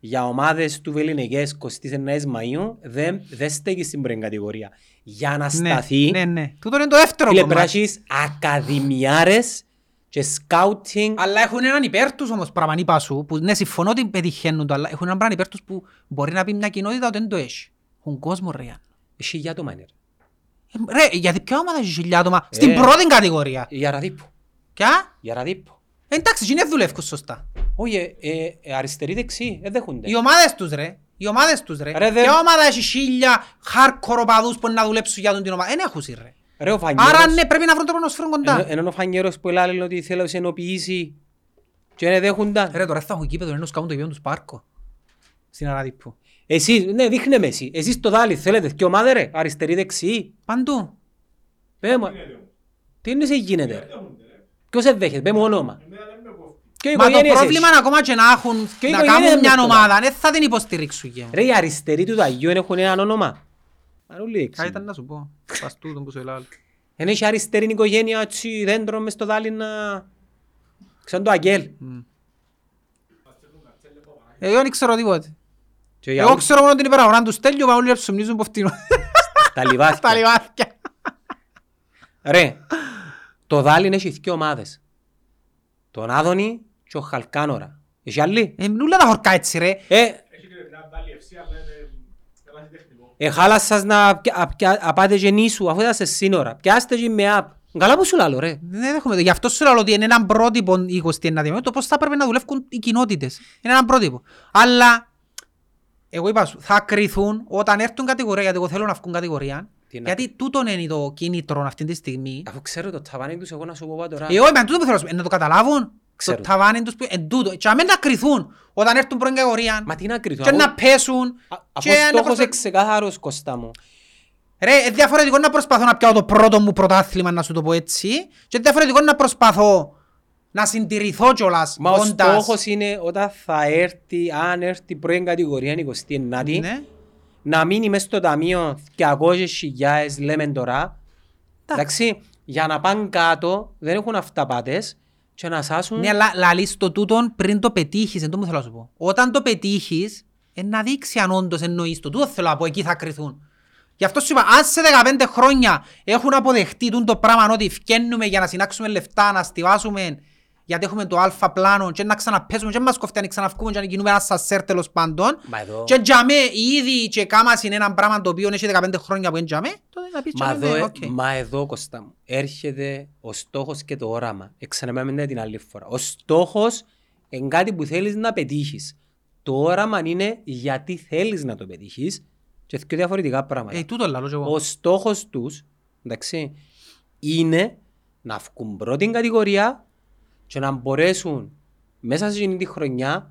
για ομάδες του Βεληνικές 29 Μαΐου δεν, δεν στέκει στην πρώτη κατηγορία. Για να Ναι, σταθεί, ναι, ναι. Τούτο είναι το δεύτερο φίλε, κομμάτι. πράξεις ακαδημιάρες και σκάουτινγκ. Αλλά έχουν έναν υπέρ τους όμως πράγμα είπα σου, που ναι συμφωνώ ότι πετυχαίνουν το, αλλά έχουν έναν πράγμα υπέρ τους που μπορεί να πει μια κοινότητα ότι δεν το έχει. Έχουν κόσμο ρε. Γιάννη. Έχει για το μάνερ. Ε, Ρε, γιατί ποια ομάδα έχει χιλιά άτομα στην Ε. πρώτη κατηγορία. Η Αραδίππο. Ποια; Η Αραδίππο. Ε, Εντάξει, εκεί είναι δουλεύκουν σωστά. Όχι, ε, ε, ε, αριστεροί δεξί, δεν δέχονται. Οι ομάδες τους ρε. Οι ομάδες τους ρε. Ρε, δεν- Ποια ομάδα έχει χίλια hardcore οπαδούς που να δουλέψουν για τον την ομάδα; Δεν έχουν ρε. Ρε, ο Φανιέρος, Άρα ναι, πρέπει να βρουν τρόπο να σφρούν κοντά. ενώ- ενώ ο Φανιέρος που έλεγε ότι θέλει να σε ενοποιήσει και δεν δέχονταν. Ρε, τώρα θα έχουν κήπεδο να σκάβουν το γιο τους πάρκο. Στην Αραδίππου. Εσείς, ναι, δείχνε με εσύ. Εσείς το δάλι, θέλετε και ομάδα ρε, αριστερή δεξί. Παντού. Πέ μου, τι είναι σε γίνεται ρε. Ποιος σε δέχεται, πέ μου όνομα. Και οι Μα το οικογένειες πρόβλημα έχεις. είναι ακόμα και να έχουν, Και οι να οικογένειες κάνουν μια με το ομάδα, δεν θα την υποστηρίξουν για. Ρε, οι αριστεροί του Ταγιού έχουν έναν όνομα. Μα όλοι δεξί. Α, ήταν να σου πω. Πας τούτον που σου ελάλω. Εν έχει αριστερή οικογένεια έτσι δέντρο μες στο δάλι να... Σαν το Αγγέλ. Εγώ δεν ξέρω τίποτε. Και για Εγώ όλους ξέρω μόνο την υπεραγορά τους Στέλιου, μα όλοι ψωμνίζουν από φτηνό. Τα Στα λιβάθια. λιβάθια. Ρε, το δάλι έχει δύο ομάδες. Τον Άδωνη και ο Χαλκάνορα. Έχει άλλη; Ε, νουλά τα χορκά έτσι ρε. Ε, εχάλασας να πια- α- πια- α πάτε και νήσου, αφού είσαστε σύνορα. Πιάστε και με απ. Καλά που σου λάλλω ρε. Δεν έχουμε το. Γι' αυτό σου λέω ότι είναι ένα πρότυπο η 29η το πώς θα πρέπει να δουλεύουν οι κοινότητες. Είναι ένα πρότυπο. Αλλά, εγώ είπα σου, θα κρυθούν όταν έρθουν κατηγορία, γιατί εγώ θέλω να βγουν κατηγορία. Τι να- Γιατί τούτον είναι το κίνητρο αυτή τη στιγμή. Αφού ξέρω το ταβάνι τους, εγώ να σου πω πάω τώρα. Εγώ είπα, τούτο που θέλω να σου πω, ε, να το καταλάβουν. Ξέρουν. ταβάνι τους που εν τούτο. Και αμέν να κρυθούν όταν έρθουν πρώην κατηγορία Μα τι να κρυθούν. και αφού- να πέσουν. α- Αφού και ο να στόχος προσ- είναι ξεκάθαρος, Κώστα μου. Ρε, είναι διαφορετικό να προσπαθώ να πιάω το πρώτο μου πρωτάθλημα, να σου το πω έτσι, και είναι διαφορετικό να προσπαθώ να συντηρηθώ κιόλας Μα ο όντας. στόχος είναι όταν θα έρθει, αν έρθει η πρώην κατηγορία 29η, Ναι. να μείνει μες στο ταμείο 200.000 λέμε τώρα, εντάξει, για να πάνε κάτω, δεν έχουν αυταπάτες και να σάσουν Ναι, αλλά λαλείς το τούτον πριν το πετύχεις, εν τω μου θέλω να σου πω. Όταν το πετύχεις, ε, να δείξει αν όντως εννοείς το. Τούτο θέλω να πω, εκεί θα κρυθούν. Γι' αυτό σου είπα, αν σε 15 χρόνια έχουν αποδεχτεί τούτο το πράγμα ότι φκαίνουμε για να συνάξουμε λεφτά, να στιβάσουμε γιατί έχουμε το αλφα πλάνο και να ξαναπέσουμε και μας κοφτεί αν ξαναυκούμε και να κινούμε ένα σασέρ τέλος πάντων Μα εδώ- και τζαμέ ήδη και κάμας είναι ένα πράγμα το οποίο έχει 15 χρόνια που είναι τζαμέ τότε να πεις Μα τζαμέ, εδώ, ναι, ε, οκ. μα εδώ Κώστα μου, έρχεται ο στόχος και το όραμα. Εξανεμάμε την άλλη φορά. Ο στόχος είναι κάτι που θέλεις να πετύχεις. Το όραμα είναι γιατί θέλεις να το πετύχεις και δύο διαφορετικά πράγματα. Ε, τούτο λαλώ και εγώ. Ο στόχος τους, εντάξει, είναι να βγουν πρώτη κατηγορία και να μπορέσουν μέσα σε εκείνη τη χρονιά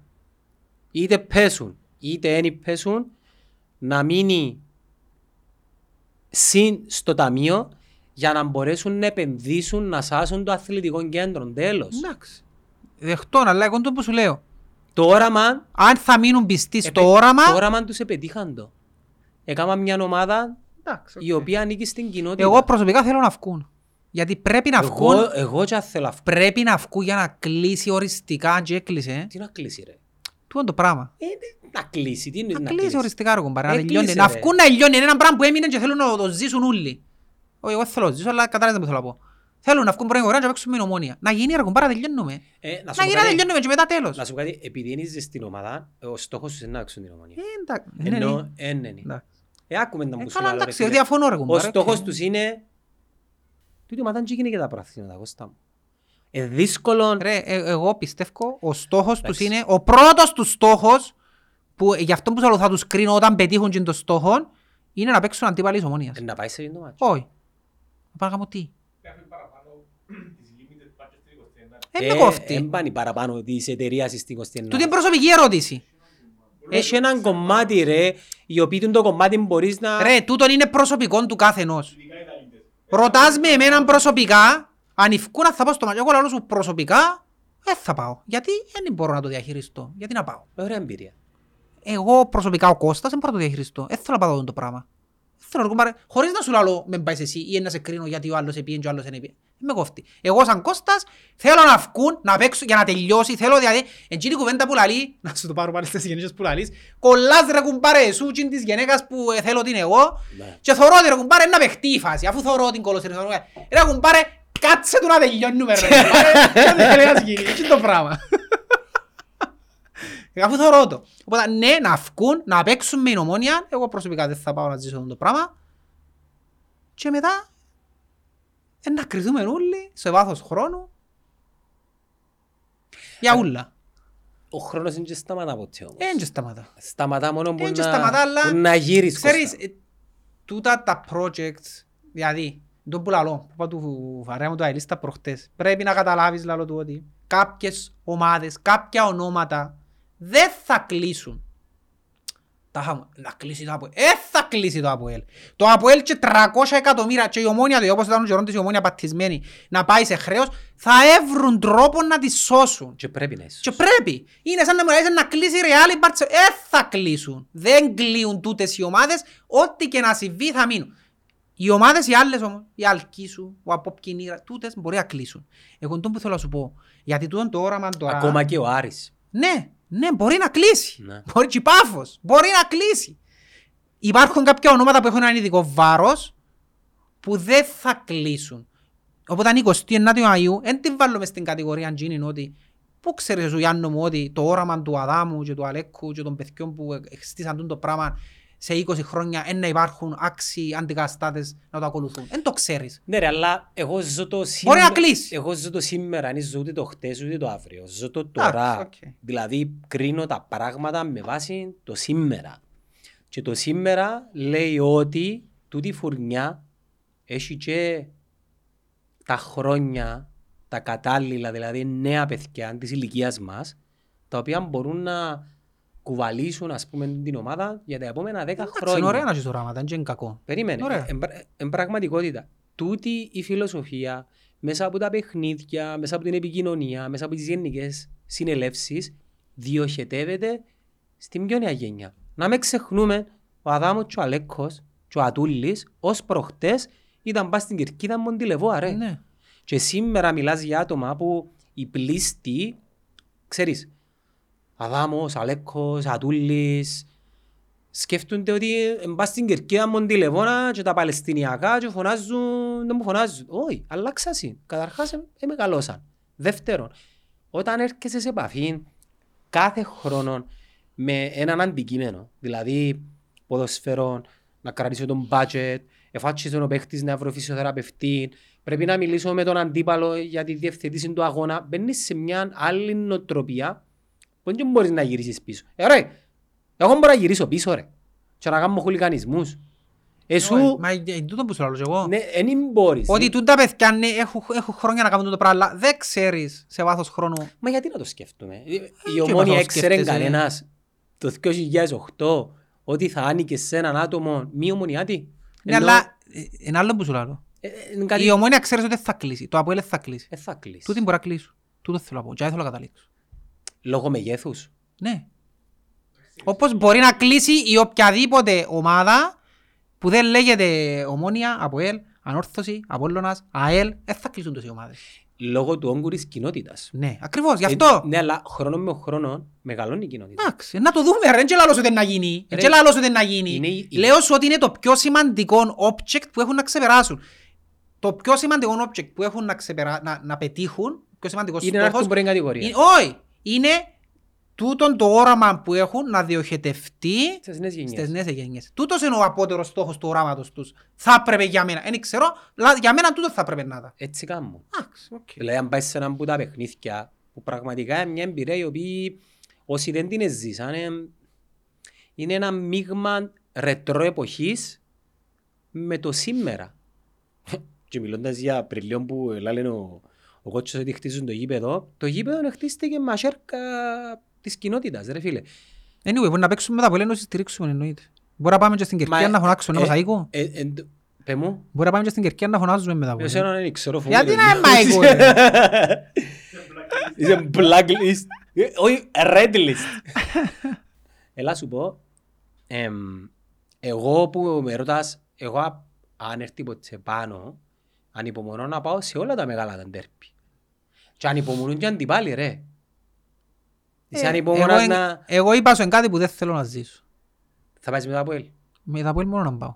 είτε πέσουν είτε δεν πέσουν να μείνει συν στο ταμείο για να μπορέσουν να επενδύσουν να σάσουν το αθλητικό κέντρο. Τέλος. Εντάξει. Δεχτών, αλλά εγώ το που σου λέω. Το όραμα, Αν θα μείνουν πιστοί στο επε- όραμα... το όραμα τους επετύχαν το. Έκανα μια ομάδα Εντάξει, η οποία ανήκει στην κοινότητα. Εγώ προσωπικά θέλω να βγουν. Γιατί πρέπει να βγουν, εγώ, εγώ και αν θέλω να βγω. πρέπει να βγουν για να κλείσει οριστικά, αν και έκλεισε. Τι να κλείσει ρε; Τούτο είναι το πράγμα. Ε, να κλείσει, τι είναι Να να κλείσει κλείσει; οριστικά ρε κομπάρε, να Ε, τελειώνει. κλείσε, Να ρε. βγουν να τελειώνει. Είναι ένα πράγμα που έμεινε και θέλουν να το ζήσουν όλοι. Όχι, εγώ δεν θέλω να το ζήσω, αλλά κατάλαβες τι θέλω να πω. Θέλουν να βγουν πρώτη ώρα και να παίξουν με την ομόνια. Να γίνει ρε κομπάρα, τελειώνουμε. Ε, να σου Να πω γίνει να κάτι- τελειώνουμε και μετά τέλος. Να σου πω κάτι, επειδή είναι στην ομάδα, ο στόχος τους είναι να παίξουν την ομονία. Ε, εντάξει. Ναι, ναι. Ενώ, ε, ναι, ναι. Εντάξει. Ε, άκουμε να Ε, μου σου καλά, λέω, ρε εντάξει, φίλε. διαφωνώ, ρε, Ο κουμπάρε, στόχος οκ. τους είναι... Τούτη ομάδα δεν γίνει και τα πρωταθλήματα, Κώστα μου. Ε, δύσκολο... Ρε, ε, εγώ πιστεύω ο στόχος τους Εντάξει. είναι, ο πρώτος τους στόχος, που ε, γι' αυτό που θέλω θα τους κρίνω όταν πετύχουν και το στόχο, είναι να παίξουν αντίπαλοι της ομόνιας. ε, Να πάει σε αυτό το μάτσο. Όχι. Να πάνε να κάνω τι; Δεν Ε, με κόφτει. εν πάνε παραπάνω της εταιρείας στην 29. Τούτη είναι προσωπική ερώτηση. Έχει έναν κομμάτι ρε, η οποία το κομμάτι μπορείς να... Ρε, τούτον είναι προσωπικό του κάθε ενός. Ρωτάς με εμένα προσωπικά, αν ευκούνα θα πάω στο μαγιό, εγώ λαλώ σου προσωπικά, δεν θα πάω. Γιατί δεν μπορώ να το διαχειριστώ. Γιατί να πάω; Ωραία εμπειρία. Εγώ προσωπικά ο Κώστας δεν μπορώ να το διαχειριστώ. Δεν θέλω να πάω αυτό το πράγμα. Δεν θέλω να ρωτήσω, πάρε- χωρίς να σου λαλώ με πάεις εσύ ή να σε κρίνω γιατί ο άλλος επίεν και ο άλλος δεν επίεν. Δεν με κόφτει. Εγώ σαν Κώστας θέλω να βγουν, να παίξω για να τελειώσει. Θέλω δηλαδή, εκείνη η κουβέντα που λαλεί, να σου το πάρω πάλι στις γενικές που λαλείς, κολλάς ρε κουμπάρε σου τσιν της γενέκας που ε, θέλω την εγώ Ναι. και θωρώ ότι ρε κουμπάρε να παιχτεί η φάση, αφού θωρώ την κολοσσέρη. θωρώ, ε, Ρε κουμπάρε, κάτσε του να τελειώνουμε ρε κουμπάρε, και δεν θέλει να γίνει, έτσι είναι το πράγμα. Ε, Αφού θωρώ το. Οπότε ναι, να βγουν, να παίξουν με την ομόνια. Εγώ προσωπικά δεν θα πάω να ζήσω αυτό το πράγμα. Και μετά ε, να κρυθούμε όλοι σε βάθος χρόνου. Για ούλα. Ο χρόνος δεν και σταματά ποτέ όμως. Ε, δεν και σταματά. Σταματά μόνο που Ε, και να, σταματά, αλλά- που να γύρεις Ξέρεις, Κώστα. ε, τούτα τα projects, δηλαδή, το που λαλώ, που είπα του βαρέα μου το αελίστα προχτές, πρέπει να καταλάβεις λαλό του ότι κάποιες ομάδες, κάποια ονόματα δεν θα κλείσουν. Τα χα- να κλείσει το ΑΠΟΕΛ. Ε, θα κλείσει το ΑΠΟΕΛ. Το ΑΠΟΕΛ και 300 εκατομμύρια και η ομόνια του, όπως ήταν ο Γερόντης η ομόνια πατισμένη, να πάει σε χρέος, θα έβρουν τρόπο να τη σώσουν. Και πρέπει να είσαι. Και πρέπει. Είναι σαν να μου λες να κλείσει η Real η Barcelona. Ε, θα κλείσουν. Δεν κλείουν τούτες οι ομάδες. Ό,τι και να συμβεί θα μείνουν. Οι ομάδες οι άλλες όμως, η Αλκίσου, ο Απόπκινήρα, τούτες μπορεί να κλείσουν. Εγώ τον που θέλω να σου πω. Γιατί τούτον το όραμα τώρα... Ακόμα και ο Άρης. Ναι, ναι, μπορεί να κλείσει. Ναι. Μπορεί και η Πάφος. Μπορεί να κλείσει. Υπάρχουν κάποια ονόματα που έχουν ένα ειδικό βάρος που δεν θα κλείσουν. Οπότε αν 29 Μαΐου, δεν την βάλουμε στην κατηγορία τζείνην ότι πού ξέρεις σου Γιάννο μου ότι το όραμα του Αδάμου και του Αλέκου και των παιδιών που χτίσαν το πράγμα σε 20 χρόνια δεν να υπάρχουν άξιοι αντικαταστάτες να το ακολουθούν. Δεν το ξέρεις. Ναι ρε, αλλά εγώ ζω το σήμερα. Μπορεί να κλείσει. Εγώ ζω το σήμερα, αν ζω ούτε το χτες ούτε το αύριο. Ζω το Εντάξει, τώρα. οκ. Δηλαδή κρίνω τα πράγματα με βάση το σήμερα. Και το σήμερα λέει ότι τούτη η φουρνιά έχει και τα χρόνια τα κατάλληλα, δηλαδή νέα παιδιά της ηλικίας μας, τα οποία μπορούν να κουβαλήσουν ας πούμε την ομάδα για τα επόμενα 10 Εντάξει, χρόνια. Είναι ωραία να έχεις οράματα, δεν είναι κακό. Περίμενε. Ωραία. Εν, πρα- εν πραγματικότητα, τούτη η φιλοσοφία μέσα από τα παιχνίδια, μέσα από την επικοινωνία, μέσα από τις γενικές συνελεύσεις διοχετεύεται στην πιο νέα γενιά. Να μην ξεχνούμε, ο Αδάμος και ο Αλέκος και ο Ατούλης ως προχτές ήταν πας στην κερκίδα Μοντιλεβόα ρε. Ναι. Και σήμερα μιλάς για άτομα που οι πλήστοι, ξέρεις, Αδάμος, Αλέκος, Ατούλης, σκέφτονται ότι πας στην Κερκίδα Μοντιλεβόνα και τα Παλαιστινιακά και φωνάζουν, δεν μου φωνάζουν. Όχι, αλλάξασαι. Καταρχάς ε, ε, μεγαλώσαν. Δεύτερον, όταν έρχεσαι σε επαφή κάθε χρόνο με έναν αντικείμενο, δηλαδή ποδοσφαιρό, να κρατήσω τον budget, εφάτσισε ο παίχτης να βρω φυσιοθεραπευτή, πρέπει να μιλήσω με τον αντίπαλο για τη διευθετήση του αγώνα, μπαίνεις σε μια άλλη νοοτροπία που δεν μπορείς να γυρίσεις πίσω. Ε, ρε, εγώ μπορώ να γυρίσω πίσω ρε και να κάνω χουλικανισμούς. Εσού, Όχι, Μα είναι τούτο που σου λέω και εγώ. ναι, δεν μπορείς. Ότι τούτα παιδιά ναι, έχουν, έχουν χρόνια να κάνουν το πράγμα, αλλά δεν ξέρεις σε βάθος χρόνου. Μα γιατί να το σκέφτομαι; Η και ομόνια μας το έξερε σκέφτεσαι. κανένας το 2008 ότι θα άνοιγε σε έναν άτομο μη ομονιάτη; Ναι, Ενώ, αλλά ε, είναι άλλο που σου λέω. ε, ε, κάτι- Η ομόνια ξέρεις ότι δεν θα κλείσει. Το Αποέλ δεν θα κλείσει. Ε, θα κλείσει. Τούτη μπορεί να κλείσει. Τούτο θέλω να πω. Και δεν θέλω να καταλήξω. Λόγω μεγέθους. Ναι. Όπως μπορεί να κλείσει η οποιαδήποτε ομάδα που δεν λέγεται Ομόνια, Αποέλ, Ανόρθωση, Απόλλωνας, ΑΕΛ, δεν θα κλείσουν τόσοι ομάδες. Λόγω του όγκου της κοινότητας. Ναι, ακριβώς, γι' αυτό. Ε, ναι, αλλά χρόνο με χρόνο μεγαλώνει η κοινότητα. Εντάξει, να το δούμε, ρε, δεν και λαλώς ότι είναι να γίνει. Ρε, Δεν και λαλώς ότι είναι να γίνει. είναι η- Λέω σου ότι είναι το πιο σημαντικό object που έχουν να ξεπεράσουν. Το πιο σημαντικό object που έχουν να, ξεπερα... να, να πετύχουν, πιο σημαντικός Είναι να έρθουν στόχος, μπορεί κατηγορία. είναι, όχι, είναι τούτον το όραμα που έχουν να διοχετευτεί Στις νέες γενιές. στις νέες γενιές. Τούτος είναι ο απότερος στόχος του οράματος τους. Θα έπρεπε για μένα. Δεν ξέρω, αλλά για μένα τούτο θα έπρεπε να ήταν. Έτσι κάνουν. Εντάξει, οκ. Δηλαδή αν πάεις σε έναν που τα παιχνίδια που πραγματικά είναι μια εμπειρία η οποία όσοι δεν την ζήσαν ε, είναι ένα μείγμα ρετρό εποχής με το σήμερα. και μιλώντας για Απριλιό που λένε ο, ο κότσος ότι χτίζουν το γήπεδο, το γήπεδο χτίστηκε με τα σιέρκα της κοινότητας ρε φίλε. Anyway, μπορεί να παίξουμε μετά, μπορεί να στηρίξουμε εννοείται. Μπορεί να πάμε και στην Κερκία να φωνάξουμε ένα ε, μοσαϊκό. ε, ε, το- Πε μου, Μπορεί να πάμε και στην Κερκία να φωνάζουμε μετά. εσένα δεν ξέρω Γιατί φοβούμαι. να είναι μαϊκό, ρε; Είσαι blacklist. Ε, Όχι, red list. Έλα σου πω, εμ, εγώ που με ρωτάς, εγώ α- αν έρθει ποτέ πάνω, ανυπομονώ να πάω σε όλα τα μεγάλα τα ντέρπι. Και ανυπομονούν και αντιπάλοι ρε. Είσαι Ε, ανυπομονάς εγώ- να... Εγώ είπα σου εν κάτι που δεν θέλω να ζήσω. Θα πάεις μετά από ελ. Με τα πόλη μόνο να πάω.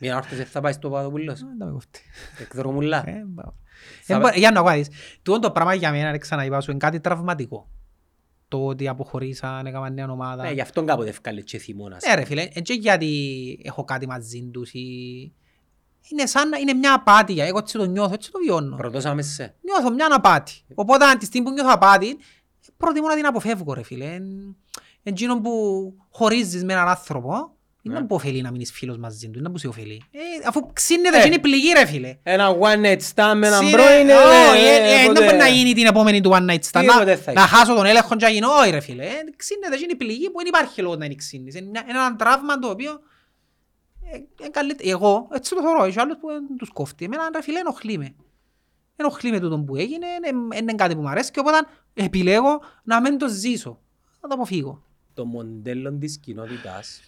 Μια όρθος δεν θα πάεις στο Παδοπούλος. Ε, δεν με κοφτεί. Εκδρομουλά. Ε, πάω. Θα Ε, πα- μπο- Για να δεις. Τούτο το πράγμα για μένα, ρε, ξαναείπα σου, είναι κάτι τραυματικό. Το ότι αποχωρήσαν, έκαναν νέα ομάδα. Ναι, γι' αυτόν κάποτε ευκάλε και θυμώνας. Ναι ρε φίλε, έτσι γιατί έχω κάτι μαζί τους ή... Είναι σαν να είναι μια απάτη, εγώ έτσι το νιώθω, έτσι το βιώνω. Προτώσαμε σε. Νιώθω μια απάτη. Οπότε αν τη στιγμή που νιώθω απάτη, προτιμώ να την αποφεύγω ρε φίλε. Εν- Εκείνο που χωρίζεις με έναν άνθρωπο, είναι Ναι. να που ωφελεί να μείνεις φίλος μαζί του, είναι να που σε ωφελεί. Ε, αφού ξύνεται Ε. και είναι πληγή ρε φίλε. Ένα one night stand με έναν Ξύνε- πρώην. ε, Όχι, ε, ε, ε, οπότε- δεν μπορεί να γίνει την επόμενη του one night stand. Τίποτε Να- θα Να γίνει. χάσω τον έλεγχο και να γίνω, όχι ρε φίλε. Ε, Ξύνεται και είναι πληγή που δεν υπάρχει λόγος να είναι ξύνεις. Είναι μια- ένα τραύμα το οποίο ε, ε, καλύτερα- εγώ έτσι το θεωρώ, έχει άλλους που δεν τους κόφτει. Εμένα ρε φίλε ενοχλεί με. Ενοχλεί με τούτο που έγινε, είναι- είναι κάτι που μου αρέσει και οπότε επιλέγω να μην το ζήσω. Να το αποφύγω. το μοντέλο της κοινότητας,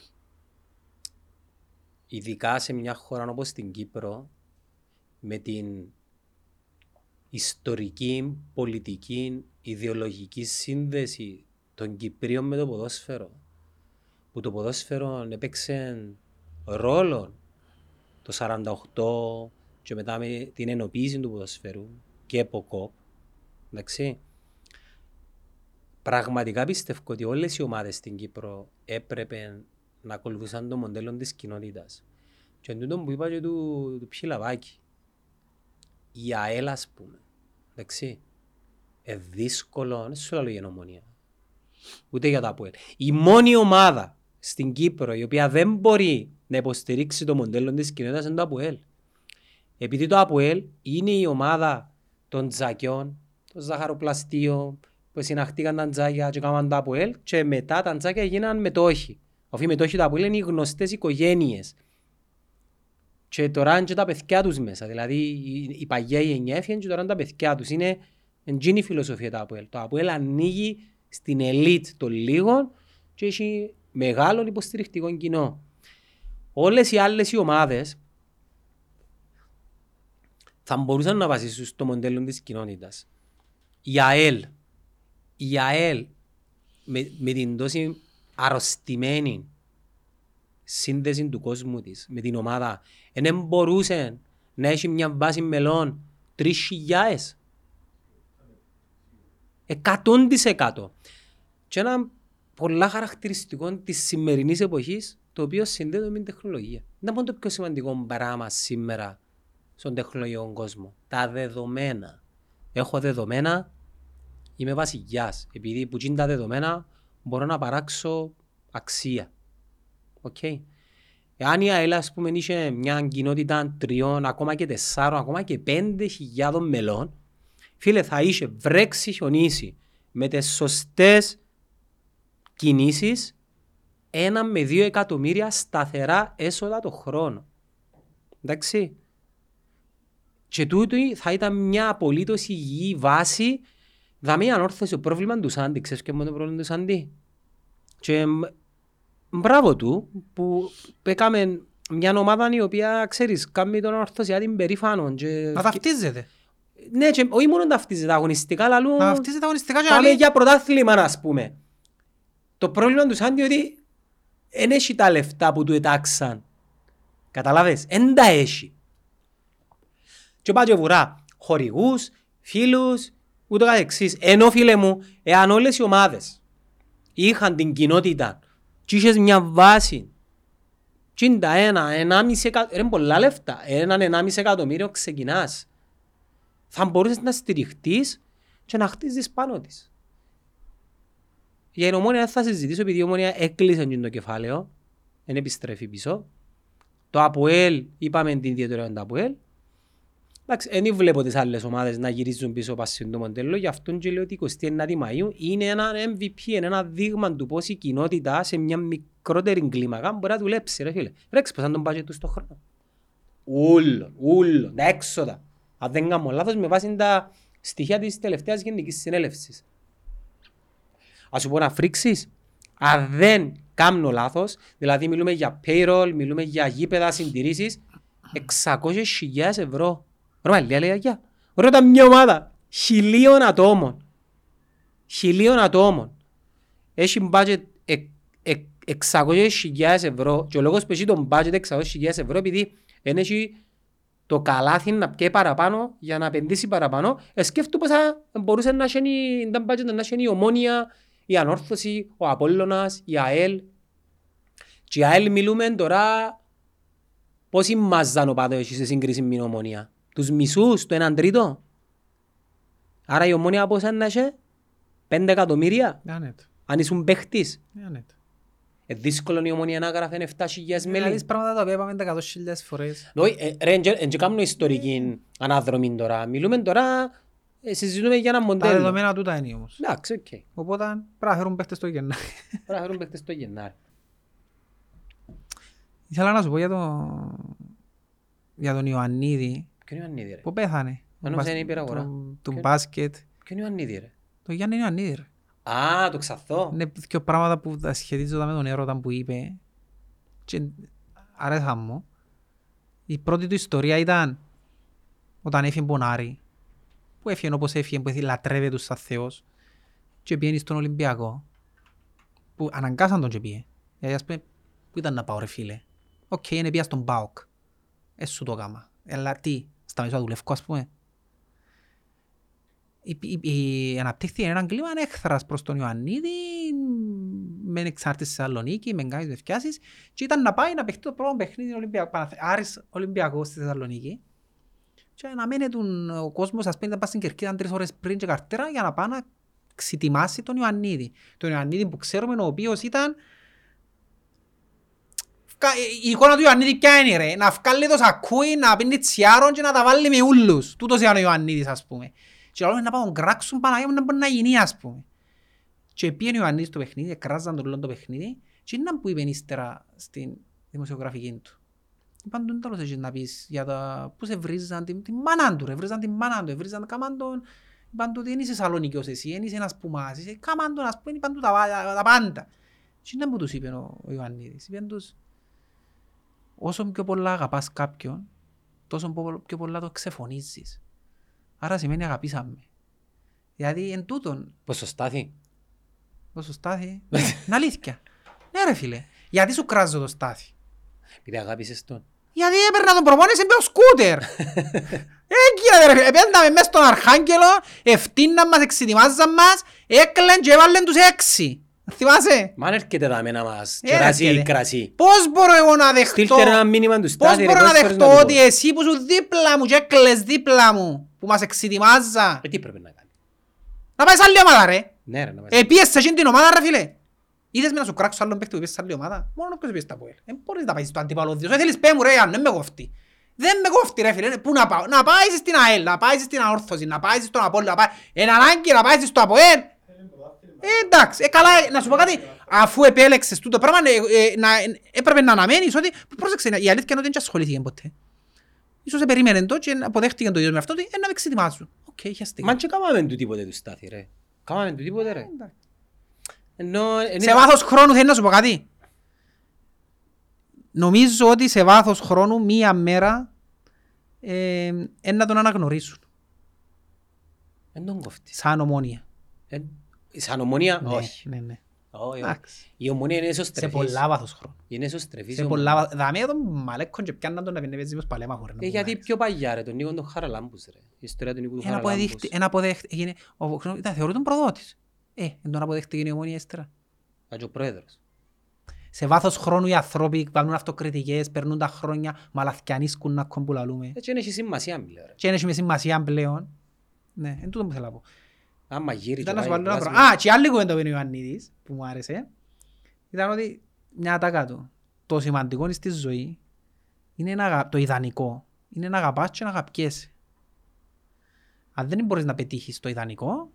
ειδικά σε μια χώρα όπως την Κύπρο, με την ιστορική, πολιτική, ιδεολογική σύνδεση των Κυπρίων με το ποδόσφαιρο, που το ποδόσφαιρο έπαιξε ρόλο το 48 και μετά με την ενοποίηση του ποδοσφαίρου και από κοπ, εντάξει, Πραγματικά πιστεύω ότι όλες οι ομάδες στην Κύπρο έπρεπε να ακολουθούσαν το μοντέλο της κοινότητας. Και εν τούτο που είπα και του, του Ψιλαβάκη, η ΑΕΛ ας πούμε, εντάξει, ε, δύσκολο, δεν σου λέω για νομονία, ούτε για τα ΑΠΟΕΛ. Η μόνη ομάδα στην Κύπρο η οποία δεν μπορεί να υποστηρίξει το μοντέλο της κοινότητας είναι το ΑΠΟΕΛ. Επειδή το ΑΠΟΕΛ είναι η ομάδα των τζακιών, των ζαχαροπλαστείων, που συναχτήκαν τα τζάκια και έκαναν τα ΑΠΟΕΛ και μετά τα τζάκια έγιναν μετόχοι. Αφού οι μετόχοι τα ΑΠΟΕΛ είναι οι γνωστές οικογένειες. Και τώρα είναι και τα παιδιά τους μέσα. Δηλαδή η, η παγιά γενιά έφυγε και τώρα είναι τα παιδιά τους. Είναι εντζήνη η φιλοσοφία του ΑΠΟΕΛ. Το ΑΠΟΕΛ ανοίγει στην ελίτ των λίγων και έχει μεγάλο υποστηρικτικό κοινό. Όλες οι άλλες οι ομάδες θα μπορούσαν να βασίσουν στο μοντέλο της κοινότητας. Η ΑΕΛ, η ΑΕΛ με, με την τόση αρρωστημένη σύνδεση του κόσμου της με την ομάδα δεν μπορούσε να έχει μια βάση μελών τρεις χιλιάες. Εκατόν της εκατό. Και ένα πολλά χαρακτηριστικό της σημερινής εποχής το οποίο συνδέεται με την τεχνολογία. Είναι μόνο το πιο σημαντικό πράγμα σήμερα στον τεχνολογικό κόσμο. Τα δεδομένα. Έχω δεδομένα, είμαι βασιλιάς. Επειδή που είναι τα δεδομένα μπορώ να παράξω αξία. Οκ. Εάν η ΑΕΛ, ας πούμε, είχε μια κοινότητα τριών, ακόμα και τεσσάρων, ακόμα και πέντε χιλιάδων μελών, φίλε, θα είχε βρέξει, χιονίσει με τις σωστές κινήσεις ένα με δύο εκατομμύρια σταθερά έσοδα το χρόνο. Εντάξει. Και τούτο θα ήταν μια απολύτως υγιή βάση δαμή ανόρθωση το πρόβλημα του Σάντι. Ξέρεις και μόνο το πρόβλημα του Σάντι; Και μ- μπράβο του που έκαμε μια ομάδα η οποία, ξέρεις, κάνει τον ορθωσιάτη περήφανο. Και... Να ταυτίζεται. Ναι, και όχι μόνο ταυτίζεται αγωνιστικά, αλλά Να ταυτίζεται αγωνιστικά και να Πάμε λέει για πρωτάθλημα, ας πούμε. Το πρόβλημα του Σάντι είναι ότι δεν έχει τα λεφτά που του ετάξαν. Καταλάβες, δεν τα έχει. Και πάει και βουρά χορηγούς, φίλους, ούτω καθεξής. Ενώ φίλε μου, εάν όλες οι ομάδες είχαν την κοινότητα και είχες μια βάση και είναι τα ένα, ενάμιση εκατομμύριο, είναι πολλά λεφτά, έναν ενάμιση εκατομμύριο ξεκινάς. Θα μπορούσες να στηριχτείς και να χτίσεις πάνω της. Για την ομόνια δεν θα συζητήσω επειδή η ομόνια έκλεισε και το κεφάλαιο, δεν επιστρέφει πίσω. Το ΑΠΟΕΛ, είπαμε την ιδιαιτερότητα του ΑΠΟΕΛ. Εντάξει, δεν βλέπω τις άλλες ομάδες να γυρίζουν πίσω πάση το μοντέλο, γι' αυτό και λέω ότι 29 Μαΐου είναι ένα MVP, είναι ένα δείγμα του πώς η κοινότητα σε μια μικρότερη κλίμακα μπορεί να δουλέψει, ρε φίλε. Ρέξ, πώς αν τον budget τους στον χρόνο. Ούλο, ούλο, τα έξοδα. Αν δεν κάνω λάθος, με βάση τα στοιχεία της τελευταίας γενικής συνέλευσης. Ας σου πω να φρίξεις. Αν δεν κάνω λάθος, δηλαδή μιλούμε για payroll, μιλούμε για γήπεδα συντηρήσεις, 600.000 ευρώ. Ρώμα, λίγα λέγια. Ρώτα μια ομάδα χιλίων ατόμων. Χιλίων ατόμων. Έχει budget εκ- εκ- 600.000 ευρώ και ο λόγος που έχει τον budget 600.000 ευρώ επειδή δεν έχει το καλάθι να πιέει παραπάνω για να επενδύσει παραπάνω, ε, σκέφτομαι πως θα μπορούσε να έχει τα budget να έχει η Ομόνια, η Ανόρθωση, ο Απόλλωνας, η ΑΕΛ. Και η ΑΕΛ μιλούμε τώρα πόσοι μάζαν ο πάδο έχει σε σύγκριση με την Ομόνια. Τους μισούς, το έναν τρίτο. Άρα η Ομόνια πόσα να έχει, πέντε εκατομμύρια, Ναι, ναι, το. αν ήσουν παίχτης. Ναι, ναι, το. Ε, δύσκολο η Ομόνια να γράφει 7.000 Να μέλη. δεις πράγματα τα οποία είπαμε 100.000 φορές. Όχι, ε, ρε, δεν κάνουμε ιστορική αναδρομή τώρα. Μιλούμε τώρα, ε, συζητούμε για ένα Τα μοντέλο. δεδομένα τούτα είναι όμως. Εντάξει, οκ. Οπότε πρέπει να φέρουν παίχτες στο Γενάρη. Πρέπει να φέρουν παίχτες το Γενάρη. Ήθελα να σου πω για τον, για τον Ιωαννίδη Ποιον είναι ο Ιωαννίδη ρε; που πέθανε. Νόμιζα Μπασ- είναι υπεραγορά. του- Του Ποιον- μπάσκετ. Ποιον είναι ο Ιωαννίδη ρε; Το Γιάννη Ιωαννίδη ρε. Α, το ξαθώ. Είναι δύο πράγματα που τα σχετίζονταν με τον έρωτα που είπε και αρέσαν μου. Η πρώτη του ιστορία ήταν όταν έφυγε Μπονάρη που έφυγε όπως έφυγε που λατρεύε τους σαν Θεός και πήγαινε στον Ολυμπιακό που αναγκάσαν τον και πήγε. Γιατί ας πούμε που ήταν να πάω ρε φίλε; Οκ, είναι πήγα στον ΠΑΟΚ. Ε, σου το κάμα. Αλλά τι, στα μισά του Λευκού ας πούμε. Η, η, η, αναπτύχθηκε έναν κλίμα έχθρας προς τον Ιωαννίδη με εξάρτηση στη Θεσσαλονίκη, με κάποιες ευκιάσεις και ήταν να πάει να παιχτεί το πρώτο παιχνίδι του Ολυμπιακού. Παναθε- Άρης Ολυμπιακός στη Θεσσαλονίκη και να μένει τον, ο κόσμος ας πούμε να πάει στην Κερκίδα τρεις ώρες πριν και καρτέρα για να πάει να ξετοιμάσει τον Ιωαννίδη. Τον Ιωαννίδη που ξέρουμε ο οποίος ήταν ευκα- η εικόνα του Ιωαννίδη ποια είναι ρε, να βγάλει το σακούι, να πίνει τσιάρον και να τα βάλει με ούλους. Τούτος είναι ο Ιωαννίδης ας πούμε. Και λέω να πάω κράξουν Παναγία μου να μπορεί να γίνει ας πούμε. Και πήγαινε ο Ιωαννίδης στο παιχνίδι, εκράζαν τον λόγο το παιχνίδι και είναι που είπε ύστερα στην δημοσιογραφική του. Είπαν τον τέλος έχεις να πεις για τα... Πού σε βρίζαν την, την μάνα του ρε, βρίζαν την μάνα του, βρίζαν κάμαν τον... Είπαν του ότι είναι είσαι Σαλονικιός εσύ, είναι είσαι ένας πουμάς, είσαι κάμαν τον ας πούμε, είπαν του τα, τα, τα πάντα. Και είναι που τους είπε ο, ο Ιωαννίδης, είπαν τους όσο πιο πολλά αγαπάς κάποιον, τόσο πο- πιο πολλά το ξεφωνίζεις. Άρα σημαίνει αγαπήσαμε. Δηλαδή εν τούτον, Ποσοστάθη. το στάθι, είναι αλήθεια. Ναι ρε φίλε, γιατί σου κράζω το στάθι. Επειδή αγάπησες τον. Γιατί έπαιρνα τον προπόνηση με ο σκούτερ. Έγινε ρε φίλε, επένταμε μες στον Αρχάγγελο, ευθύναν μας, εξετοιμάζαν μας, έκλαιν και έβαλαν τους έξι. Θυμάσαι; Μα αν έρχεται δάμε να μας Ε, κεράσει έρχεται. κρασί. Πώς μπορώ εγώ να δεχτώ, Στείλτε ένα μήνυμα του πώς Στάθη. ρε, μπορώ να πόσες φορές δεχτώ το ότι πω. εσύ που σου δίπλα μου και έκλαις δίπλα μου, που μας εξετοιμάζα, Ε, τι πρέπει να κάνει; να πάει σε άλλη ομάδα ρε. Ναι ρε, να μας... Ε, πήγες σε εκείνη την ομάδα ρε φίλε. Είδες με να σου κράξω άλλον παίκτη που πήγες σε άλλη ομάδα. Μόνο ποιος πήγες στο ΑΠΟΕΛ. Δεν μπορείς να πάεις στο αντίπαλο δύο. Δεν θέλεις πέ μου ρε, αν δεν με κόφτει. Δεν με κόφτει ρε φίλε. Πού να πάω. Να πάεις στην ΑΕΛ, να πάεις στην Ανόρθωση, να πάεις στον Απόλλω, να πάεις... Εν ανάγκη να πάεις στο ΑΠΟΕΛ. Ε, εντάξει, ε, καλά, ε, να σου πω κάτι. Αφού επέλεξες τούτο πράγμα, ε, ε, να, ε, έπρεπε να αναμένεις ότι... Πρόσεξε, η αλήθεια είναι ότι δεν ασχολήθηκε ποτέ. Ίσως ε, περίμενε το και αποδέχτηκε το ίδιο με αυτό ότι ε, να με εξετοιμάσουν. Οκ, χαστήκα. Μα και κάμαμε του τίποτε του Στάθη ρε. Κάμαμε του τίποτε ρε. Ενώ... εν- Σε βάθος χρόνου θέλει να σου πω κάτι. Νομίζω ότι σε βάθος χρόνου μία μέρα ε, ε, να τον αναγνωρίσουν. Εν τον κόφτεις. Σαν ομόνια. Εν- Σαν ομονία, Ναι, όχι. Ναι, ναι. Όχι, όχι. Εντάξει. Η ομονία είναι Σε εσωστρεφής. πολλά βάθος χρόνου. Είναι εσωστρεφής. η Σε ομονία. πολλά βάθος. Δαμέ τον μαλέκον και πιάνναν τον να πίνει παίζει πως παλέμαχο. ρε, να Ε, πούμε, γιατί ρε. πιο παλιά ρε, τον Νίκο τον Χαραλάμπους ρε. Η ιστορία του Νίκου του Ένα Χαραλάμπους. αποδέχτη, ένα αποδέχτη, έγινε, ο, ξέρω, ήταν θεωρεί τον προδότης. Ε, εν τον αποδέχτηκε η ομόνια ύστερα. Α, και ο πρόεδρος. Σε βάθος χρόνου οι άνθρωποι κάνουν αυτοκριτικές, περνούν τα χρόνια, μαλαθκιανίσκουν να κον που λαλούμε. Έτσι δεν έχει σημασία μιλάω ρε. Και δεν έχει με σημασία πλέον. Ναι, εν τούτο που θέλω να πω. Άμα γύρει Ήταν και να σου πάει βάλω ένα πλάσμα. πράγμα. Α, και άλλη κουβέντα που είναι ο Ιωαννίδης, που μου άρεσε, ήταν ότι μια ατάκα του. Το σημαντικό στη ζωή είναι να, αγα- το ιδανικό. Είναι να αγαπάς και να αγαπιέσαι. Αν δεν μπορείς να πετύχεις το ιδανικό,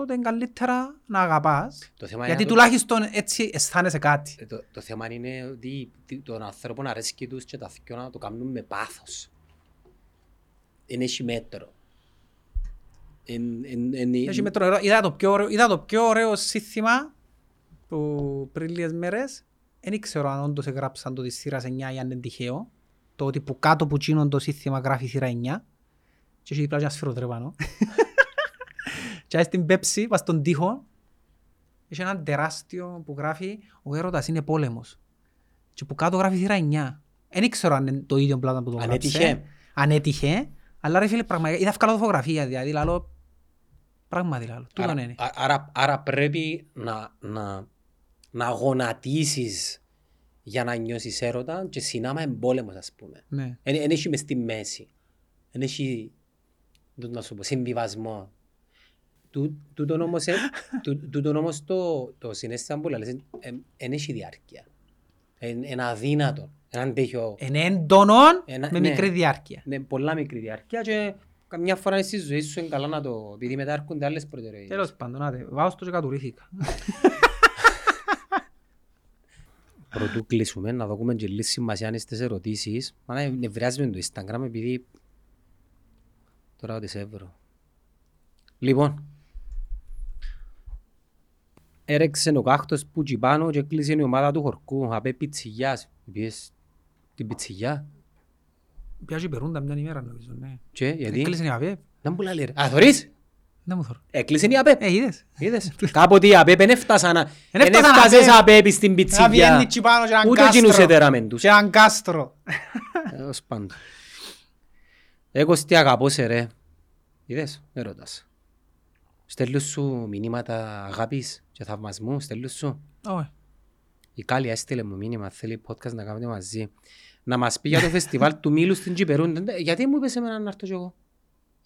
τότε είναι καλύτερα να αγαπάς. Το θέμα Γιατί είναι το- τουλάχιστον έτσι αισθάνεσαι κάτι. Ε, Το, το θέμα είναι ότι τι- τον ανθρώπων αρέσκει τους και τα δυο να το κάνουν με πάθος. Είναι έχει μέτρο. Εν- εν- εν- Έχει μέτρο νερό. Είδα το πιο ωραίο, είδα το πιο ωραίο σύνθημα που πριν λίγες μέρες. Δεν ξέρω αν όντως έγραψαν το της σειράς 9 ή αν είναι τυχαίο. Το ότι που κάτω που τσίνον το σύνθημα γράφει σειρά 9. Και έχει διπλά και ένα σφυροτρέπανο. Και αν στην πέψη, πας στον τοίχο, έχει έναν τεράστιο που γράφει «Ο έρωτας είναι πόλεμος». Και που κάτω γράφει σειρά 9. Δεν ξέρω αν είναι το ίδιο πλάτα που το Αν γράψε. έτυχε. Αν έτυχε. Αλλά ρε φίλε, πραγματικά, είδα ευκάλα φωτογραφία, δηλαδή, λαλό, πράγματι, λαλό, τούτον Άρα, είναι. α- άρα, άρα πρέπει να, να, να γονατίσεις για να νιώσεις έρωτα και συνάμα εμπόλεμος ας πούμε. Ναι. Δεν έχει μες στη μέση. Δεν έχει, πώς να σου πω, συμβιβασμό. Του- Τούτον όμως, ε- του- τούτον όμως το, το συνέστημα που λες, δεν έχει διάρκεια. Είναι αδύνατο. Είναι αντέχιο. Είναι έντονον Ένα- με ναι. μικρή διάρκεια. Είναι πολλά μικρή διάρκεια και καμιά φορά στη ζωή σου είναι καλά να το... Επειδή μετά έρχονται άλλες προτεραιότητες. Τέλος πάντων, άντε, βάω στο και κατουρήθηκα. Πρωτού κλείσουμε, να δούμε και λίγη σημασία στις ερωτήσεις. Μα νευριάζει με το Instagram επειδή τώρα ό,τι σε έβρω. Λοιπόν, έρεξε ο κάχτος που εκεί πάνω και κλείσε η ομάδα του χορκού. Απέ πιτσιγιάς. Πήγες την πιτσιγιά; Πιάζει περούντα μια ημέρα νομίζω, ναι. Και γιατί; Έκλεισε η ΑΒΕΠ. Δεν μου λέει ρε. Α, θωρείς; Δεν μου θωρώ. Έκλεισε η ΑΠΕΠ. Ε, είδες. Είδες. Κάποτε η ΑΠΕΠ δεν έφτασαν να... Εν Εν έφτασαν έφτασες ΑΠΕΠ. ΑΠΕΠ στην Να πιτσιγιά. βγαίνει εκεί πάνω και έναν Ούτε εκείνους κάστρο. έδεραμε τους. Και έναν κάστρο. Τέλος πάντων. Εγώ τι αγαπώ σε ρε. Είδες, με ρωτάς. Στέλνω σου μηνύματα αγάπης και θαυμασμού, στέλνω σου. Όχι. Η Κάλια έστειλε μου μήνυμα, θέλει podcast να κάνουμε μαζί. Να μας πει για το φεστιβάλ του Μήλου στην Κυπερού. Δεν- Γιατί μου είπες εμένα να έρθω κι εγώ;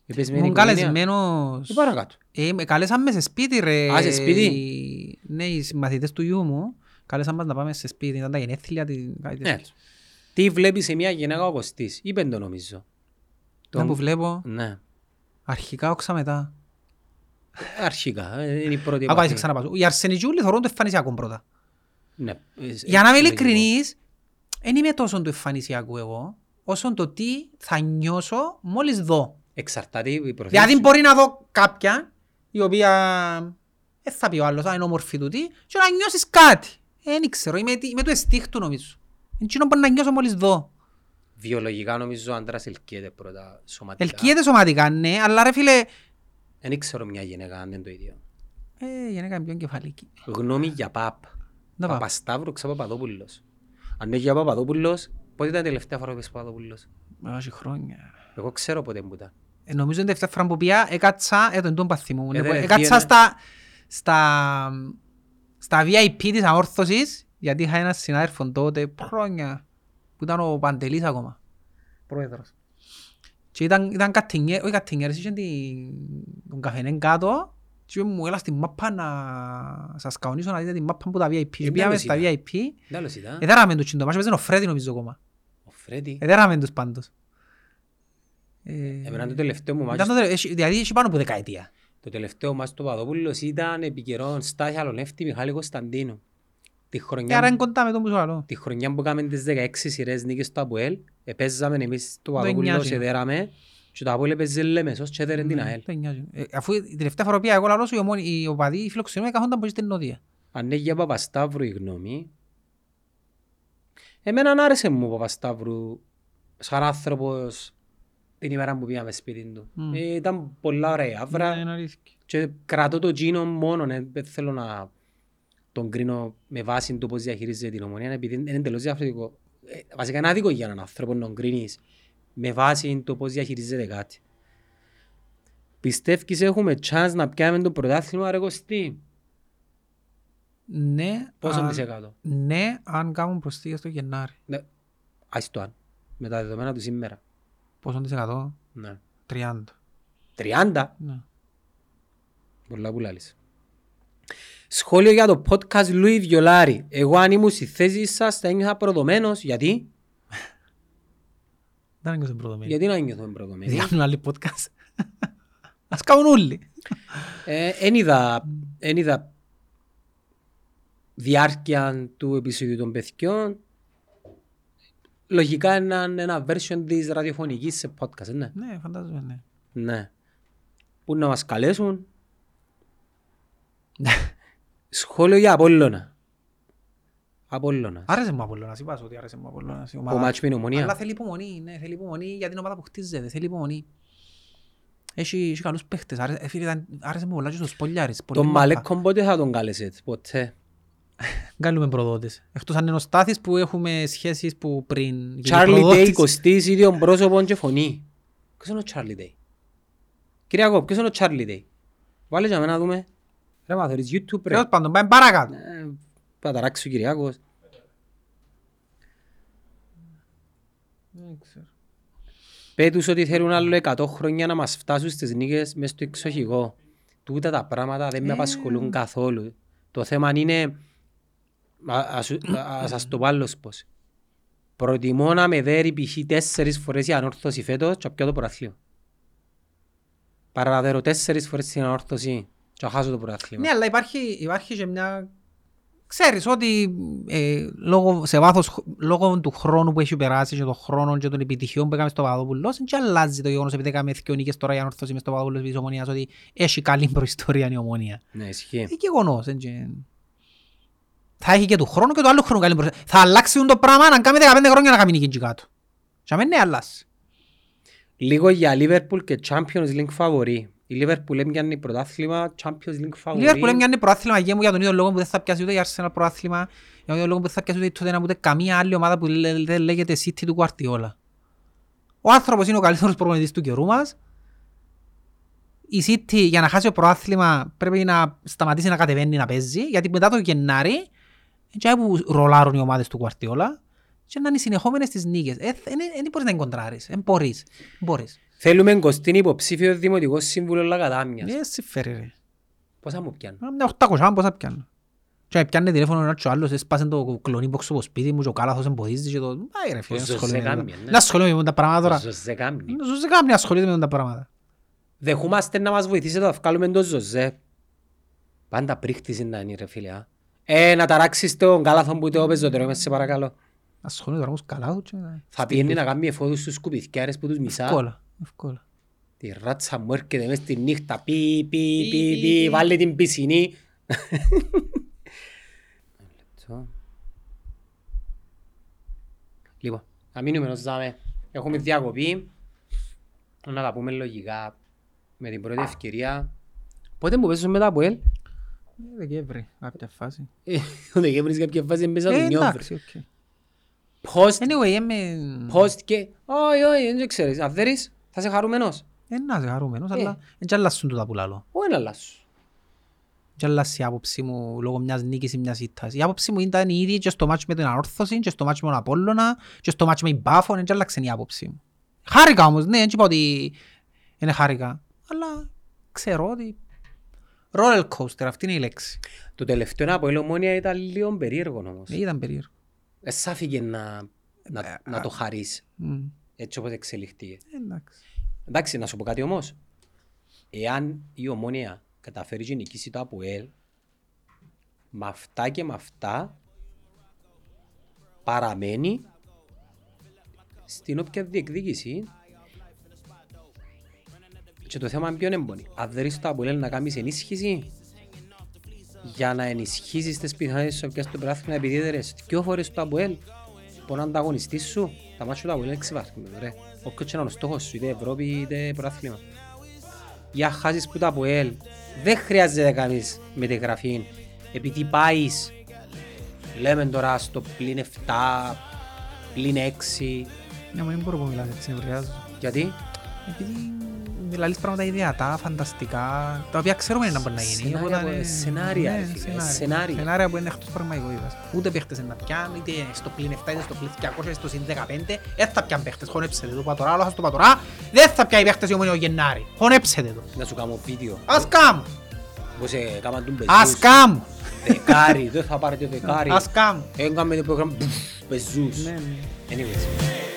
Είπες με την Ήμουν οικογένεια. καλεσμένος. Ε, παρακάτω. Ε, με καλέσαν με σε σπίτι ρε. Α, σε σπίτι; οι- Ναι, οι μαθητές του γιού μου. Κάλεσαν μας να πάμε σε σπίτι, ήταν τα γενέθλια, την- κάτι Ναι. τέτοιο. Τι βλέπεις σε μια γυναίκα ο Κωστής. Είπε το νομίζω. Να που βλέπω, Ναι. αρχικά όξα μετά. Αρχικά. ε, Είναι η πρώτη Άκου, άσε επαφή. ξαναπάσω. Οι αρσενικιούλοι θεωρούν το εμφανισιακό πρώτα. Ναι. ε, Για να είμαι λογικό. ειλικρινής, δεν είμαι τόσο του εμφανισιακού εγώ, όσο το τι θα νιώσω μόλις δω. Εξαρτάται η προθέση. Δηλαδή μπορεί να δω κάποια, η οποία δεν θα πει ο άλλος, αν είναι όμορφη του τι, και να νιώσεις κάτι. Δεν ξέρω, είμαι, είμαι του εστίχτου νομίζω. Εκείνο μπορεί να νιώσω μόλις δω. Βιολογικά νομίζω ο άντρας ελκύεται πρώτα σωματικά. Ελκύεται σωματικά, ναι, αλλά ρε φίλε, Δεν ξέρω μια γυναίκα αν είναι το ίδιο. ε, γενικά είναι πιο εγκεφαλική. Γνώμη για παπ. Να πάω. Παπασταύρου ξα Παπαδόπουλος. Αν είναι για Παπαδόπουλος, πότε ήταν η τελευταία φορά που είπες Παπαδόπουλος; Όχι χρόνια. Εγώ ξέρω πότε που ήταν. Ε, νομίζω είναι τελευταία φορά που πήγα, έκατσα, ε, τον τον παθή μου. Ε, δεν Έκατσα πήγαινε. στα, στα, στα VIP της αόρθωσης, γιατί είχα ένα συνάδελφο τότε, χρόνια, που ήταν ο Παντελής ακόμα, πρόεδρος. Και ήταν, ήταν κατηνιέ, όχι κατηνιέρες, είχε την- τον καφενέ κάτω και είπε μου έλα στη μάπα να σας καονίσω να δείτε την μάπα που τα VIP. Και Ε, πήγαμε τέλος στα ήταν. VIP, Τι άλλος ήταν. εδέραμε τους τσιντομάς, έπαιζε ο Φρέδι νομίζω ακόμα. Ο Φρέντι. Εδέραμε τους πάντως. Ε, Εμένα το τελευταίο μου ήταν μάτσο, το τε- έχει- Δηλαδή έχει πάνω από δεκαετία. το τελευταίο μάτσο του Παπαδόπουλος ήταν επί καιρόν Στάχη Αλονεύτη Μιχάλη Κωνσταντίνου. Τη Και άρα είναι χρονιά, κοντά με τον που σου άλλο. τη χρονιά που κάναμε τις 16 σειρές νίκες στο ΑΠΟΕΛ, επέζαμε εμείς το Δεν Παπαδόπουλος, νοιάζει. εδέραμε και το ΑΠΟΕΛ έπαιζε Λέμεσος και έδερε την ΑΕΛ. Δεν νοιάζει. Ε, Αφού η τελευταία φορά πήγα εγώ λαλός σου, οι ομόνοι- οι οπαδοί, οι φιλοξενούμενοι καθόνταν πολύ στην νότια. Αν είναι για Παπασταύρου η γνώμη, εμένα άρεσε μου ο Παπασταύρου σαν άνθρωπος την ημέρα που πήγαμε σπίτι του. Μμ. Ε, ήταν πολλά ωραία αύρα Ναι, είναι αλήθεια. και κρατώ το τζίνο μόνο, ε, δεν θέλω να τον κρίνω με βάση του πώς διαχειρίζεται την ομονία, επειδή είναι εντελώς διαφορετικό. Ε, βασικά είναι άδικο για έναν άνθρωπο να τον κρίνεις με βάση το πώς διαχειρίζεται κάτι. Πιστεύεις έχουμε chance να πιάμε το πρωτάθλημα ρε Κωστή; Ναι, Πόσο αν- της εκατό. Ναι, αν κάνουν προσθήκες στο Γενάρη. Ναι. Ας το αν. Με τα δεδομένα του σήμερα. Πόσο της εκατό, Ναι. 30. 30. Ναι. Πολλά που λάλης. Σχόλιο για το podcast Λουί Βιολάρη. Εγώ αν ήμουν στη θέση σας θα ένιωθα προδομένος. Γιατί; Δεν έγκυσε προδομένη. Γιατί να νιώθω προδομένος. Γιατί κάνουν άλλοι podcast. Ας κάνουν όλοι. Ε, Εν είδα, εν είδα διάρκεια του επεισοδίου των παιδιών. Λογικά είναι ένα, ένα version της ραδιοφωνικής σε podcast, ναι. Ναι, φαντάζομαι, ναι. Ναι. Πού να μας καλέσουν; Σχόλιο για Απόλλωνα. Απόλλωνας. Άρεσε μου ο Απολλώνας, είπα σου ότι άρεσε μου ο Απολλώνας. η Ο ομάδα. μάτσο με την Ομονία. Αλλά θέλει υπομονή, ναι, θέλει υπομονή για την ομάδα που χτίζεται, θέλει υπομονή. Έχει, έχει καλούς παίχτες, άρεσε, ε, φίλε, ήταν- άρεσε μου πολλά και στο Σπολιάρης. πολύ Τον μάπα. Μαλέκον πότε θα τον κάλεσετε, ποτέ; Κάνουμε προδότες. Εκτός αν είναι ο Στάθης που έχουμε σχέσεις που πριν γίνει Charlie Day, προδότης. Κωστής, ίδιο πρόσωπο και φωνή. Ποιος είναι ο Charlie Day; Κυριακό, ποιος είναι ο Charlie Day; Βάλε για μένα να δούμε. Ρε μα θέλεις YouTube ρε. Τέλος πάντων, πάμε παρακάτω. Ε, Θα ταράξεις ο Κυριακός. Δεν ξέρω. Πέτους ότι θέλουν άλλο 100 χρόνια να μας φτάσουν στις νίκες μες στο εξοχικό. Τούτα τα πράγματα δεν με Ε. απασχολούν καθόλου. Το θέμα είναι, α, ας, α, ας σας το πω άλλος πώς. Προτιμώ να με δέρει π.χ. τέσσερις φορές η ανόρθωση φέτος και να πιω το πρωτάθλημα. Παρά να δέρω τέσσερις φορές την ανόρθωση και να χάσω το πρωτάθλημα. Ναι, αλλά υπάρχει, υπάρχει και μια... Ξέρεις ότι ε, λόγω, σε βάθος, χ- λόγω του χρόνου που έχει περάσει και των χρόνων και των επιτυχιών που έκαμε στο Παπαδόπουλος δεν και αλλάζει το γεγονός επειδή έκαμε δύο νίκες τώρα η ανόρθωση μες στο Παπαδόπουλος της Ομονίας ότι έχει καλή προϊστορία η Ομονία. Ναι, ισχύει. Είναι γεγονός. δεν και- Θα έχει και του χρόνου και του άλλου χρόνου καλή προϊστορία. Θα αλλάξει το πράγμα να κάνει 15 χρόνια να κάνει νίκη εκεί κάτω. Και αμέν ναι αλλάζει. Λίγο για Liverpool και Champions League φαβορή. Η Liverpool έμοιανε πρωτάθλημα, Champions League Η φαβορή. Liverpool έμοιανε είναι προάθλημα γέμου για τον ίδιο λόγο που δεν θα πιάσει ούτε η Arsenal προάθλημα, για τον ίδιο λόγο που δεν θα πιάσει ούτε η Tottenham ούτε καμία άλλη ομάδα που λέ- δεν λέγεται City του Guardiola. Ο άνθρωπος είναι ο καλύτερος προπονητής του καιρού μας. Η City για να χάσει το προάθλημα πρέπει να σταματήσει να κατεβαίνει να παίζει, γιατί μετά το Γενάρη και που ρολάρουν οι ομάδες του Guardiola και να είναι συνεχόμενες τις νίκες. Ε, Δεν μπορείς να εγκοντράρεις, δεν μπορείς. Μπορείς. Θέλουμε Κωστίν υποψήφιο δημοτικό σύμβουλο Λαγατάμιας. Ε, συμφέρει ρε. Πόσα μου πιάνουν; Μια 800 πόσα πιάνω. Και με πιάνε τηλέφωνο ένας και ο άλλος έσπασε το κλονί box από σπίτι μου και ο κάλαθος εμποδίζει και το... Άι ρε φίλε, Ο να Ζωζέ ασχολούμαι με κάνει, τα- ναι. να ασχολούμαι με τα πράγματα Ο τώρα. Ζωζέ κάνει. Ο Ζωζέ κάνει να ασχολείται με τα πράγματα. Δεχούμαστε να μας βοηθήσετε να βγάλουμε τον Ζωζέ. Πάντα πρίχτηση να είναι ρε φίλε. α. Ε, να ταράξεις τον κάλαθο που το πεζότερο, σε παρακαλώ. Ασχολείται τώρα με τους καλάθους και... Θα πιένει να κάνει εφόδους στους σκουπιθκιάρες που τους μισά. Εύκολα, εύκολα. Τη ράτσα μου έρχεται μες στη νύχτα. Πι, πι, πι, πι, πι, πι. βάλε την πισινή. Λεπτό. Λοιπόν, να μείνουμε ως δάμε. Έχουμε διακοπή. Να τα πούμε λογικά με την πρώτη ευκαιρία. Πότε μου πέσουν μετά από ελ; Ε, Δεκέμβρη, κάποια φάση. Ε, Ο Δεκέμβρης κάποια φάση μέσα Ε, του νιόβρη. εντάξει, οκ. Post, Anyway, είμαι... post και... Όχι, όχι, δεν ξέρεις. Αν δέρεις, θα είσαι χαρούμενος; Ε, να είσαι χαρούμενος, Ε. αλλά δεν κι αλλάσουν τούτα που λαλώ. Όχι να αλλάσου. Και αλλάσει η άποψη μου λόγω μιας νίκης ή μιας ήττας. Η άποψη μου ήταν η ίδια και στο μάτσο με την Ανόρθωση και στο μάτσο με τον Απόλλωνα και στο μάτσο με την Πάφο, δεν κι άλλαξε η άποψη μου. Χάρηκα όμως, ναι, δεν είπα ότι είναι χάρηκα. Αλλά ξέρω ότι roller coaster, αυτή είναι η λέξη. Το τελευταίο από ελ ήταν λίγο περίεργο όμως. Ε, Ήταν περίεργο. Δεν σ' άφηγε να, να, να το χαρείς Μμ. Έτσι όπως εξελιχθεί. Ε, Εντάξει. Εντάξει, να σου πω κάτι όμως. Εάν η ομόνια καταφέρει και νικήσει το ΑΠΟΕΛ, με αυτά και με αυτά παραμένει στην όποια διεκδίκηση και το θέμα είναι ποιον έμπονη. Αν δεν είσαι το ΑΠΟΕΛ να κάνεις ενίσχυση για να ενισχύσεις τις πιθανότητες σου πιάσεις το πράθυμα επειδή έδερες δυο φορές το ΑΠΟΕΛ που να ανταγωνιστής σου τα μάτια του ΑΠΟΕΛ είναι εξυπάρχημα ρε. Όποιος και να είναι ο στόχος σου είτε Ευρώπη είτε πρωτάθλημα. Για χάσεις που το ΑΠΟΕΛ δεν χρειάζεται να κάνεις μετεγραφή επειδή πάεις λέμε τώρα στο πλήν 7 πλήν 6 Ναι, μα δεν μπορώ να μιλάς έτσι, νευριάζω. γιατί; Επειδή μιλάς πράγματα ιδεατά, φανταστικά, τα οποία ξέρουμε να μπορεί να γίνει. Σενάρια οπότε που- είναι- σενάρια, ναι, ρε φίλε, σενάρια. σενάρια. Σενάρια που είναι εκτός πραγματικότητας. Ούτε παίχτες να πιάνουν, είτε στο πλήν 7, είτε στο πλήν 200, είτε στο συν 15. Δεν θα πιάνουν παίχτες, χωνέψετε το πατωρά, αλλά το πατωρά. Δεν θα πιάνει παίχτες η ομόνια ο Γενάρη. Χωνέψετε το. να σου κάνω βίντεο Ας κάμ, πως έκαναν τον ας πεζούς κάμ, δεκάρι δεν θα πάρετε δεκάρι ας κάμ. έκαμε το πρόγραμμα πεζούς Ναι, ναι. anyways